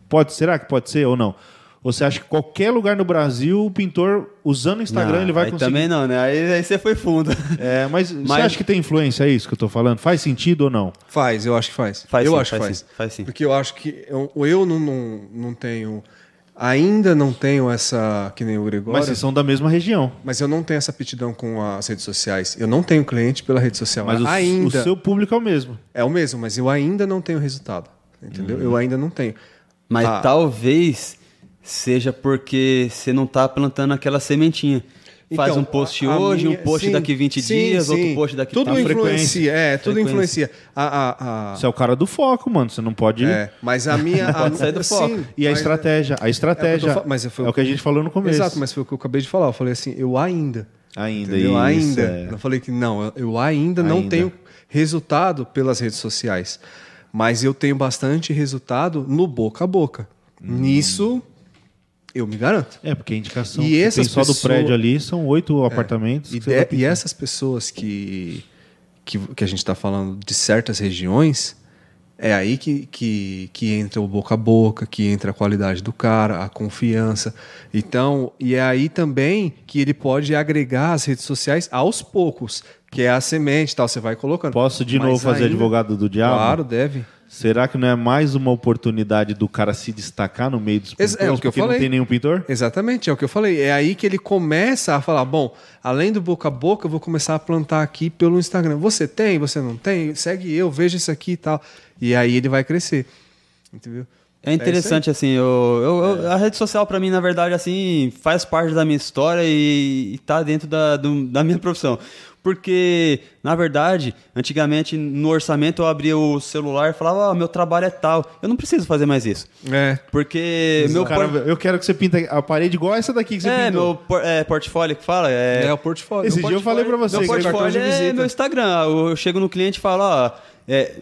Pode, será que pode ser ou não? Você acha que qualquer lugar no Brasil, o pintor usando o Instagram, Não, ele vai aí conseguir? também não, né? Aí, aí você foi fundo. É, mas, você Mas- acha que tem influência é isso que eu estou falando? Faz sentido ou não? Faz, eu acho que faz. Faz eu sim, acho faz que faz. sim, faz sim. Porque eu acho que eu, eu não, não, não tenho. Ainda não tenho essa. Que nem o Gregório. Mas vocês são da mesma região. Mas eu não tenho essa aptidão com as redes sociais. Eu não tenho cliente pela rede social. Mas o, ainda. o seu público é o mesmo. É o mesmo, mas eu ainda não tenho resultado. Entendeu? Uhum. Eu ainda não tenho. Mas Ah. talvez seja porque você não tá plantando aquela sementinha. Faz Então, um post a- a hoje, minha- um post sim, daqui 20 sim, dias, sim. outro post daqui Tudo tá influencia, é, tudo Frequência. influencia. A, a, a- Você é o cara do foco, mano. Você não pode. é, mas a minha. pode sair do foco. sim, E a mas- estratégia. A estratégia. É o que eu fa- mas foi é o que a gente falou no começo. Exato, mas foi o que eu acabei de falar. Eu falei assim, eu ainda. Ainda, Entendeu? isso, ainda. é. Eu falei que não, eu- eu ainda, não Ainda. tenho resultado pelas redes sociais. Mas eu tenho bastante resultado no boca a boca. Hum. Nisso, eu me garanto. É, porque a indicação E essas tem só do pessoas- prédio ali são oito apartamentos. E, de- e essas pessoas que, que, que a gente está falando de certas regiões, é aí que, que, que entra o boca a boca, que entra a qualidade do cara, a confiança. Então, e é aí também que ele pode agregar as redes sociais aos poucos, que é a semente e tal, você vai colocando. Posso de Mas novo fazer ainda- advogado do diabo? Claro, deve. Será que não é mais uma oportunidade do cara se destacar no meio dos pintores? é o que eu falei. não tem nenhum pintor? Exatamente, é o que eu falei. É aí que ele começa a falar: bom, além do boca a boca, eu vou começar a plantar aqui pelo Instagram. Você tem, você não tem? Segue eu, veja isso aqui e tal. E aí ele vai crescer. Entendeu? É interessante, assim, eu, eu- eu- a rede social pra mim, na verdade, assim, faz parte da minha história e, e tá dentro da, do- da minha profissão. Porque, na verdade, antigamente, no orçamento, eu abria o celular e falava, ó, meu trabalho é tal. Eu não preciso fazer mais isso. É. Porque meu, Cara, por- Eu quero que você pinta a parede igual essa daqui que você é, pintou. meu por- é, portfólio que fala. É, É, o portfólio. Esse O dia eu falei pra você. Meu de portfólio é visita. meu Instagram. Eu chego no cliente e falo, ó, é,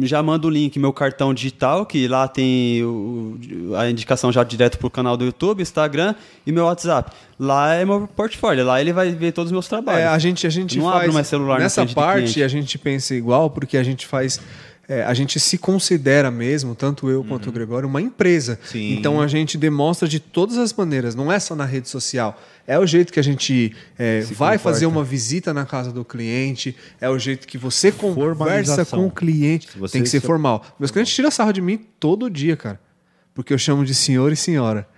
já mando o link, meu cartão digital, que lá tem o- a indicação já direto pro canal do YouTube, Instagram e meu WhatsApp. Lá é meu portfólio, lá ele vai ver todos os meus trabalhos. É, a gente, a gente Não faz. abro mais celular Nessa parte a gente pensa igual, porque a gente faz é, a gente se considera mesmo, tanto eu quanto o Gregório, uma empresa. Sim. Então a gente demonstra de todas as maneiras, não é só na rede social. É o jeito que a gente é, vai comporta. fazer uma visita na casa do cliente, é o jeito que você conversa com o cliente. Você Tem que ser se- formal. Meus clientes tiram sarro de mim todo dia, cara. Porque eu chamo de senhor e senhora.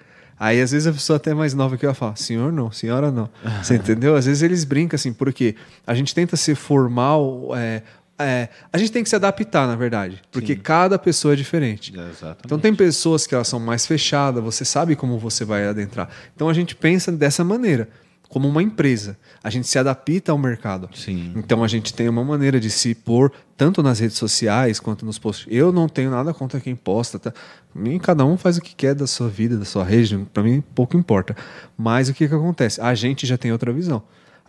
Aí, às vezes, a pessoa até mais nova que eu falo, senhor não, senhora não. Você entendeu? Às vezes eles brincam assim, porque a gente tenta ser formal. é, é, a gente tem que se adaptar, na verdade. Porque cada pessoa é diferente. Exatamente. Então tem pessoas que elas são mais fechadas, você sabe como você vai adentrar. Então a gente pensa dessa maneira, como uma empresa. A gente se adapta ao mercado. Sim. Então a gente tem uma maneira de se pôr tanto nas redes sociais quanto nos posts. Eu não tenho nada contra quem posta, tá? Mim, cada um faz o que quer da sua vida, da sua rede, para mim pouco importa. Mas o que, que acontece? A gente já tem outra visão.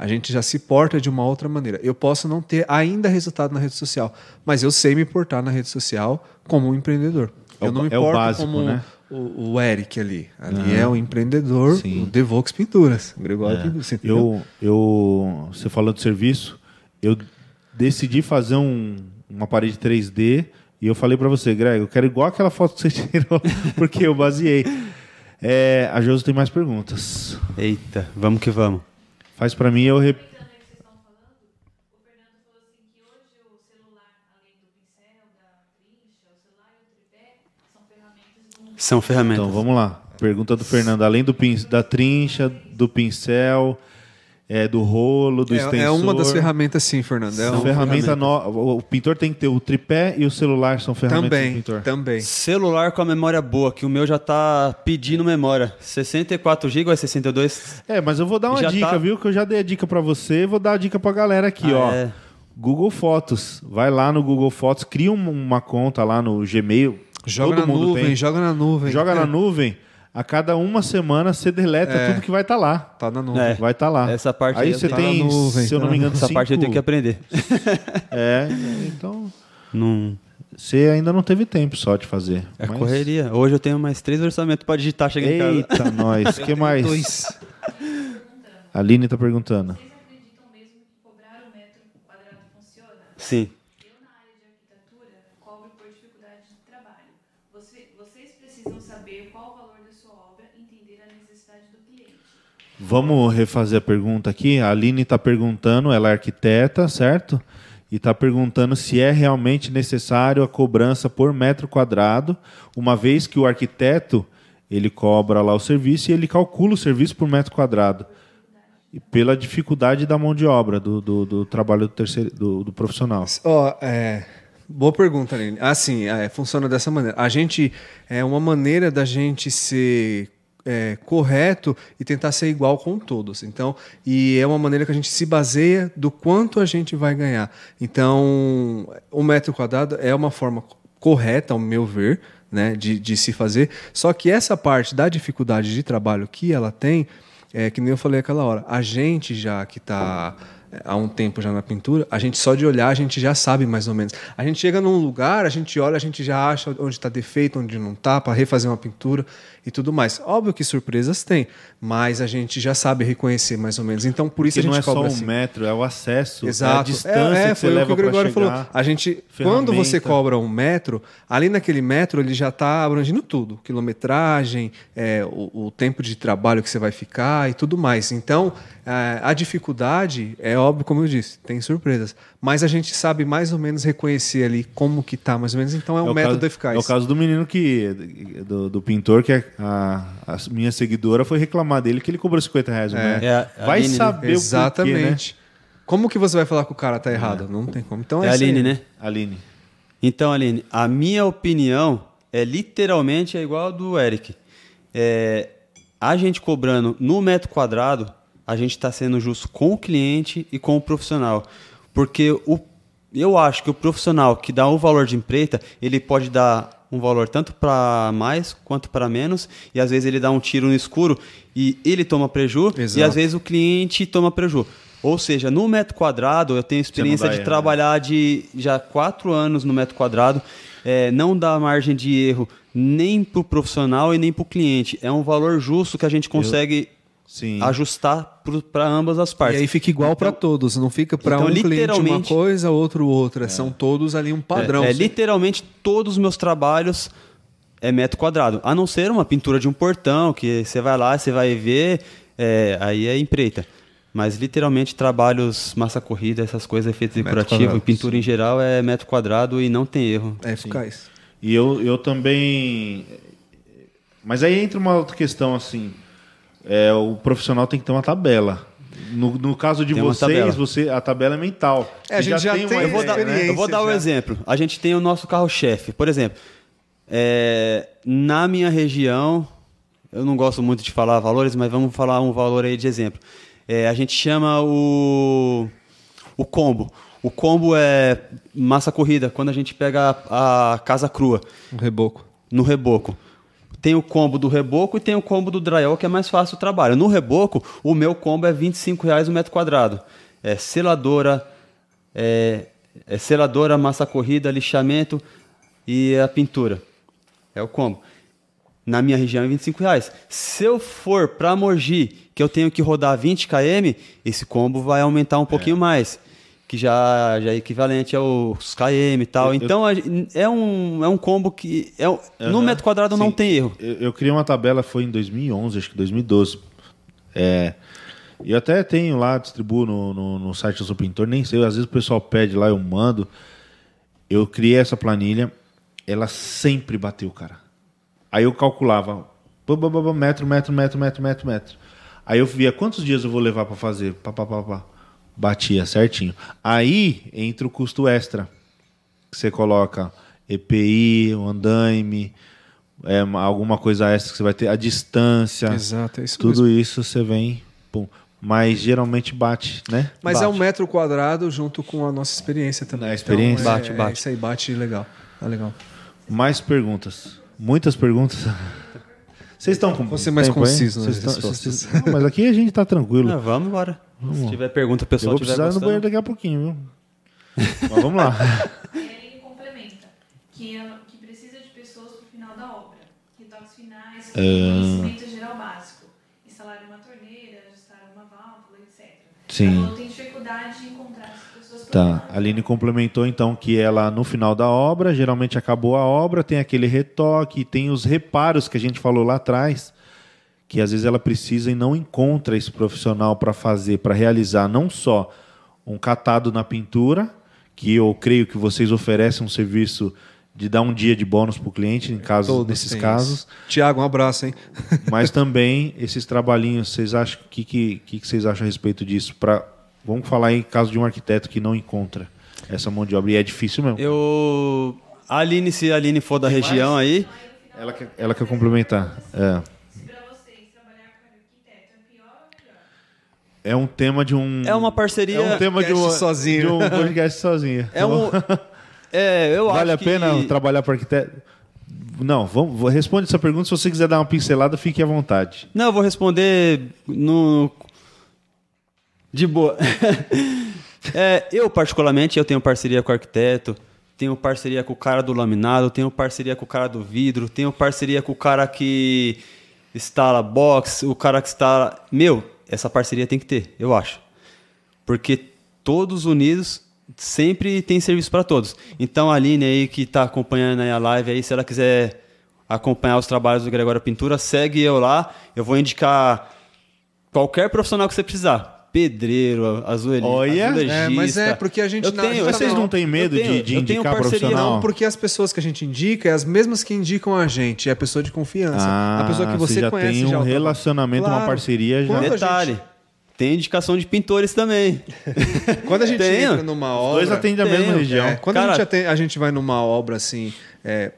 A gente já se porta de uma outra maneira. Eu posso não ter ainda resultado na rede social, mas eu sei me portar na rede social como um empreendedor. É o eu não me é o porto básico, como né? o, o Eric ali. Ali é o empreendedor Sim. o Devox Pinturas. Gregório Pinturas. você? Eu, eu, você falando de serviço, eu decidi fazer um, uma parede 3D e eu falei pra você, Greg, eu quero igual aquela foto que você tirou, porque eu baseei. É, a Josi tem mais perguntas. Eita, vamos que vamos. Faz pra mim, eu rep... Assim que hoje o celular, além do pincel, da trincha, o celular e o tripé, são ferramentas do São ferramentas. Então vamos lá. Pergunta do Fernando. Além do pin... da trincha, do pincel, é, do rolo, do É, extensor. é uma das ferramentas, sim, Fernando. É São uma ferramenta no... O pintor tem que ter o tripé e o celular são ferramentas do Também, pintor. também. Celular com a memória boa, que o meu já tá pedindo memória. 64 GB ou é 62? É, mas eu vou dar uma Já dica, tá- viu? Que eu já dei a dica pra você, vou dar a dica pra galera aqui, Ah, ó. é. Google Fotos. Vai lá no Google Fotos, cria um- uma conta lá no Gmail. Joga Todo na mundo nuvem, tem. joga na nuvem. Joga na É, nuvem. A cada uma semana você deleta É. tudo que vai estar lá. Tá na nuvem. É. Vai estar lá. Essa parte aí você tem, Tá na nuvem, se eu não tá me engano, Essa cinco... parte eu tenho que aprender. É, então Não, você ainda não teve tempo só de fazer. é Mas- correria. Hoje eu tenho mais três orçamentos pra digitar chegando em casa. Eita, nós. O que mais? Dois. A Aline tá perguntando. Vocês acreditam mesmo que cobrar o metro quadrado funciona? Sim. Eu, na área de arquitetura, cobro por dificuldade de trabalho. Você- vocês precisam saber qual o valor da sua obra e entender a necessidade do cliente. Vamos refazer a pergunta aqui. A Aline está perguntando, ela é arquiteta, certo? E está perguntando se é realmente necessário a cobrança por metro quadrado, uma vez que o arquiteto ele cobra lá o serviço e ele calcula o serviço por metro quadrado. E pela dificuldade da mão de obra, do, do, do trabalho do, terceiro, do, do profissional. Ó, é. Boa pergunta, Aline. Assim, é, funciona dessa maneira. A gente. É uma maneira da gente ser é, correto e tentar ser igual com todos. Então, e é uma maneira que a gente se baseia do quanto a gente vai ganhar. Então, o metro quadrado é uma forma correta, ao meu ver, né, de, de se fazer. Só que essa parte da dificuldade de trabalho que ela tem, é que nem eu falei aquela hora, a gente já que está há um tempo já na pintura, a gente só de olhar a gente já sabe mais ou menos. A gente chega num lugar, a gente olha, a gente já acha onde está defeito, onde não está, para refazer uma pintura e tudo mais. Óbvio que surpresas tem, mas a gente já sabe reconhecer mais ou menos. Então por isso Porque a não gente é só um assim. metro, é o acesso, Exato. é a distância É, é, que você foi o leva que o Gregório falou. A gente, quando você cobra um metro, ali naquele metro ele já está abrangindo tudo, quilometragem, é, o, o tempo de trabalho que você vai ficar e tudo mais. Então, é, a dificuldade é óbvio, como eu disse, tem surpresas, mas a gente sabe mais ou menos reconhecer ali como que tá, mais ou menos. Então é um o método caso, eficaz. É o caso do menino que. do, do pintor, que a, a, a minha seguidora foi reclamar dele que ele cobrou 50 reais. né? É a Vai Aline, né? saber o porquê, né? Exatamente. Como que você vai falar que o cara tá errado? Não tem como. Então É a assim, Aline, né? Aline. Então, Aline, a minha opinião é literalmente é igual a do Eric. É, a gente cobrando no metro quadrado, a gente está sendo justo com o cliente e com o profissional. Porque o, eu acho que o profissional que dá o valor de empreita, ele pode dar um valor tanto para mais quanto para menos, e às vezes ele dá um tiro no escuro e ele toma preju, e Exato. às vezes o cliente toma preju. Ou seja, no metro quadrado, eu tenho experiência de erro, né? trabalhar de já quatro anos no metro quadrado, é, não dá margem de erro nem para o profissional e nem para o cliente. É um valor justo que a gente consegue Sim. ajustar para ambas as partes. E aí fica igual então, para todos, não fica para então, um cliente uma coisa, outro outra. É. São todos ali um padrão. É, é, literalmente todos os meus trabalhos é metro quadrado, a não ser uma pintura de um portão que você vai lá, você vai ver, é, aí é empreita. Mas literalmente trabalhos massa corrida, essas coisas, efeitos decorativos, pintura em geral é metro quadrado e não tem erro. É eficaz. E eu, eu também. Mas aí entra uma outra questão assim é, o profissional tem que ter uma tabela. No, no caso de vocês, você, a tabela é mental. É, a gente já, já tem, uma eu vou dar, né? Eu vou dar o um exemplo. A gente tem o nosso carro-chefe. Por exemplo, é, na minha região, eu não gosto muito de falar valores, mas vamos falar um valor aí de exemplo. É, a gente chama o, o combo. O combo é massa corrida, quando a gente pega a, a casa crua. No reboco. No reboco tem o combo do reboco e tem o combo do drywall, que é mais fácil o trabalho. No reboco, o meu combo é 25 reais o metro quadrado. É seladora, é, é seladora, massa corrida, lixamento e a pintura. É o combo. Na minha região é 25 reais. Se eu for para Mogi, que eu tenho que rodar 20 km, esse combo vai aumentar um pouquinho é. mais que já, já é equivalente aos KM e tal. Eu, então eu, é, um, é um combo que é, no metro quadrado sim, não tem erro. Eu, eu, criei uma tabela, foi em 2011, acho que 2012. É, e até tenho lá, distribuo no, no, no site do Sou Pintor, nem sei, às vezes o pessoal pede lá, eu mando. Eu criei essa planilha, ela sempre bateu, cara. Aí eu calculava, metro, metro, metro, metro, metro, metro. Aí eu via quantos dias eu vou levar para fazer, pá, pá, pá, pá. Batia certinho. Aí entra o custo extra. Você coloca EPI, o andaime, é, alguma coisa extra que você vai ter, a distância. Exato, é isso Tudo mesmo. isso você vem. Pum. Mas geralmente bate, né? Mas bate. é um metro quadrado junto com a nossa experiência também. A experiência. Então, é, bate, bate. É, isso aí bate legal. Tá legal. Mais perguntas. Muitas perguntas. Vocês estão com. Você mais conciso nas respostas. Não, mas aqui a gente está tranquilo. Não, vamos embora. Vamos. Se tiver pergunta, pessoal, eu vou precisar ir no banheiro daqui a pouquinho, viu? Mas vamos lá. Ele complementa que, é, que precisa de pessoas para o final da obra. Retoques finais, uh... conhecimento geral básico. Instalar uma torneira, ajustar uma válvula, etc. Sim. Então, tem dificuldade de encontrar essas pessoas. Tá. A Aline complementou então que ela, no final da obra, geralmente acabou a obra, tem aquele retoque, tem os reparos que a gente falou lá atrás que às vezes ela precisa e não encontra esse profissional para fazer, para realizar não só um catado na pintura, que eu creio que vocês oferecem um serviço de dar um dia de bônus para o cliente, em casos, nesses casos. Tiago, um abraço, hein? Mas também esses trabalhinhos, vocês acham que, que, que vocês acham a respeito disso? Pra, vamos falar em caso de um arquiteto que não encontra essa mão de obra e é difícil mesmo. Eu, a Aline, se a Aline for da Tem região mais? aí, ela quer, ela quer complementar. É. É um tema de um. É uma parceria. É um tema de um, sozinho. de um podcast sozinho. É um. É, eu vale acho a pena trabalhar para arquiteto? Não, vamos, responde essa pergunta. Se você quiser dar uma pincelada, fique à vontade. Não, eu vou responder no. De boa. é, eu, particularmente, eu tenho parceria com o arquiteto, tenho parceria com o cara do laminado, tenho parceria com o cara do vidro, tenho parceria com o cara que instala box, o cara que instala. Meu, essa parceria tem que ter, eu acho. Porque todos unidos sempre tem serviço para todos. Então a Aline aí que está acompanhando a live aí, se ela quiser acompanhar os trabalhos do Gregório Pintura, segue eu lá. Eu vou indicar qualquer profissional que você precisar. Pedreiro, azulejista. Olha, é, mas é porque a gente eu não, tenho, vocês não têm medo tenho, de, de indicar profissional? Não, porque as pessoas que a gente indica é as mesmas que indicam a gente, é a pessoa de confiança. Ah, a pessoa que você, você já conhece tem um já relacionamento, claro. uma parceria já. Detalhe. Gente... Tem indicação de pintores também. Quando a gente entra numa obra. Os dois atendem a mesma região. É, quando Cara, a, gente atende, a gente vai numa obra assim. É,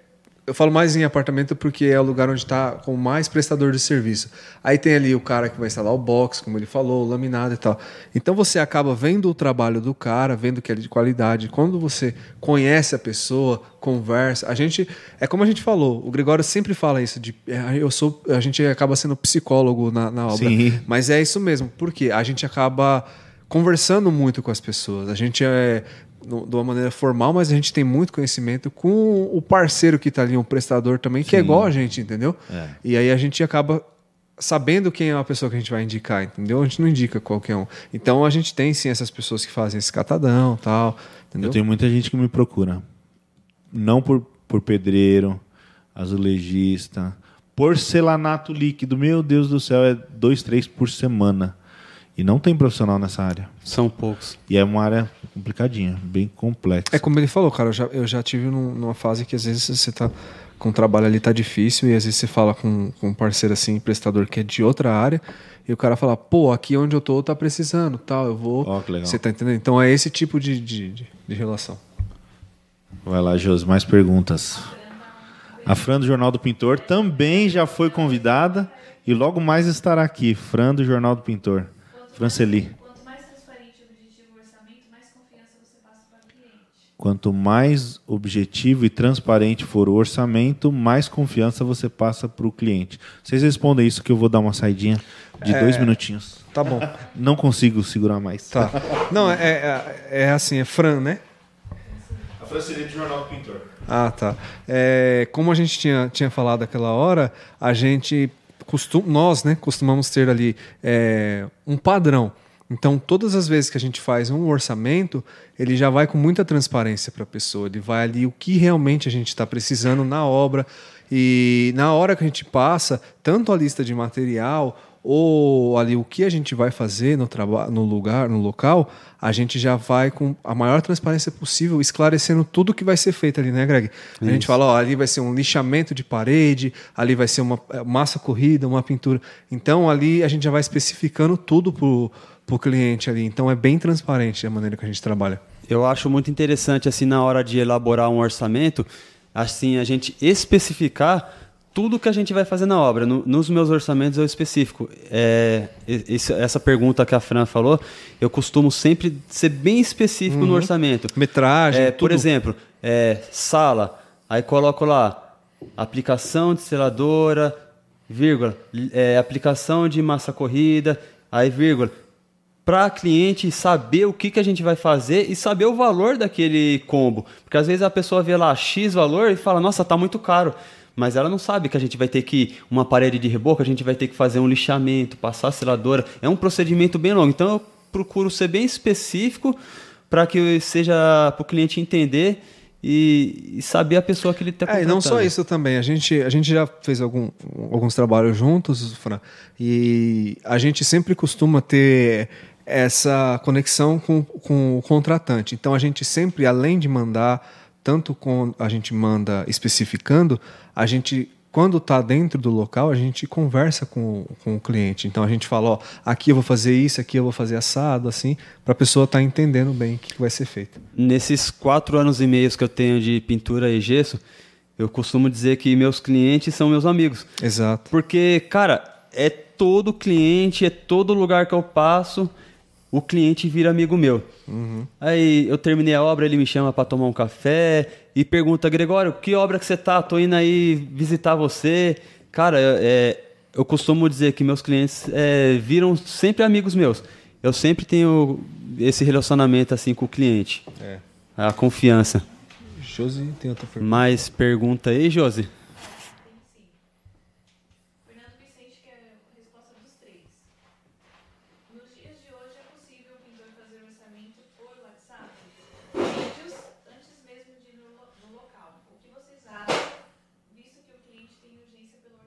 eu falo mais em apartamento porque é o lugar onde está com mais prestador de serviço. Aí tem ali o cara que vai instalar o box, como ele falou, o laminado e tal. Então você acaba vendo o trabalho do cara, vendo que é de qualidade. Quando você conhece a pessoa, conversa, a gente é como a gente falou. O Gregório sempre fala isso de é, eu sou, a gente acaba sendo psicólogo na, na obra. Sim. Mas é isso mesmo, porque a gente acaba conversando muito com as pessoas. A gente é, de uma maneira formal, mas a gente tem muito conhecimento com o parceiro que está ali, um prestador também, que é Sim. é igual a gente, entendeu? É. E aí a gente acaba sabendo quem é a pessoa que a gente vai indicar, entendeu? A gente não indica qualquer um. Então a gente tem sim essas pessoas que fazem esse catadão tal. Entendeu? Eu tenho muita gente que me procura. Não por, por pedreiro, azulejista, porcelanato líquido. Meu Deus do céu, é dois, três por semana. E não tem profissional nessa área. São poucos. E é uma área complicadinha, bem complexa. É como ele falou, cara, eu já, eu já tive num, numa fase que às vezes você tá com o trabalho ali tá difícil e às vezes você fala com, com um parceiro assim, prestador que é de outra área, e o cara fala, pô, aqui onde eu tô tá precisando, tal, eu vou. Ó, que legal. Você tá entendendo? Então é esse tipo de, de, de, de relação. Vai lá, Josi, mais perguntas. A Fran do Jornal do Pintor também já foi convidada e logo mais estará aqui. Fran do Jornal do Pintor. Franceli. Quanto mais transparente e objetivo o orçamento, mais confiança você passa para o cliente. Quanto mais objetivo e transparente for o orçamento, mais confiança você passa para o cliente. Vocês respondem isso que eu vou dar uma saidinha de dois minutinhos. Tá bom. Não consigo segurar mais. Tá. Não, é, é, é assim, é Fran, né? A Franceli do Jornal do Pintor. Ah, tá. É, como a gente tinha, tinha falado aquela hora, a gente costum, nós, né, costumamos ter ali é, um padrão. Então, todas as vezes que a gente faz um orçamento, ele já vai com muita transparência para a pessoa. Ele vai ali o que realmente a gente está precisando na obra. E na hora que a gente passa, tanto a lista de material ou ali o que a gente vai fazer no, traba- no lugar, no local, a gente já vai com a maior transparência possível, esclarecendo tudo que vai ser feito ali, né, Greg? A gente fala, ó, ali vai ser um lixamento de parede, ali vai ser uma eh, massa corrida, uma pintura. Então ali a gente já vai especificando tudo pro, pro cliente ali. Então é bem transparente a maneira que a gente trabalha. Eu acho muito interessante, assim, na hora de elaborar um orçamento, assim, a gente especificar tudo que a gente vai fazer na obra. No- nos meus orçamentos eu específico. É, esse- essa pergunta que a Fran falou, eu costumo sempre ser bem específico no orçamento. Metragem, É, por exemplo, é, sala, aí coloco lá aplicação de seladora, vírgula, é, aplicação de massa corrida, aí vírgula, para cliente saber o que, que a gente vai fazer e saber o valor daquele combo. Porque às vezes a pessoa vê lá X valor e fala, nossa, tá muito caro. Mas ela não sabe que a gente vai ter que uma parede de reboco, a gente vai ter que fazer um lixamento, passar a seladora. É um procedimento bem longo. Então eu procuro ser bem específico para que seja para o cliente entender e, saber a pessoa que ele está É, e não só isso também. A gente, a gente já fez algum, alguns trabalhos juntos, Fran, e a gente sempre costuma ter essa conexão com, com o contratante. Então a gente sempre, além de mandar, tanto com a gente manda especificando, a gente quando está dentro do local, a gente conversa com, com o cliente. Então a gente fala, ó, aqui eu vou fazer isso, aqui eu vou fazer assado, assim, para a pessoa estar entendendo bem o que que vai ser feito. Nesses quatro anos e meio que eu tenho de pintura e gesso, eu costumo dizer que meus clientes são meus amigos. Exato. Porque, cara, é todo cliente, é todo lugar que eu passo, o cliente vira amigo meu. Aí eu terminei a obra, ele me chama para tomar um café e pergunta, Gregório, que obra que você tá? Tô indo aí visitar você. Cara, é, eu costumo dizer que meus clientes é, viram sempre amigos meus. Eu sempre tenho esse relacionamento assim com o cliente. É. A confiança. Josi, tem outra pergunta. Mais pergunta aí, Josi? Fernando Vicente quer a resposta dos três. Nos dias de hoje é possível o pintor fazer orçamento por WhatsApp? Vídeos antes mesmo de ir no, lo- no local. O que vocês acham, visto que o cliente tem urgência pelo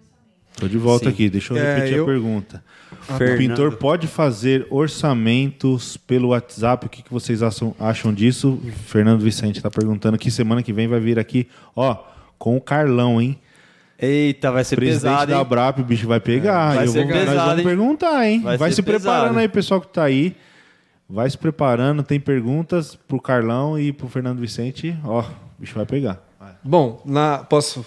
Tô de volta Sim. aqui, deixa eu É, repetir eu- a pergunta. O Fernando. pintor pode fazer orçamentos pelo WhatsApp? O que, que vocês acham, acham disso? Fernando Vicente está perguntando que semana que vem vai vir aqui, ó, com o Carlão, hein? Eita, vai ser Presidente pesado, da hein? Brap, o bicho vai pegar. Vai Eu ser vou- nós pesado, vamos hein? perguntar, hein? Vai, Vai se ser preparando pesado. aí, pessoal que tá aí. Vai se preparando, tem perguntas pro Carlão e pro Fernando Vicente. Ó, o bicho vai pegar. Vai. Bom, na, posso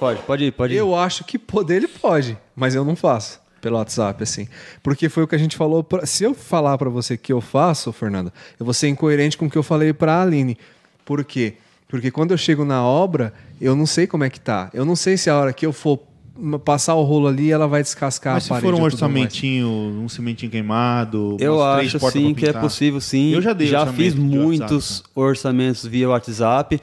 Pode, pode ir, pode ir. Eu acho que poder ele pode, mas eu não faço pelo WhatsApp, assim. Porque foi o que a gente falou. pra- se eu falar pra você que eu faço, Fernanda, eu vou ser incoerente com o que eu falei pra Aline. Por quê? Porque quando eu chego na obra, eu não sei como é que tá. Eu não sei se a hora que eu for passar o rolo ali, ela vai descascar Mas a se parede. for um tudo mais. orçamentinho, um cimentinho queimado, Eu acho sim que é possível, sim. Eu já dei Já fiz muitos WhatsApp, orçamentos via WhatsApp.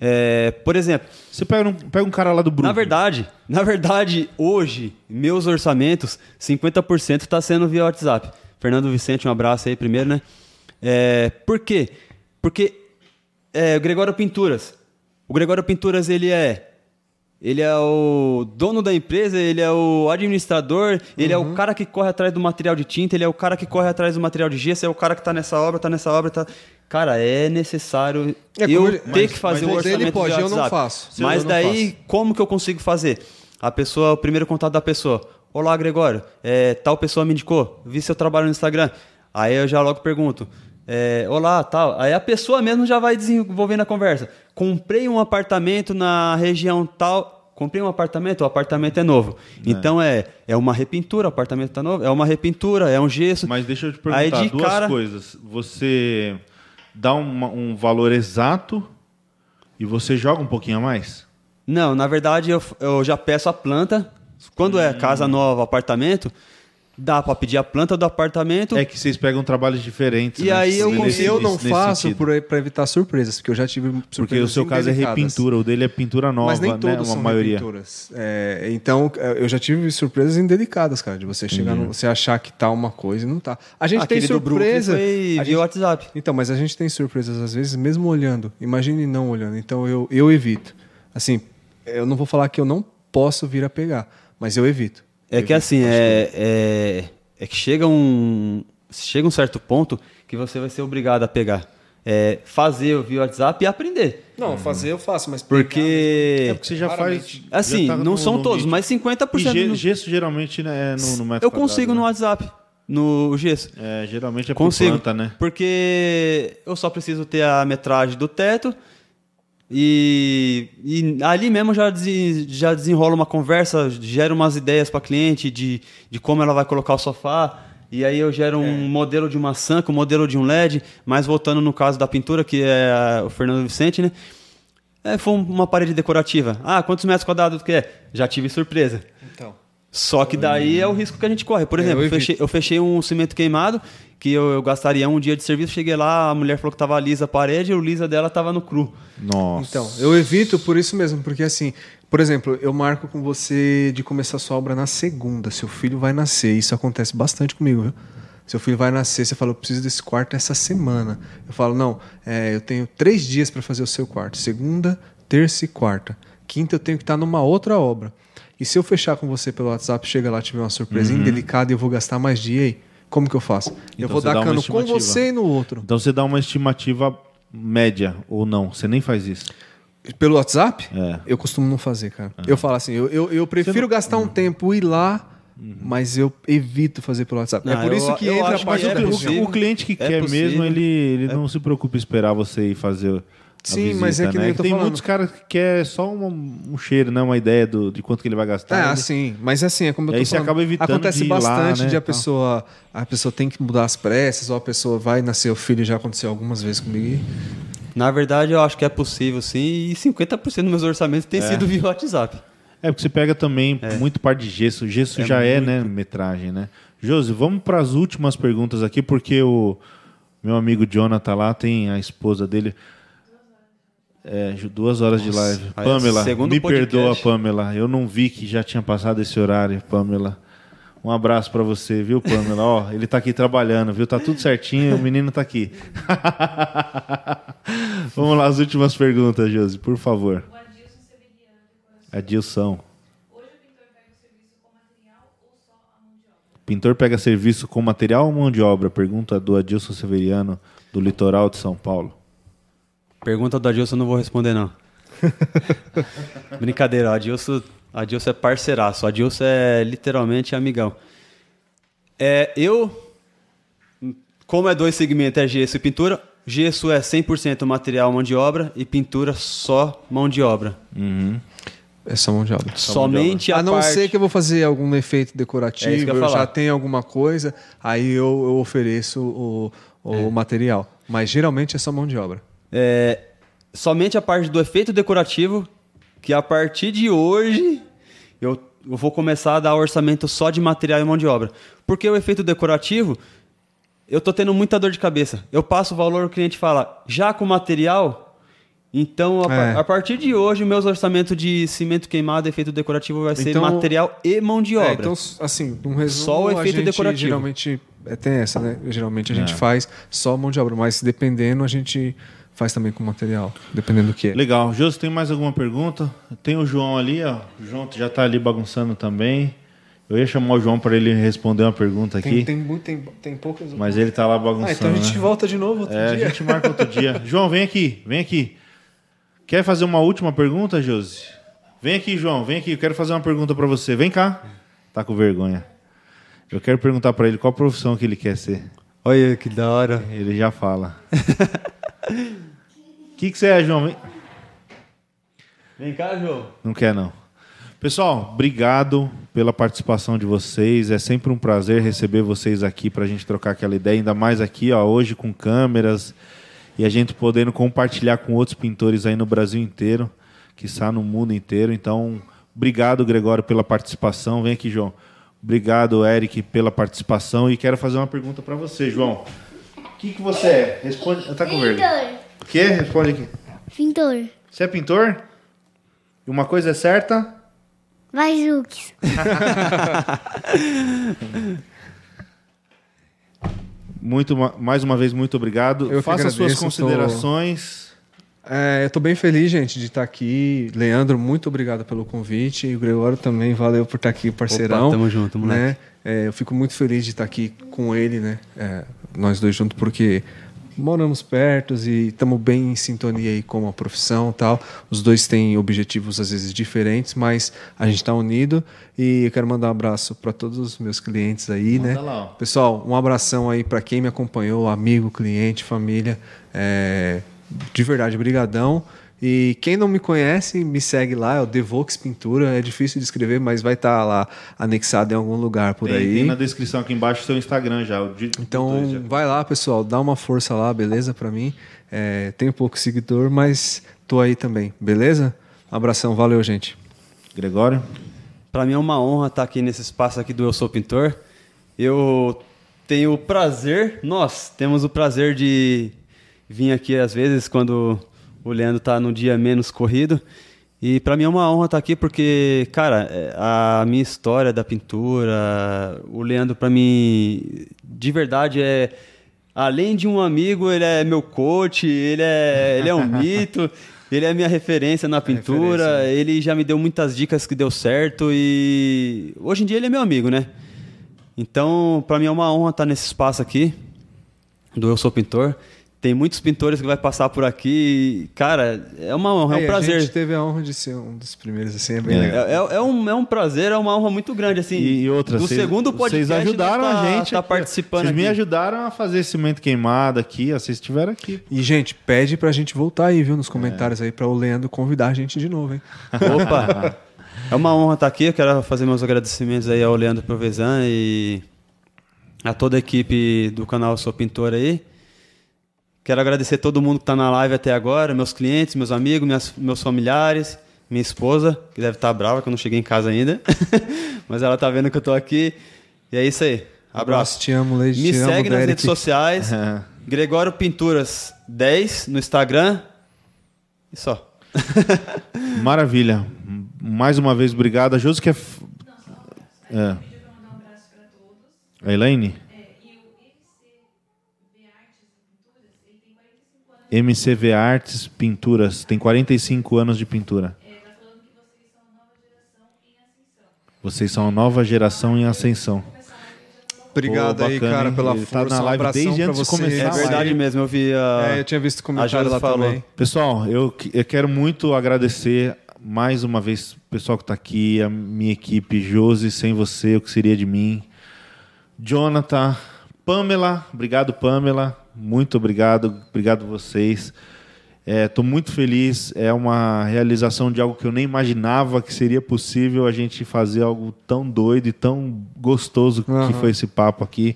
É, por exemplo, Você pega um, pega um cara lá do Brooklyn. na verdade, na verdade, hoje, meus orçamentos, 50% está sendo via WhatsApp. Fernando Vicente, um abraço aí primeiro, né? É, por quê? Porque é, o Gregório Pinturas. O Gregório Pinturas, ele é. Ele é o dono da empresa, ele é o administrador, ele é o cara que corre atrás do material de tinta, ele é o cara que corre atrás do material de gesso, é o cara que tá nessa obra, tá nessa obra, tá. Cara, é necessário É, eu ele- ter mas- que fazer mas o ele orçamento pode, via eu não WhatsApp. faço. Mas Eu não daí, como que eu consigo fazer? A pessoa, o primeiro contato da pessoa. Olá, Gregório. É, tal pessoa me indicou. Vi seu trabalho no Instagram. Aí eu já logo pergunto. é, Olá, tal. Aí a pessoa mesmo já vai desenvolvendo a conversa. Comprei um apartamento na região tal. Comprei um apartamento, o apartamento é novo. Então é, é uma repintura, o apartamento tá novo. É uma repintura, é um gesso. Mas deixa eu te Aí perguntar de duas cara- coisas. Você dá uma- um valor exato e você joga um pouquinho a mais? Não, na verdade eu, eu já peço a planta. Quando é casa nova, apartamento, dá para pedir a planta do apartamento. É que vocês pegam trabalhos diferentes. E né? aí eu Nesse- eu não nesse faço pra evitar surpresas, porque eu já tive surpresas Porque o seu caso é indelicadas. repintura, o dele é pintura nova, Mas nem né? todos Uma são maioria. repinturas. É, então, é, eu já tive surpresas indelicadas, cara, de você chegar, no, você achar que tá uma coisa e não tá. A gente Aquele tem do surpresa. foi a via gente- WhatsApp. Então, mas a gente tem surpresas às vezes, mesmo olhando. Imagine não olhando. Então, eu, eu evito. Assim, eu não vou falar que eu não posso vir a pegar, mas eu evito. É que assim, é, é, é que chega um, chega um certo ponto que você vai ser obrigado a pegar. É, fazer via WhatsApp e aprender. Não, fazer eu faço, mas Porque. É porque você já faz. Assim, já tá não no- são no todos, ritmo. mas 50% E ge- no- gesso geralmente né, é no, no metro Eu quadrado, consigo no né? WhatsApp, no gesso. É, geralmente é por Consigo. planta, né? Porque eu só preciso ter a metragem do teto e, e ali mesmo já, desen- já desenrola uma conversa, gera umas ideias para cliente de, de como ela vai colocar o sofá. E aí eu gero um modelo de uma sanca, um modelo de um LED, mas voltando no caso da pintura, que é o Fernando Vicente, né? É, foi uma parede decorativa. Ah, quantos metros quadrados que é? Já tive surpresa. Então. Só que daí é o risco que a gente corre. Por É, exemplo, eu eu, fechei, eu fechei um cimento queimado que eu, eu gastaria um dia de serviço. Cheguei lá, a mulher falou que tava lisa a parede e o lisa dela tava no cru. Nossa. Então, eu evito por isso mesmo, porque assim, por exemplo, eu marco com você de começar sua obra na segunda. Seu filho vai nascer. Isso acontece bastante comigo, viu? Seu filho vai nascer, você fala, eu preciso desse quarto essa semana. Eu falo, não, é, eu tenho três dias para fazer o seu quarto. Segunda, terça e quarta. Quinta eu tenho que estar numa outra obra. E se eu fechar com você pelo WhatsApp, chega lá, tiver uma surpresa indelicada e eu vou gastar mais dia aí, como que eu faço? eu Então vou você dar cano com você e no outro. Então você dá uma estimativa média ou não? Você nem faz isso. Pelo WhatsApp? É. Eu costumo não fazer, cara. Eu falo assim, eu, eu, eu prefiro gastar um tempo ir lá, mas eu evito fazer pelo WhatsApp. Não, é por eu- isso que eu entra a parte é da o, cliente que É quer possível. mesmo, ele, ele não se preocupa em esperar você ir fazer. Sim, visita, mas é que né? nem eu tô Tem falando. muitos caras que quer só um, um cheiro, né? Uma ideia do, de quanto que ele vai gastar. É, Ele- assim, mas assim, é como eu E tô aí você falando. acaba evitando Acontece de ir lá, bastante né, de a pessoa, a pessoa tem que mudar as pressas, ou a pessoa vai nascer o filho, já aconteceu algumas vezes comigo. Na verdade, eu acho que é possível sim. E 50% dos meus orçamentos tem sido via WhatsApp. É, porque você pega também muito parte de gesso. O gesso já é, né, metragem, né? Josi, vamos para as últimas perguntas aqui, porque o meu amigo Jonathan lá tem a esposa dele. É, duas horas de live. é Pamela, me podcast. perdoa, Pamela. Eu não vi que já tinha passado esse horário, Pamela. Um abraço para você, viu, Pamela? Ó, ele tá aqui trabalhando, viu? Tá tudo certinho, o menino tá aqui. Vamos lá, as últimas perguntas, Josi, por favor. O Adilson Severiano, decoração. Adilson. Hoje o pintor pega o serviço com material ou só a mão de obra? Pintor pega serviço com material ou mão de obra? Pergunta do Adilson Severiano, do litoral de São Paulo. Pergunta do Adilson eu não vou responder, não. Brincadeira, o Adilson, Adilson é parceiraço. O Adilson é literalmente amigão. É, eu, como é dois segmentos, é gesso e pintura, gesso é 100% material mão de obra e pintura só mão de obra. É só mão de obra. Somente a, A não parte... ser que eu vou fazer algum efeito É decorativo, eu ia eu, falar. já tenho alguma coisa, aí eu, eu ofereço o, o material. Mas geralmente é só mão de obra. É, somente a parte do efeito decorativo, que a partir de hoje eu, eu vou começar a dar orçamento só de material e mão de obra. Porque o efeito decorativo, eu tô tendo muita dor de cabeça. Eu passo o valor, o cliente fala, já com material, Então, a, É. a partir de hoje, meus orçamentos de cimento queimado, efeito decorativo, vai ser Então- material e mão de obra. É, então, assim, um resumo, Só o a efeito gente decorativo. geralmente é, tem essa, né? Geralmente a gente É. faz só mão de obra, mas dependendo a gente faz também com material, dependendo do que é. Legal. Josi, tem mais alguma pergunta? Tem o João ali, ó. O João já tá ali bagunçando também. Eu ia chamar o João para ele responder uma pergunta aqui, Tem, tem, muito, tem, tem poucas. mas ele tá lá Ah, bagunçando. então a gente né? volta de novo outro É, dia. a gente marca outro dia. João, vem aqui, vem aqui. Quer fazer uma última pergunta, Josi? Vem aqui, João, vem aqui. Eu quero fazer uma pergunta para você. Vem cá. Tá com vergonha. Eu quero perguntar para ele qual profissão que ele quer ser. Olha que da hora. Ele já fala. O que, que você é, João? Vem. Vem cá, João. Não quer, não. Pessoal, obrigado pela participação de vocês. É sempre um prazer receber vocês aqui para a gente trocar aquela ideia, ainda mais aqui, ó, hoje com câmeras e a gente podendo compartilhar com outros pintores aí no Brasil inteiro, que está no mundo inteiro. Então, obrigado, Gregório, pela participação. Vem aqui, João. Obrigado, Eric, pela participação. E quero fazer uma pergunta para você, João. O que, que você é? Responde. Tá com vergonha. O quê? Responde aqui. Pintor. Você é pintor? E uma coisa é certa? Vai, Jux. Muito, ma- mais uma vez, muito obrigado. Eu que Faça suas agradeço, considerações. É, eu tô bem feliz, gente, de estar aqui. Leandro, muito obrigado pelo convite. E o Gregório também, valeu por estar aqui, parceirão. Opa, tamo junto, moleque. né? É, eu fico muito feliz de estar aqui com ele, né? É, nós dois juntos, porque moramos perto e estamos bem em sintonia aí com a profissão e tal. Os dois têm objetivos às vezes diferentes, mas a gente está unido. E eu quero mandar um abraço para todos os meus clientes aí, Manda né? lá. Pessoal, um abração aí para quem me acompanhou, amigo, cliente, família. É, de verdade, brigadão. E quem não me conhece, me segue lá, é o Devox Pintura. É difícil de escrever, mas vai estar lá anexado em algum lugar por Tem, aí. tem na descrição aqui embaixo o seu Instagram já. de- Então, já. vai lá, pessoal, dá uma força lá, beleza? Pra mim. É, tenho pouco seguidor, mas tô aí também, beleza? Abração, valeu, gente. Gregório? Para mim é uma honra estar aqui nesse espaço aqui do Eu Sou Pintor. Eu tenho o prazer, nós temos o prazer de vir aqui às vezes quando o Leandro tá num dia menos corrido. E para mim é uma honra estar aqui porque, cara, é, a minha história da pintura, o Leandro para mim de verdade é além de um amigo, ele é meu coach, ele é, ele é um mito, ele é minha referência na pintura, referência, né? ele já me deu muitas dicas que deu certo e hoje em dia ele é meu amigo, né? Então, para mim é uma honra estar nesse espaço aqui do Eu Sou Pintor. Tem muitos pintores que vai passar por aqui. e, Cara, é uma honra, é um Aí, A prazer. gente teve a honra de ser um dos primeiros, assim, é bem É. legal. É, é- é um, é um prazer, é uma honra muito grande, assim. E, e outra, do vocês- segundo podcast. Vocês ajudaram tá, a gente. Tá participando Vocês me ajudaram a fazer cimento queimado aqui. ó, Vocês estiveram aqui. E, gente, pede pra gente voltar aí, viu, nos comentários aí, pra o Leandro convidar a gente de novo, hein? Opa! É uma honra estar aqui. Eu quero fazer meus agradecimentos aí ao Leandro Provezan e a toda a equipe do canal Sou Pintor aí. Quero agradecer todo mundo que está na live até agora, meus clientes, meus amigos, minhas- meus familiares, minha esposa, que deve estar brava que eu não cheguei em casa ainda, mas ela tá vendo que eu tô aqui. E é isso aí. Abraço. Te amo, Leide. Me te amo, segue nas Derek. redes sociais. É. Gregório Pinturas 10 no Instagram. E só. Maravilha. Mais uma vez, obrigado. A Josi quer. É. Pediu para mandar um abraço para todos. A Elaine? É, e o MCV Artes e Pinturas, ele tem 45 anos. MCV Artes Pinturas. Tem 45 anos de pintura. É, tá falando que vocês são nova geração em ascensão. Vocês são a nova geração em ascensão. Obrigado Pô, aí, bacana, cara, hein? pela Ele tá força. na um live abração desde antes de começar É verdade mesmo, eu vi a. É, eu tinha visto comentário lá falou. também. Pessoal, eu, eu quero muito agradecer mais uma vez o pessoal que está aqui, a minha equipe, Josi, sem você, o que seria de mim? Jonathan, Pamela, obrigado, Pamela, muito obrigado, obrigado vocês. Estou muito feliz, é uma realização de algo que eu nem imaginava que seria possível a gente fazer algo tão doido e tão gostoso que Aham. foi esse papo aqui.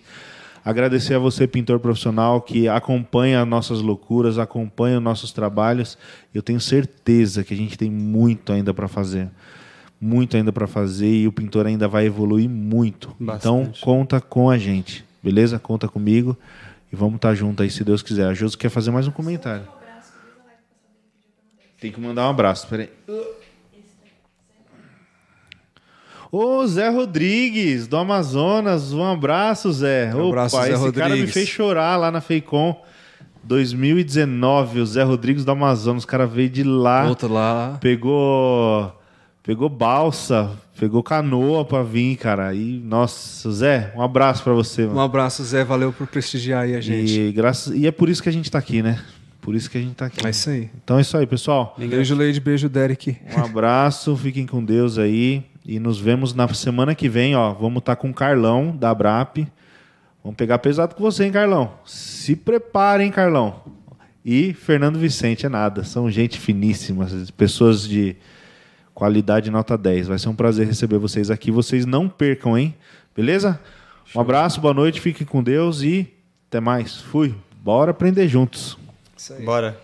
Agradecer a você, pintor profissional, que acompanha nossas loucuras, acompanha os nossos trabalhos. Eu tenho certeza que a gente tem muito ainda para fazer. Muito ainda para fazer e o pintor ainda vai evoluir muito. Então, Bastante. conta com a gente, beleza? Conta comigo e vamos estar junto aí, se Deus quiser. A Josi quer fazer mais um comentário. Tem que mandar um abraço, peraí. Ô, Zé Rodrigues, do Amazonas, um abraço, Zé. Um abraço, Opa, Zé esse cara me Rodrigues. fez chorar lá na Feicom 2019, o Zé Rodrigues do Amazonas, o cara veio de lá, Outro lá. pegou pegou balsa, pegou canoa pra vir, cara. E nossa, Zé, um abraço pra você, mano. Um abraço, Zé. Valeu por prestigiar aí a gente. E, graças, e é por isso que a gente tá aqui, né? Por isso que a gente tá aqui. É isso aí. Então é isso aí, pessoal. Beijo, Leide. Beijo, Derek. Um abraço, fiquem com Deus aí. E nos vemos na semana que vem, ó. Vamos estar com o Carlão, da Brap. Vamos pegar pesado com você, hein, Carlão? Se prepare, hein, Carlão? E Fernando Vicente é nada. São gente finíssima, pessoas de qualidade nota 10. Vai ser um prazer receber vocês aqui. Vocês não percam, hein? Beleza? Um abraço, boa noite, fiquem com Deus e até mais. Fui. Bora aprender juntos. Isso aí. Bora.